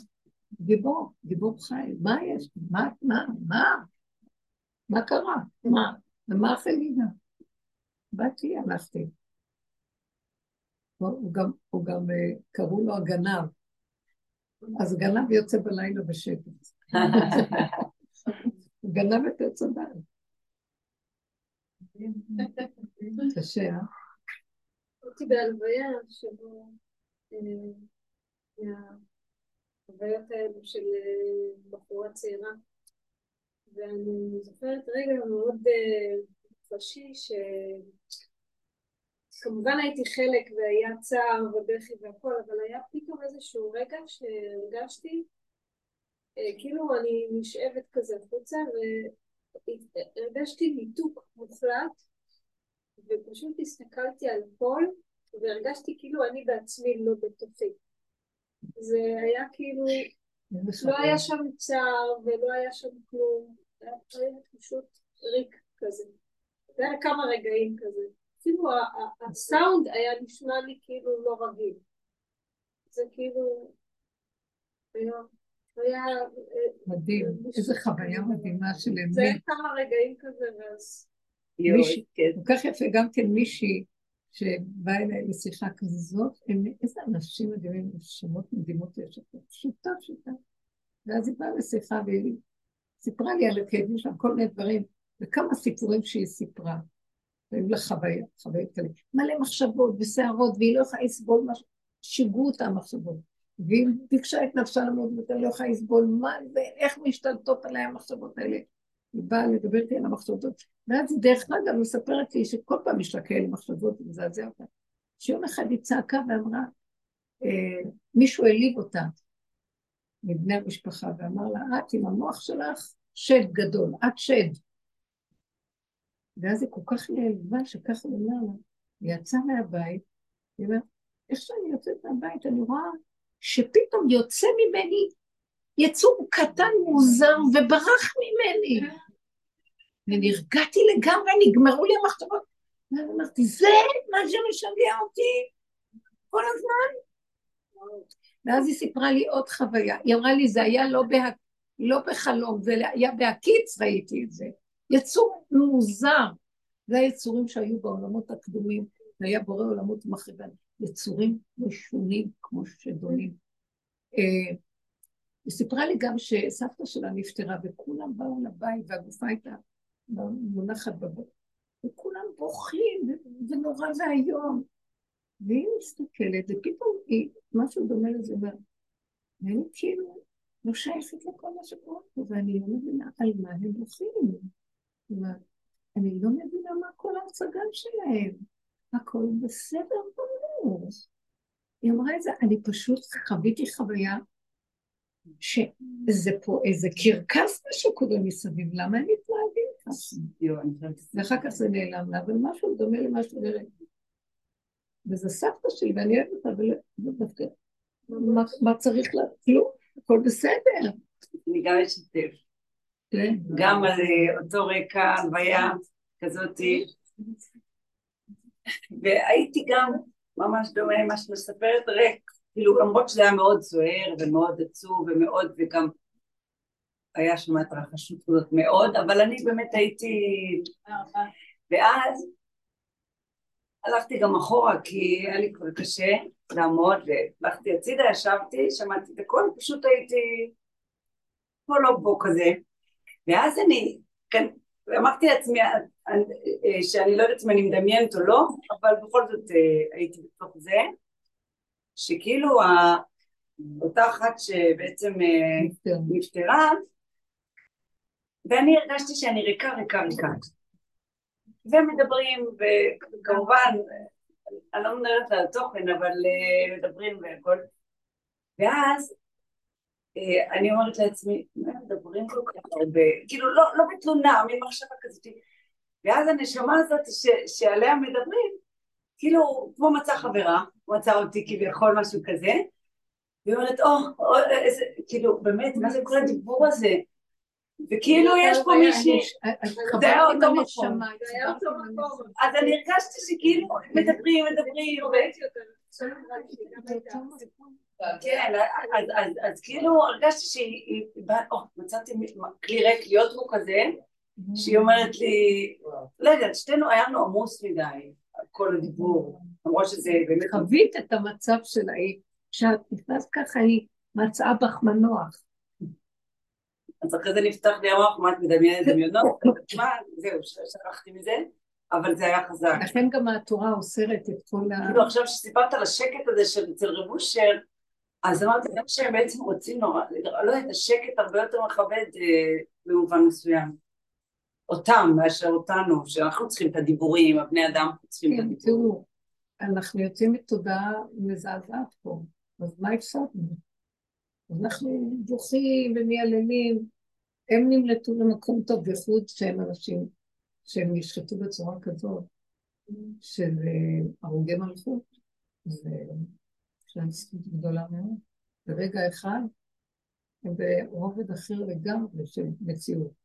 Speaker 1: גיבור, גיבור חי, מה יש? מה, מה, מה? מה קרה? מה? ומה החגיגה? באתי, הלכתי. הוא גם, הוא גם אה, קראו לו הגנב. אז גנב יוצא בלילה בשקט. גנב את עץ הדת. קשה, אה?
Speaker 4: הייתי בהלוויה שבו אה, מהחוויות האלו של אה, בחורה צעירה ואני זוכרת רגע מאוד מוחשי שכמובן הייתי חלק והיה צער ובכי והכל אבל היה פתאום איזשהו רגע שהרגשתי כאילו אני נשאבת כזה החוצה והרגשתי ניתוק מוחלט ופשוט הסתכלתי על פול והרגשתי כאילו אני בעצמי לא בתוכי. זה היה כאילו, לא היה שם צער ולא היה שם כלום, היה פשוט ריק כזה. זה היה כמה רגעים כזה. אפילו הסאונד היה נשמע לי כאילו לא רגיל. זה כאילו... היה...
Speaker 1: מדהים, איזה חוויה מדהימה של אמת.
Speaker 4: זה היה כמה רגעים כזה ואז...
Speaker 1: כל כך יפה, גם כן מישהי שבאה אליי לשיחה כזאת, איזה אנשים מדהימים, נשמות מדהימות יש לך, פשוטה פשוטה. ואז היא באה לשיחה והיא סיפרה לי על הכאבים שלה, כל מיני דברים, וכמה סיפורים שהיא סיפרה. והיו לה חוויות, חוויות כאלה, מלא מחשבות וסערות, והיא לא יכולה לסבול משהו, שיגעו אותה המחשבות. והיא ביקשה את נפשה למות, ואתה לא יכולה לסבול מה זה, איך משתלטות עליה המחשבות האלה. היא באה לדבר איתי על המחשבות, ואז היא דרך אגב מספרת לי שכל פעם יש לה כאלה מחשבות, ומזעזע אותה. שיום אחד היא צעקה ואמרה, אה, מישהו העליב אותה. מבני המשפחה ואמר לה, את עם המוח שלך שד גדול, את שד. ואז היא כל כך נעלבה שככה הוא אומר לה, היא יצאה מהבית, היא אומרת, איך שאני יוצאת מהבית, אני רואה שפתאום יוצא ממני יצור קטן מוזר וברח ממני. ונרגעתי לגמרי, נגמרו לי המחשבות. ואני אמרתי, זה מה שמשגע אותי כל הזמן. ואז היא סיפרה לי עוד חוויה. היא אמרה לי, זה היה לא, בה, לא בחלום, זה היה בהקיץ ראיתי את זה. יצור מוזר. זה היצורים שהיו בעולמות הקדומים, זה היה בורא עולמות מחריבן. יצורים משונים כמו שדונים. אה, היא סיפרה לי גם שסבתא שלה נפטרה וכולם באו לבית והגופה הייתה מונחת בבית וכולם בוכים ונורא ואיום והיא מסתכלת ופתאום היא, משהו דומה לזה, ואני כאילו לא שייכת לכל מה שקורה פה ואני לא מבינה על מה הם בוכים. אני לא מבינה מה כל ההצגה שלהם. הכל בסדר ברור. היא אמרה את זה, אני פשוט חוויתי חוויה שזה פה איזה קרקס משהו קורה מסביב, למה הם מתנהגים ככה? ואחר כך זה נעלם לה, אבל משהו דומה למשהו נראה. וזה סבתא שלי, ואני אוהבת אותה, ולא דווקא, מה צריך לה? כלום, הכל בסדר.
Speaker 5: אני גם אשתף.
Speaker 1: כן.
Speaker 5: גם על אה, אותו רקע, הלוויה כזאתי. והייתי גם ממש דומה למה שאת מספרת, ריק, כאילו למרות שזה היה מאוד סוער ומאוד עצוב ומאוד, וגם היה שם התרחשות כזאת מאוד, אבל אני באמת הייתי... ואז הלכתי גם אחורה כי היה לי כבר קשה לעמוד והלכתי הצידה, ישבתי, שמעתי את הכל, פשוט הייתי פה לא פה כזה. ואז אני, כן, אמרתי לעצמי שאני לא יודעת אם אני מדמיינת או לא, אבל בכל זאת אה, הייתי בתוך זה, שכאילו אותה אחת שבעצם אה, נפטרה, ואני הרגשתי שאני ריקה, ריקה, ריקה. ומדברים, וכמובן, אני לא מדברת על התוכן, אבל אה, מדברים והכל. ואז אה, אני אומרת לעצמי, מה מדברים כל כך הרבה? כאילו, לא, לא בתלונה, מין מחשבה כזאת. ואז הנשמה הזאת ש, שעליה מדברים, כאילו, כמו מצא חברה, מצא אותי כביכול משהו כזה, והיא אומרת, או, או, איזה, כאילו, באמת, מה זה כל הדיבור הזה? וכאילו יש פה מישהי, זה היה אותו מקום, אז אני הרגשתי שכאילו מדברים, מדברים, כן, אז כאילו הרגשתי שהיא, מצאתי כלי ריק להיות בו כזה, שהיא אומרת לי, לא יודעת, שתינו היה לנו עמוס מדי, כל הדיבור, למרות שזה באמת...
Speaker 1: חווית את המצב של ההיא, כשאת נכנסת ככה היא מצאה בך מנוח.
Speaker 5: אז אחרי זה נפתח לי המוח, מה את מדמיינת דמיונות? מה, זהו, שכחתי מזה, אבל זה היה חזק.
Speaker 1: לכן גם התורה אוסרת את כל ה...
Speaker 5: כאילו עכשיו שסיפרת על השקט הזה של אצל רב אושר, אז אמרתי, גם שהם בעצם רוצים נורא, לא יודעת, השקט הרבה יותר מכבד אה, במובן מסוים. אותם מאשר אותנו, שאנחנו צריכים את הדיבורים, הבני אדם צריכים את
Speaker 1: כן,
Speaker 5: הדיבורים.
Speaker 1: תראו, אנחנו יוצאים מתודעה מזעזעת פה, אז מה הפסדנו? אנחנו בוכים ומייללים, הם נמלטו למקום טוב, בייחוד שהם אנשים שהם נשחטו בצורה כזאת, של אה, הרוגי מלכות, ויש להם זכות גדולה מאוד. ברגע אחד הם ברובד אחר לגמרי של מציאות.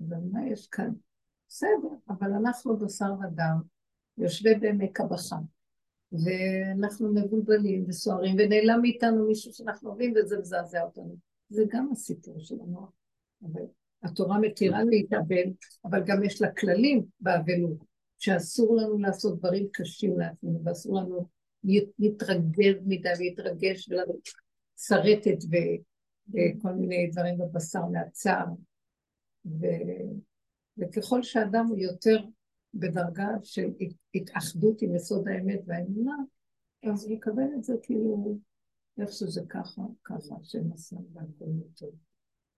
Speaker 1: אבל מה יש כאן? בסדר, אבל אנחנו בשר ודם, יושבי בעמק הבכה, ואנחנו מבולבלים וסוערים, ונעלם מאיתנו מישהו שאנחנו אוהבים וזה מזעזע אותנו. זה גם הסיפור של המוח. אבל התורה מתירה להתאבל, אבל גם יש לה כללים באבלות, שאסור לנו לעשות דברים קשים לעצמנו, ואסור לנו להתרגז מדי, להתרגש ולשרטת וכל מיני דברים בבשר מהצער. ו... וככל שאדם הוא יותר בדרגה של התאחדות עם יסוד האמת והאמונה, אז הוא יקבל את זה כאילו, איך שזה ככה, ככה, שנעשה והכל טוב.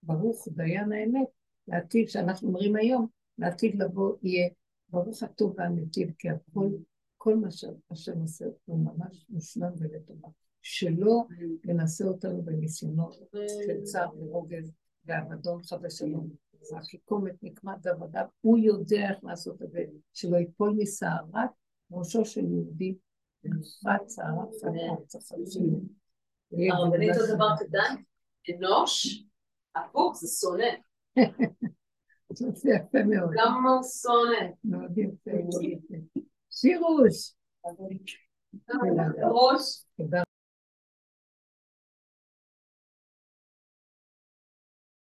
Speaker 1: ברוך דיין האמת, לעתיד שאנחנו אומרים היום, לעתיד לבוא יהיה ברוך הטוב והנתיב, כי הכל, כל מה שהשם עושה הוא ממש מושלם ולטובה. שלא ינסה אותנו בניסיונות של צער ורוגז ואבדון חד ושלום. הקיקומת נקמת ועבדיו, הוא יודע איך לעשות את זה, שלא ייפול מסערת ראשו של יהודי בנפרד צערת צערת
Speaker 2: הרבנית עוד דבר קטן, אנוש, הפוך זה שונא.
Speaker 1: זה יפה מאוד.
Speaker 2: כמה הוא שונא.
Speaker 1: מאוד יפה, מאוד יפה. סירוס.
Speaker 2: ראש.
Speaker 1: תודה